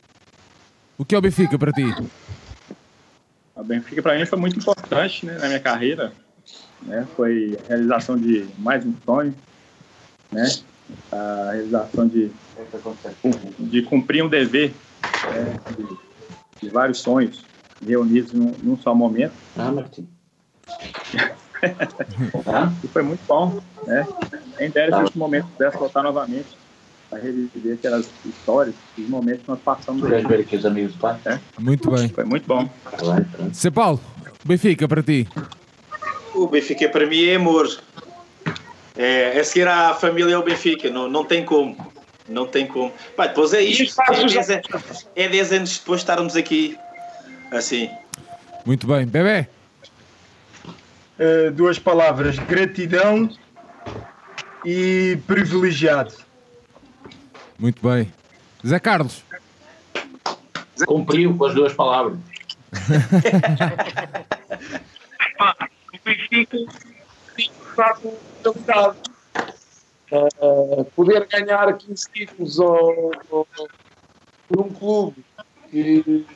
o que é o Benfica para ti? O Benfica para mim foi muito importante né, na minha carreira. Né? Foi a realização de mais um sonho, né? a realização de, de cumprir um dever né? de, de, vários sonhos reunidos num, num só momento. Ah, Martim. e foi muito bom, né? Em dera se esse momento pudesse voltar novamente para reviver aquelas histórias, os momentos que nós passamos. ver aqui os amigos. É. Muito bem. Foi muito bom. Sê Paulo, Benfica para ti. O Benfica para mim é amor. É, é seguir à família ao Benfica, não, não tem como. Não tem como. Pai, depois é isto. É 10 é anos depois estarmos aqui assim. Muito bem. Bebê? Uh, duas palavras: gratidão e privilegiado. Muito bem. Zé Carlos. Cumpriu com as duas palavras. Benfica tem estado qualidade. Uh, poder ganhar 15 títulos ao, ao, por um clube que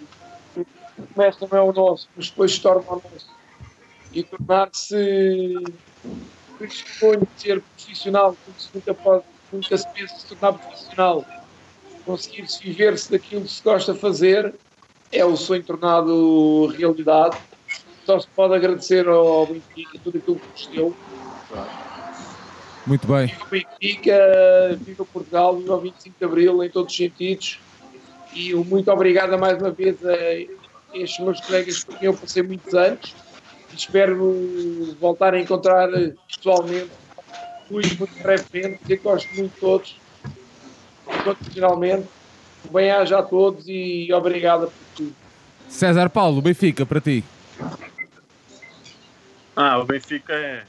começa não é o nosso, mas depois se torna o nosso e tornar-se sonho de ser profissional, se nunca pode nunca se pensa se tornar profissional, conseguir-se viver-se daquilo que se gosta de fazer, é o sonho tornado realidade. Só se pode agradecer ao Benfica tudo aquilo que nos deu. Muito bem. Viva o Benfica, viva Portugal, viva o 25 de Abril em todos os sentidos. E muito obrigado mais uma vez a estes meus colegas com quem eu passei muitos anos. Espero voltar a encontrar pessoalmente muito, muito brevemente, que gosto muito de todos, incondicionalmente. Bem-aja a todos e obrigado por tudo. César Paulo, Benfica, para ti. Ah, o Benfica é,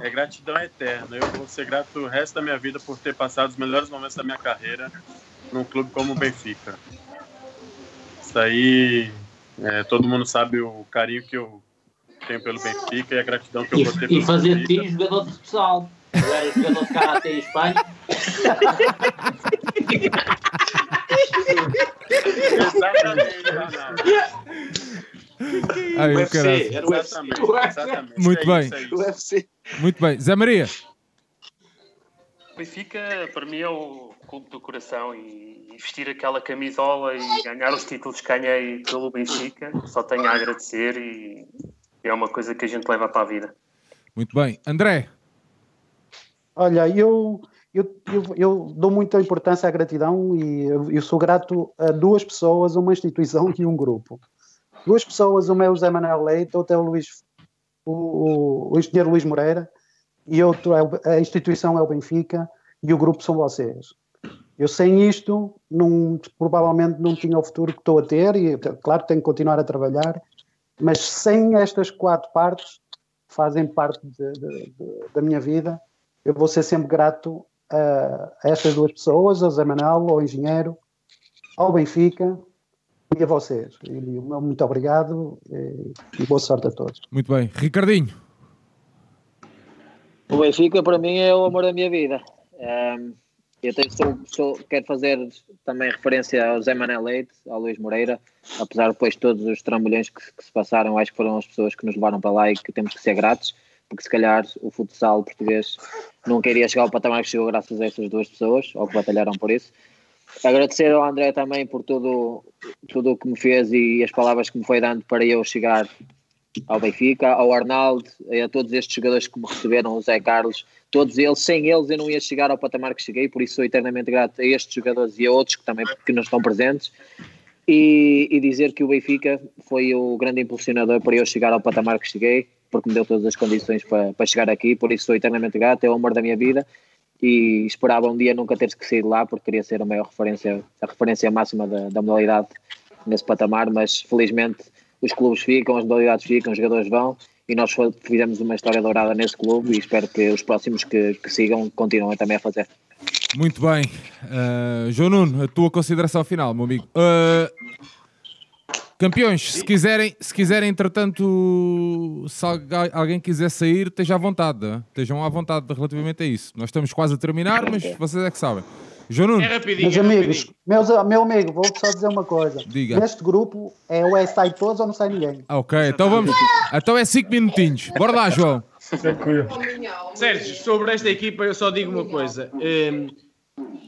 é gratidão eterna. Eu vou ser grato o resto da minha vida por ter passado os melhores momentos da minha carreira num clube como o Benfica. Isso aí, é, todo mundo sabe o carinho que eu tenho pelo Benfica e a gratidão que eu vou ter pelo E fazer ti jogador de futsal. Eu era jogador de Karate em Espanha. Exatamente, Ronaldo. Ai, UFC, caralho. exatamente, exatamente. Muito É bem. isso, é isso. Muito bem. Zé Maria. Benfica, para mim, é o clube do coração e, e vestir aquela camisola e ganhar os títulos que ganhei pelo Benfica, só tenho a agradecer e é uma coisa que a gente leva para a vida. Muito bem. André. Olha, eu, eu, eu, eu dou muita importância à gratidão e eu, eu sou grato a duas pessoas, uma instituição e um grupo. Duas pessoas, uma é o Zé Manuel Leite, outra é o Luís, o, o, o engenheiro Luís Moreira e é a instituição é o Benfica e o grupo são vocês. Eu sem isto, não, provavelmente não tinha o futuro que estou a ter e claro tenho que continuar a trabalhar, mas sem estas quatro partes fazem parte de, de, de, da minha vida, eu vou ser sempre grato a, a estas duas pessoas, ao Zé Manuel, ao engenheiro, ao Benfica e a vocês. E, muito obrigado e, e boa sorte a todos. Muito bem. Ricardinho. O Benfica para mim é o amor da minha vida. Um, eu tenho, sou, sou, quero fazer também referência ao Zé Mané Leite, ao Luís Moreira, apesar de depois de todos os trambolhões que, que, se passaram, acho que foram as pessoas que nos levaram para lá e que temos que ser gratos, porque se calhar o futsal português não queria chegar ao patamar que chegou graças a essas duas pessoas, ou que batalharam por isso. Agradecer ao André também por tudo, tudo o que me fez e as palavras que me foi dando para eu chegar ao Benfica, ao Arnaldo, a todos estes jogadores que me receberam, o Zé Carlos, todos eles, sem eles eu não ia chegar ao patamar que cheguei, por isso sou eternamente grato a estes jogadores e a outros que também que não estão presentes. E, e dizer que o Benfica foi o grande impulsionador para eu chegar ao patamar que cheguei, porque me deu todas as condições para, para chegar aqui, por isso sou eternamente grato, é o amor da minha vida e esperava um dia nunca ter que sair de lá porque queria ser a maior referência, a referência máxima da, da modalidade nesse patamar, mas felizmente os clubes ficam, as modalidades ficam, os jogadores vão e nós fizemos uma história dourada nesse clube e espero que os próximos que, que sigam continuem também a fazer. Muito bem. Uh, João Nuno, a tua consideração final, meu amigo. Uh, campeões, se quiserem, se quiserem, entretanto, se alguém quiser sair, esteja à vontade. Estejam à vontade relativamente a isso. Nós estamos quase a terminar, mas vocês é que sabem. João Nuno. É meus é amigos, meus, meu amigo, vou só dizer uma coisa. Diga. Neste grupo é ou é sai todos ou não sai ninguém. Ok, então vamos. Então é 5 minutinhos. Bora lá, João. Sérgio, sobre esta equipa eu só digo uma coisa. Um,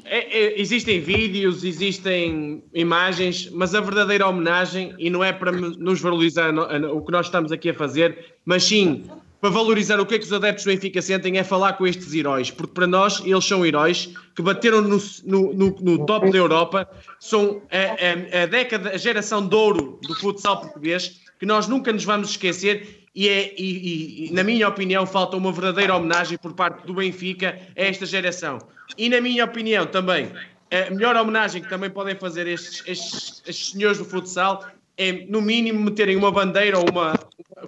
é, é, existem vídeos, existem imagens, mas a verdadeira homenagem, e não é para nos valorizar no, o que nós estamos aqui a fazer, mas sim para valorizar o que é que os adeptos do Benfica sentem é falar com estes heróis, porque para nós eles são heróis que bateram no, no top da Europa, são a, a, a, década, a geração de ouro do futsal português, que nós nunca nos vamos esquecer e, é, e, e, na minha opinião, falta uma verdadeira homenagem por parte do Benfica a esta geração. E, na minha opinião, também, a melhor homenagem que também podem fazer estes, estes, estes senhores do futsal é, no mínimo, meterem uma bandeira ou uma,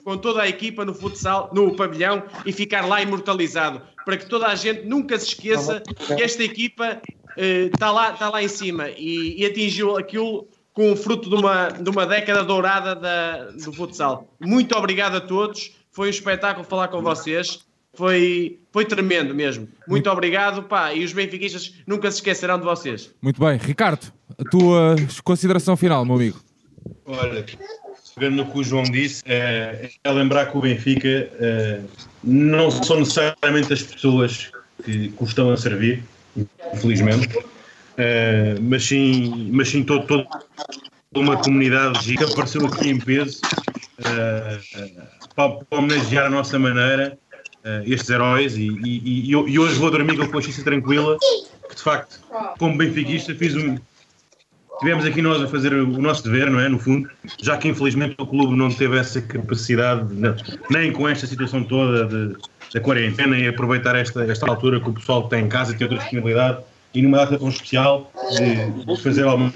com toda a equipa no futsal, no pavilhão e ficar lá imortalizado, para que toda a gente nunca se esqueça que esta equipa está, lá, está lá em cima e, e, atingiu aquilo com o fruto de uma, de uma década dourada da, do futsal. Muito obrigado a todos, foi um espetáculo falar com vocês. Foi, foi tremendo mesmo. Muito obrigado, pá. E os benfiquistas nunca se esquecerão de vocês. Muito bem. Ricardo, a tua consideração final, meu amigo. Olha, pegando no que o João disse, é, é lembrar que o Benfica é, não são necessariamente as pessoas que, que estão a servir, infelizmente, é, mas sim, mas sim todo, todo uma comunidade que apareceu aqui em peso é, para, para, homenagear a nossa maneira estes heróis e, e, e, hoje vou dormir com a consciência tranquila que de facto, como benfiquista, fiz um, tivemos aqui nós a fazer o nosso dever, não é? No fundo, já que infelizmente o clube não teve essa capacidade, nem com esta situação toda de, da quarentena, e aproveitar esta, esta altura que o pessoal tem em casa e tem outra disponibilidade, e numa data tão especial, de, de fazer alguma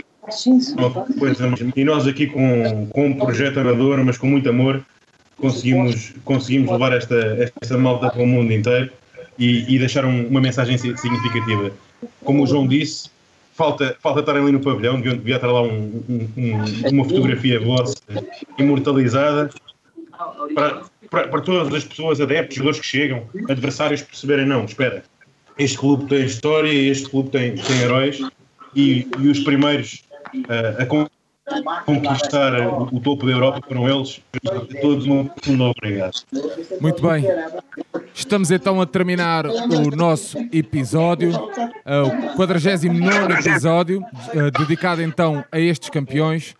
coisa. E nós aqui com, com um projeto amador, mas com muito amor, conseguimos, conseguimos levar esta, esta malta para o mundo inteiro e, e deixar um, uma mensagem significativa. Como o João disse, falta, falta estar ali no pavilhão, devia, devia estar lá um, um, uma fotografia vossa imortalizada para, para, para, todas as pessoas, adeptos, jogadores que chegam, adversários perceberem, não, espera, este clube tem história, este clube tem, tem heróis e, e os primeiros uh, a conquistar o, topo da Europa foram eles. Todos um fundo obrigado. Muito bem. Estamos então a terminar o nosso episódio, uh, o 49 episódio, uh, dedicado então a estes campeões.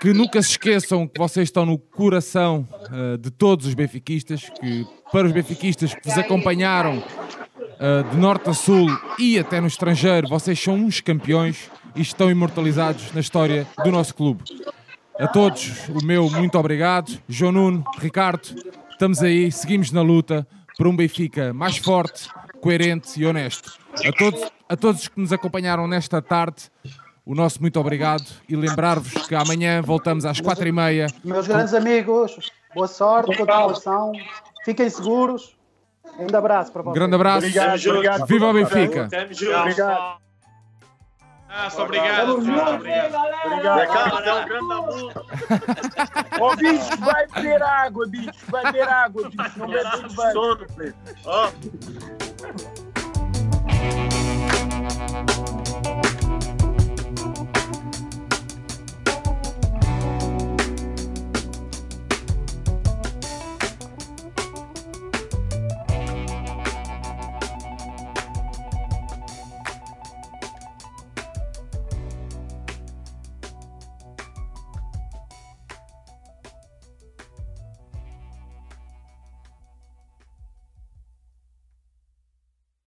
Que nunca se esqueçam que vocês estão no coração uh, de todos os benfiquistas, que para os benfiquistas que vos acompanharam de norte a sul e até no estrangeiro, vocês são uns campeões e estão imortalizados na história do nosso clube. A todos, o meu muito obrigado. João Nuno, Ricardo, estamos aí, seguimos na luta por um Benfica mais forte, coerente e honesto. A todos, a todos que nos acompanharam nesta tarde, o nosso muito obrigado e lembrar-vos que amanhã voltamos às quatro e meia. Meus grandes amigos, boa sorte, continuação, fiquem seguros. Um abraço para vocês. Um grande abraço. Obrigado, obrigado. Viva o Benfica. Obrigado. Nossa, obrigado. Obrigado, obrigado. Obrigado. um grande amor. Ô, bicho, vai beber água, bicho. Vai beber água, bicho. Não bebe banho. Sono, Ó.